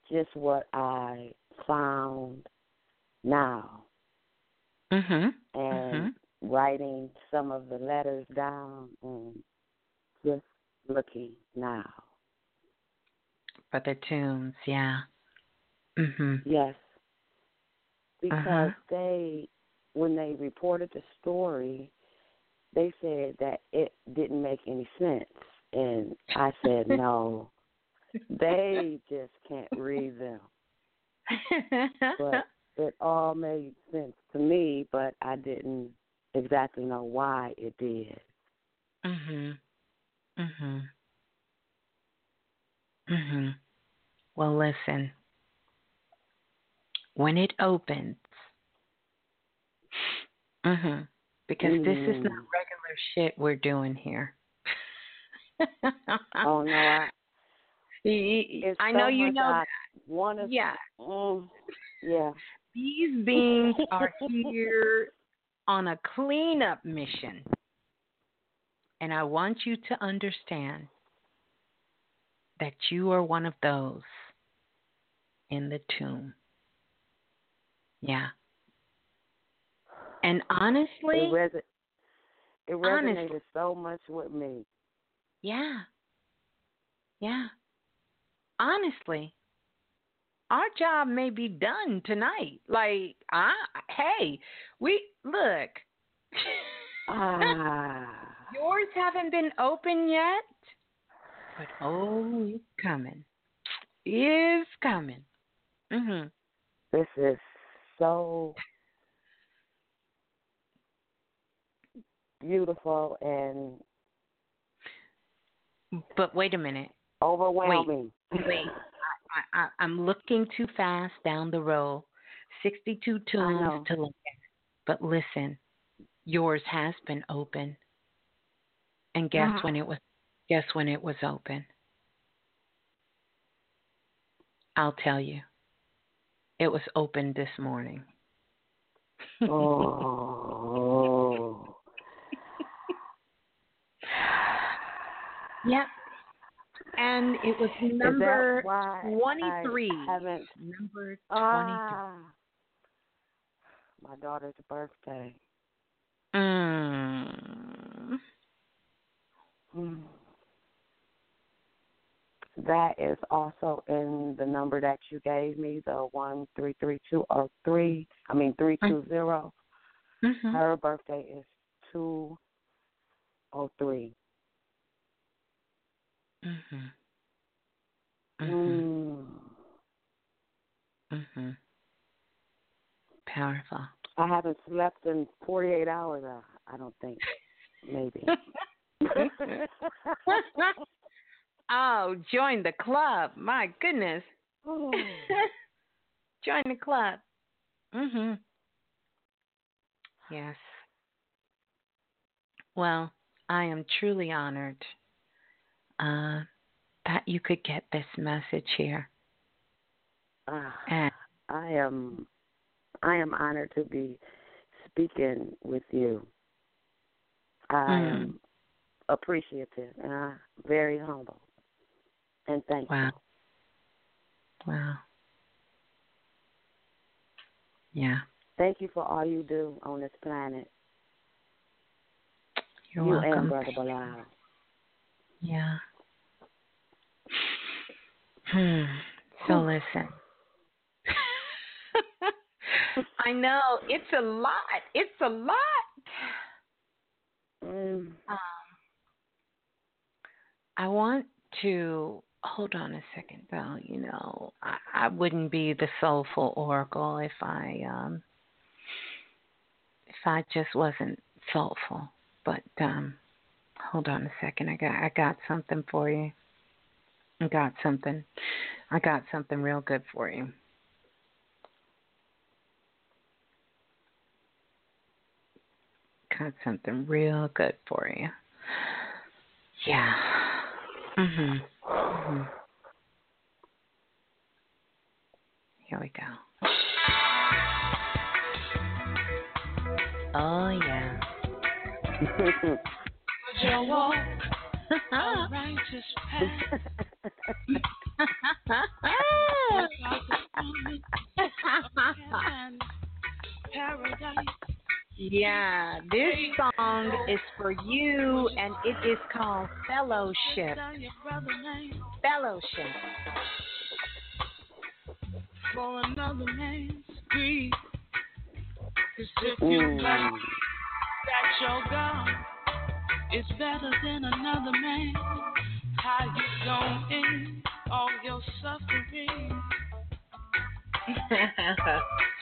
just what I found now Mhm. and writing some of the letters down and just looking now. But the tunes, yeah. Mhm. Yes. Because Uh-huh. they when they reported the story, they said that it didn't make any sense. And I said, no, they just can't read them. But it all made sense to me, but I didn't exactly know why it did. Mhm. Mhm. Mhm. Well, listen. When it opens, mhm, because this is not Mm. regular shit we're doing here. Oh no, I it's I so know you know I that. wanna Yeah. mm, yeah. These beings are here on a cleanup mission. And I want you to understand that you are one of those in the tomb. Yeah. And honestly, It, resi- it resonated honestly. so much with me. yeah. Yeah. Honestly, our job may be done tonight. Like, I hey, we look. Ah. Yours haven't been open yet, but oh, it's coming. It's coming. Mm-hmm. This is so beautiful and But wait a minute. overwhelming. Wait, wait. I, I, I'm looking too fast down the road. 62 tunes to look at. But listen, yours has been open. And guess Uh-huh. when it was guess when it was open? I'll tell you. It was open this morning. oh. Yep. And it was number 23. Number 23. Ah. my daughter's birthday. Mm. Mm. That is also in the number that you gave me, the one three three two oh three. I mean three two zero. Mm-hmm. Her birthday is two oh three. Mhm. Mm. Mhm. Powerful. I haven't slept in forty eight hours. Uh, I don't think. Maybe. oh, join the club. My goodness. Join the club. Mhm. Yes. Well, I am truly honored uh, that you could get this message here. Uh, And I am I am honored to be speaking with you. I Mm. am appreciative and I'm very humble. And thankful. wow. Wow. Yeah. Thank you for all you do on this planet. You're you welcome. and Brother Balah. Yeah. Hmm. So listen. I know it's a lot. It's a lot. Mm. Um, I want to hold on a second, though. You know, I, I wouldn't be the soulful oracle if I um if I just wasn't soulful. But um, hold on a second. I got I got something for you. I got something. I got something real good for you. Got something real good for you. Yeah. Mhm. Mhm. Here we go. Oh yeah. Your walk, a righteous path. Paradise. Yeah, this song is for you, and it is called Fellowship. Fellowship. For another man's grief. 'Cause if you Mm. believe that your God is better than another man, how you gon' end all your suffering? 'Cause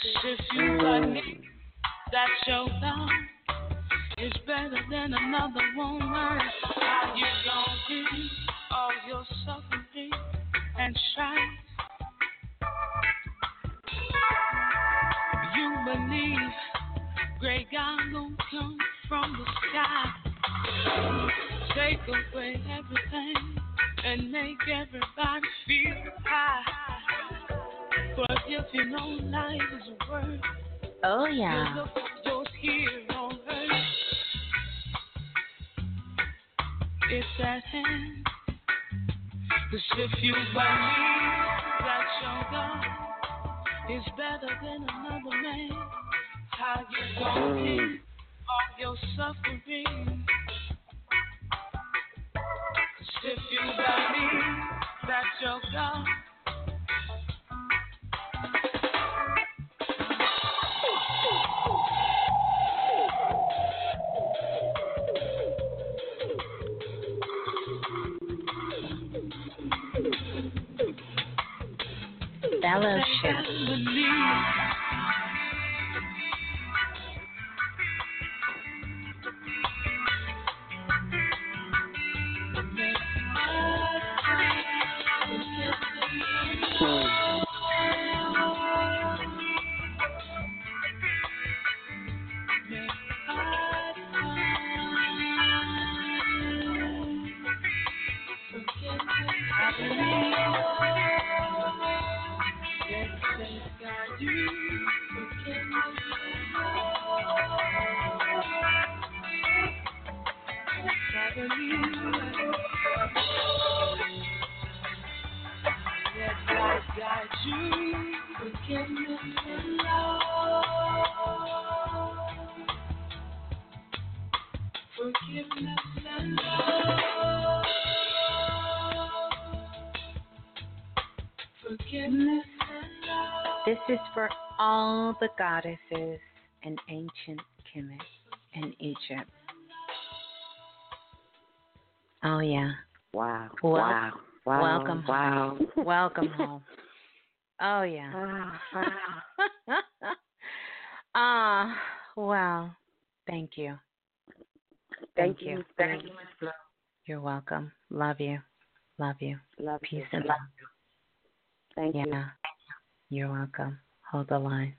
if you believe that your love is better than another woman, how you gon' end all your suffering and strife? You believe great God gon' come from the sky, take away everything and make everybody feel high. But if you know life is worth Oh yeah. look for yours here on earth. It's at hand. 'Cause if you believe that your God is better than another man, how you gon' Mm. all your suffering? 'Cause if you believe that your God Fellowship. All the goddesses and ancient Kemet in Egypt. Oh yeah. Wow. Wow. Wow. Welcome Wow. home. Welcome home. Oh yeah. Ah, wow. Thank you. Thank you. Thank you, Miss Blue. You're welcome. Love you. Love you. Love Peace you. and Love love. Thank yeah. you. You're welcome. Hold the line.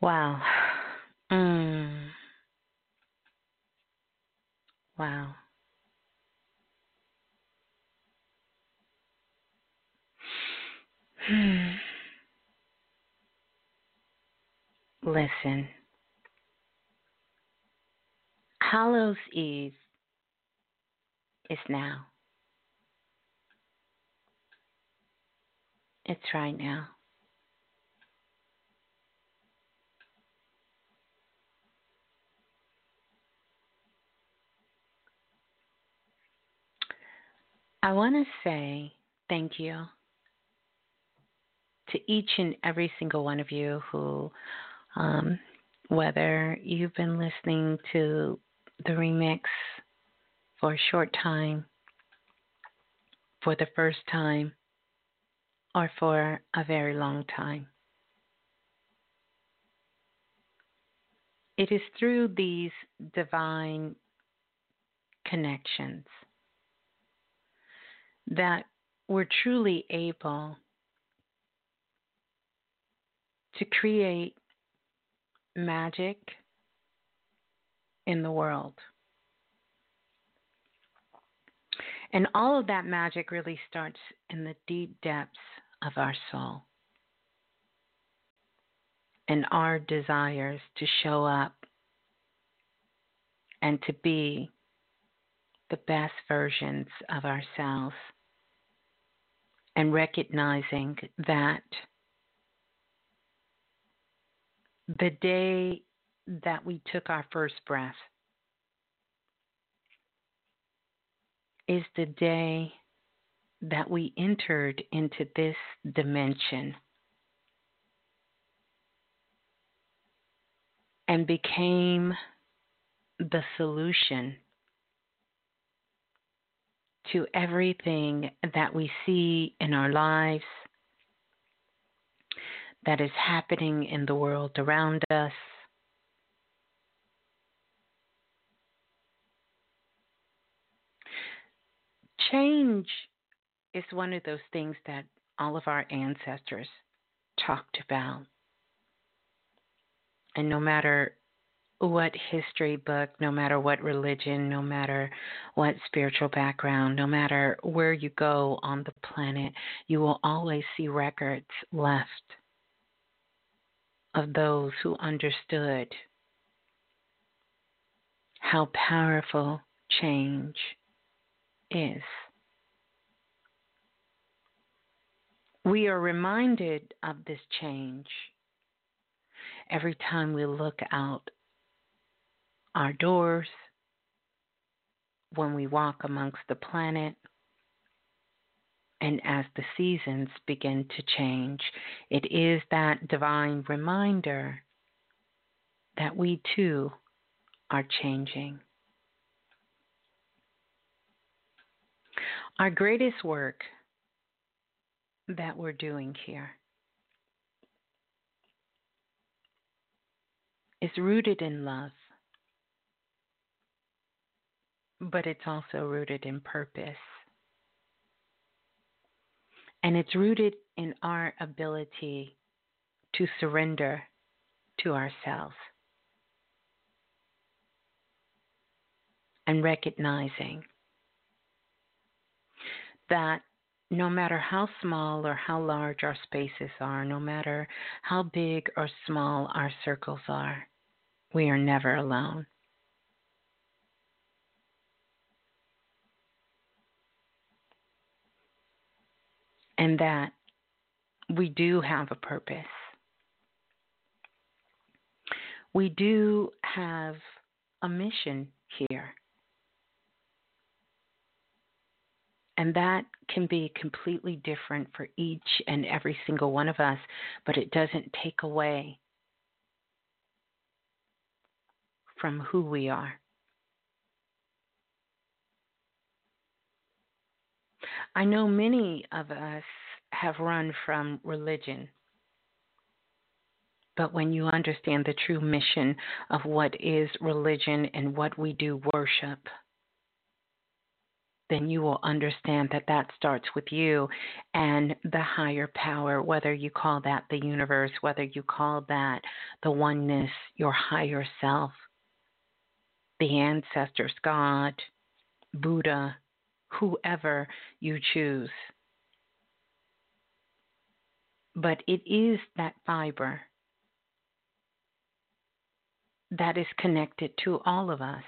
Wow. Mm. Wow. Hmm. Listen. Hallows Eve is now. It's right now. I want to say thank you to each and every single one of you who, um, whether you've been listening to the remix for a short time, for the first time, or for a very long time. It is through these divine connections that we're truly able to create magic in the world. And all of that magic really starts in the deep depths of our soul and our desires to show up and to be the best versions of ourselves and recognizing that the day that we took our first breath is the day that we entered into this dimension and became the solution to everything that we see in our lives that is happening in the world around us. Change is one of those things that all of our ancestors talked about. And no matter what history book, no matter what religion, no matter what spiritual background, no matter where you go on the planet, you will always see records left of those who understood how powerful change is. We are reminded of this change every time we look out our doors, when we walk amongst the planet, and as the seasons begin to change. It is that divine reminder that we too are changing. Our greatest work that we're doing here is rooted in love, but it's also rooted in purpose. And it's rooted in our ability to surrender to ourselves and recognizing that no matter how small or how large our spaces are, no matter how big or small our circles are, we are never alone. And that we do have a purpose. We do have a mission here. And that can be completely different for each and every single one of us, but it doesn't take away from who we are. I know many of us have run from religion. But when you understand the true mission of what is religion and what we do worship, then you will understand that that starts with you and the higher power, whether you call that the universe, whether you call that the oneness, your higher self, the ancestors, God, Buddha, whoever you choose. But it is that fiber that is connected to all of us.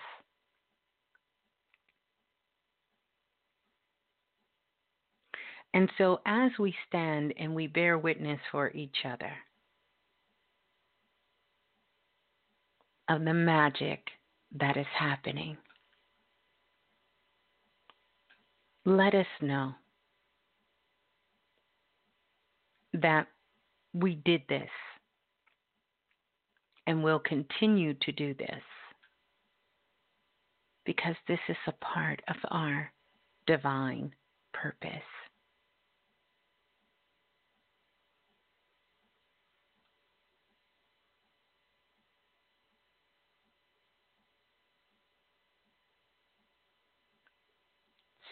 And so, as we stand and we bear witness for each other of the magic that is happening, let us know that we did this and will continue to do this because this is a part of our divine purpose.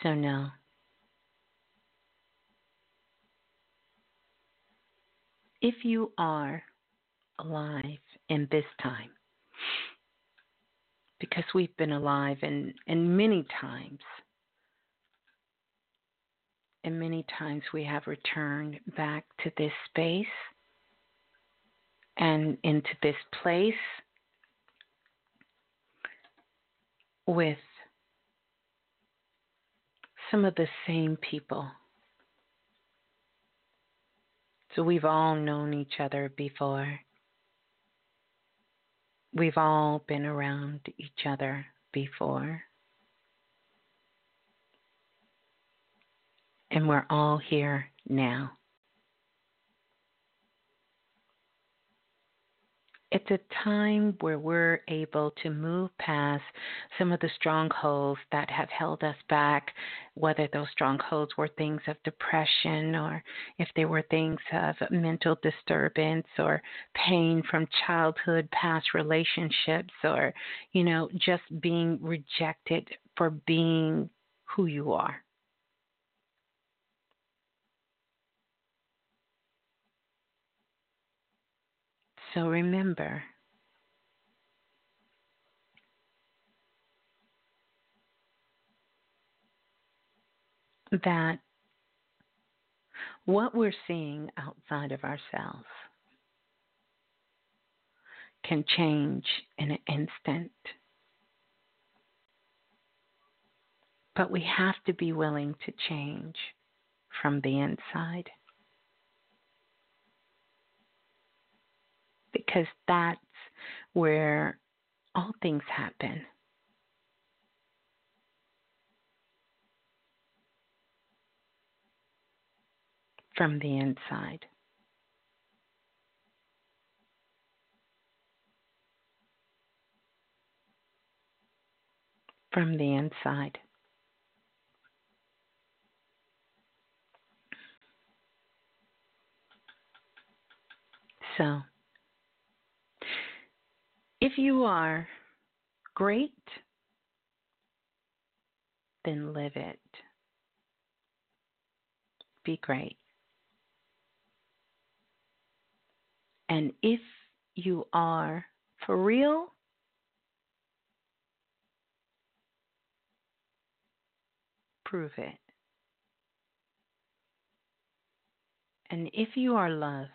So now, if you are alive in this time, because we've been alive in, in many times, and many times we have returned back to this space and into this place with some of the same people. So we've all known each other before. We've all been around each other before. And we're all here now. It's a time where we're able to move past some of the strongholds that have held us back, whether those strongholds were things of depression or if they were things of mental disturbance or pain from childhood, past relationships, or, you know, just being rejected for being who you are. So remember that what we're seeing outside of ourselves can change in an instant. But we have to be willing to change from the inside. Because that's where all things happen. From the inside. From the inside. So, if you are great, then live it. Be great. And if you are for real, prove it. And if you are love,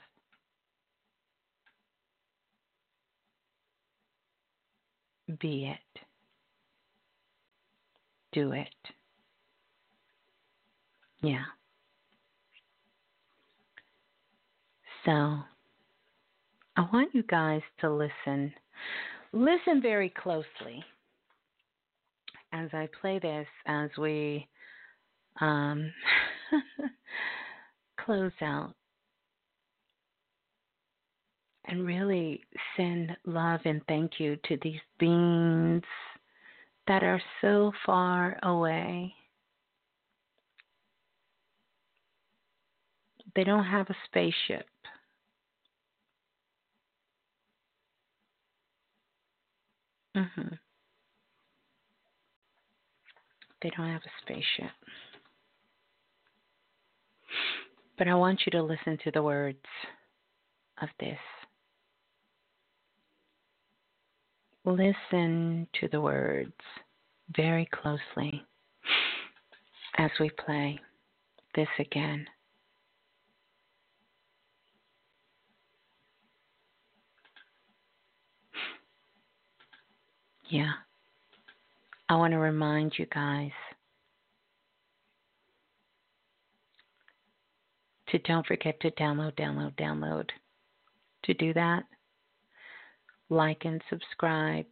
Be it. Do it. Yeah. So, I want you guys to listen. Listen very closely as I play this, as we um, close out and really send love and thank you to these beings that are so far away. They don't have a spaceship. Mhm. They don't have a spaceship. But I want you to listen to the words of this. Listen to the words very closely as we play this again. Yeah. I want to remind you guys to don't forget to download, download, download. To do that, like and subscribe.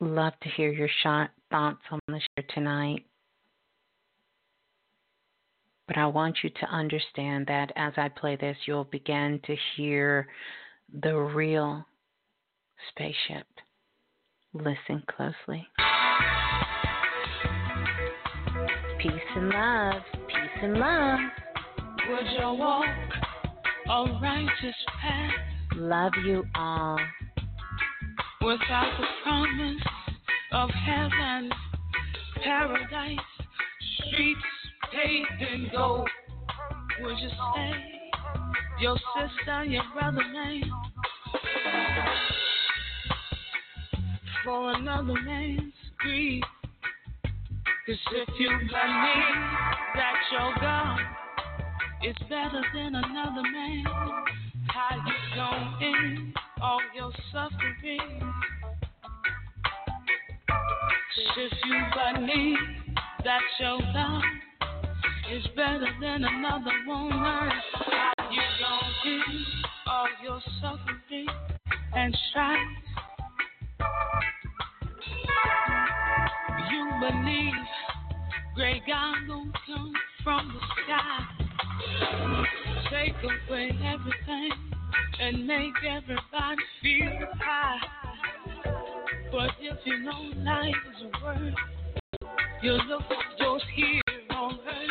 Love to hear your shot thoughts on the show tonight. But I want you to understand that as I play this, you'll begin to hear the real spaceship. Listen closely. Peace and love. Peace and love. Would you walk a righteous path Love you all. Without the promise of heaven, paradise, streets paved in gold? Would you stay your sister, your brother, man, for another man's greed? Cause if you believe that your God is better than another man, how you gon' end all your suffering? If you believe that your God is better than another woman, you gon' end all your suffering and strife? You believe great God gon' come from the sky, take away everything and make everybody feel high. But if you know life is a word, you look just here on earth.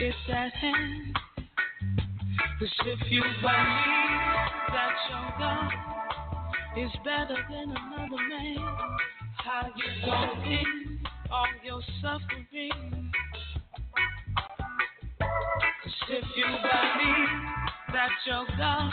It's at hand. Cause if you believe that your God is better than another man, how you gon' end all your suffering? If you believe that your God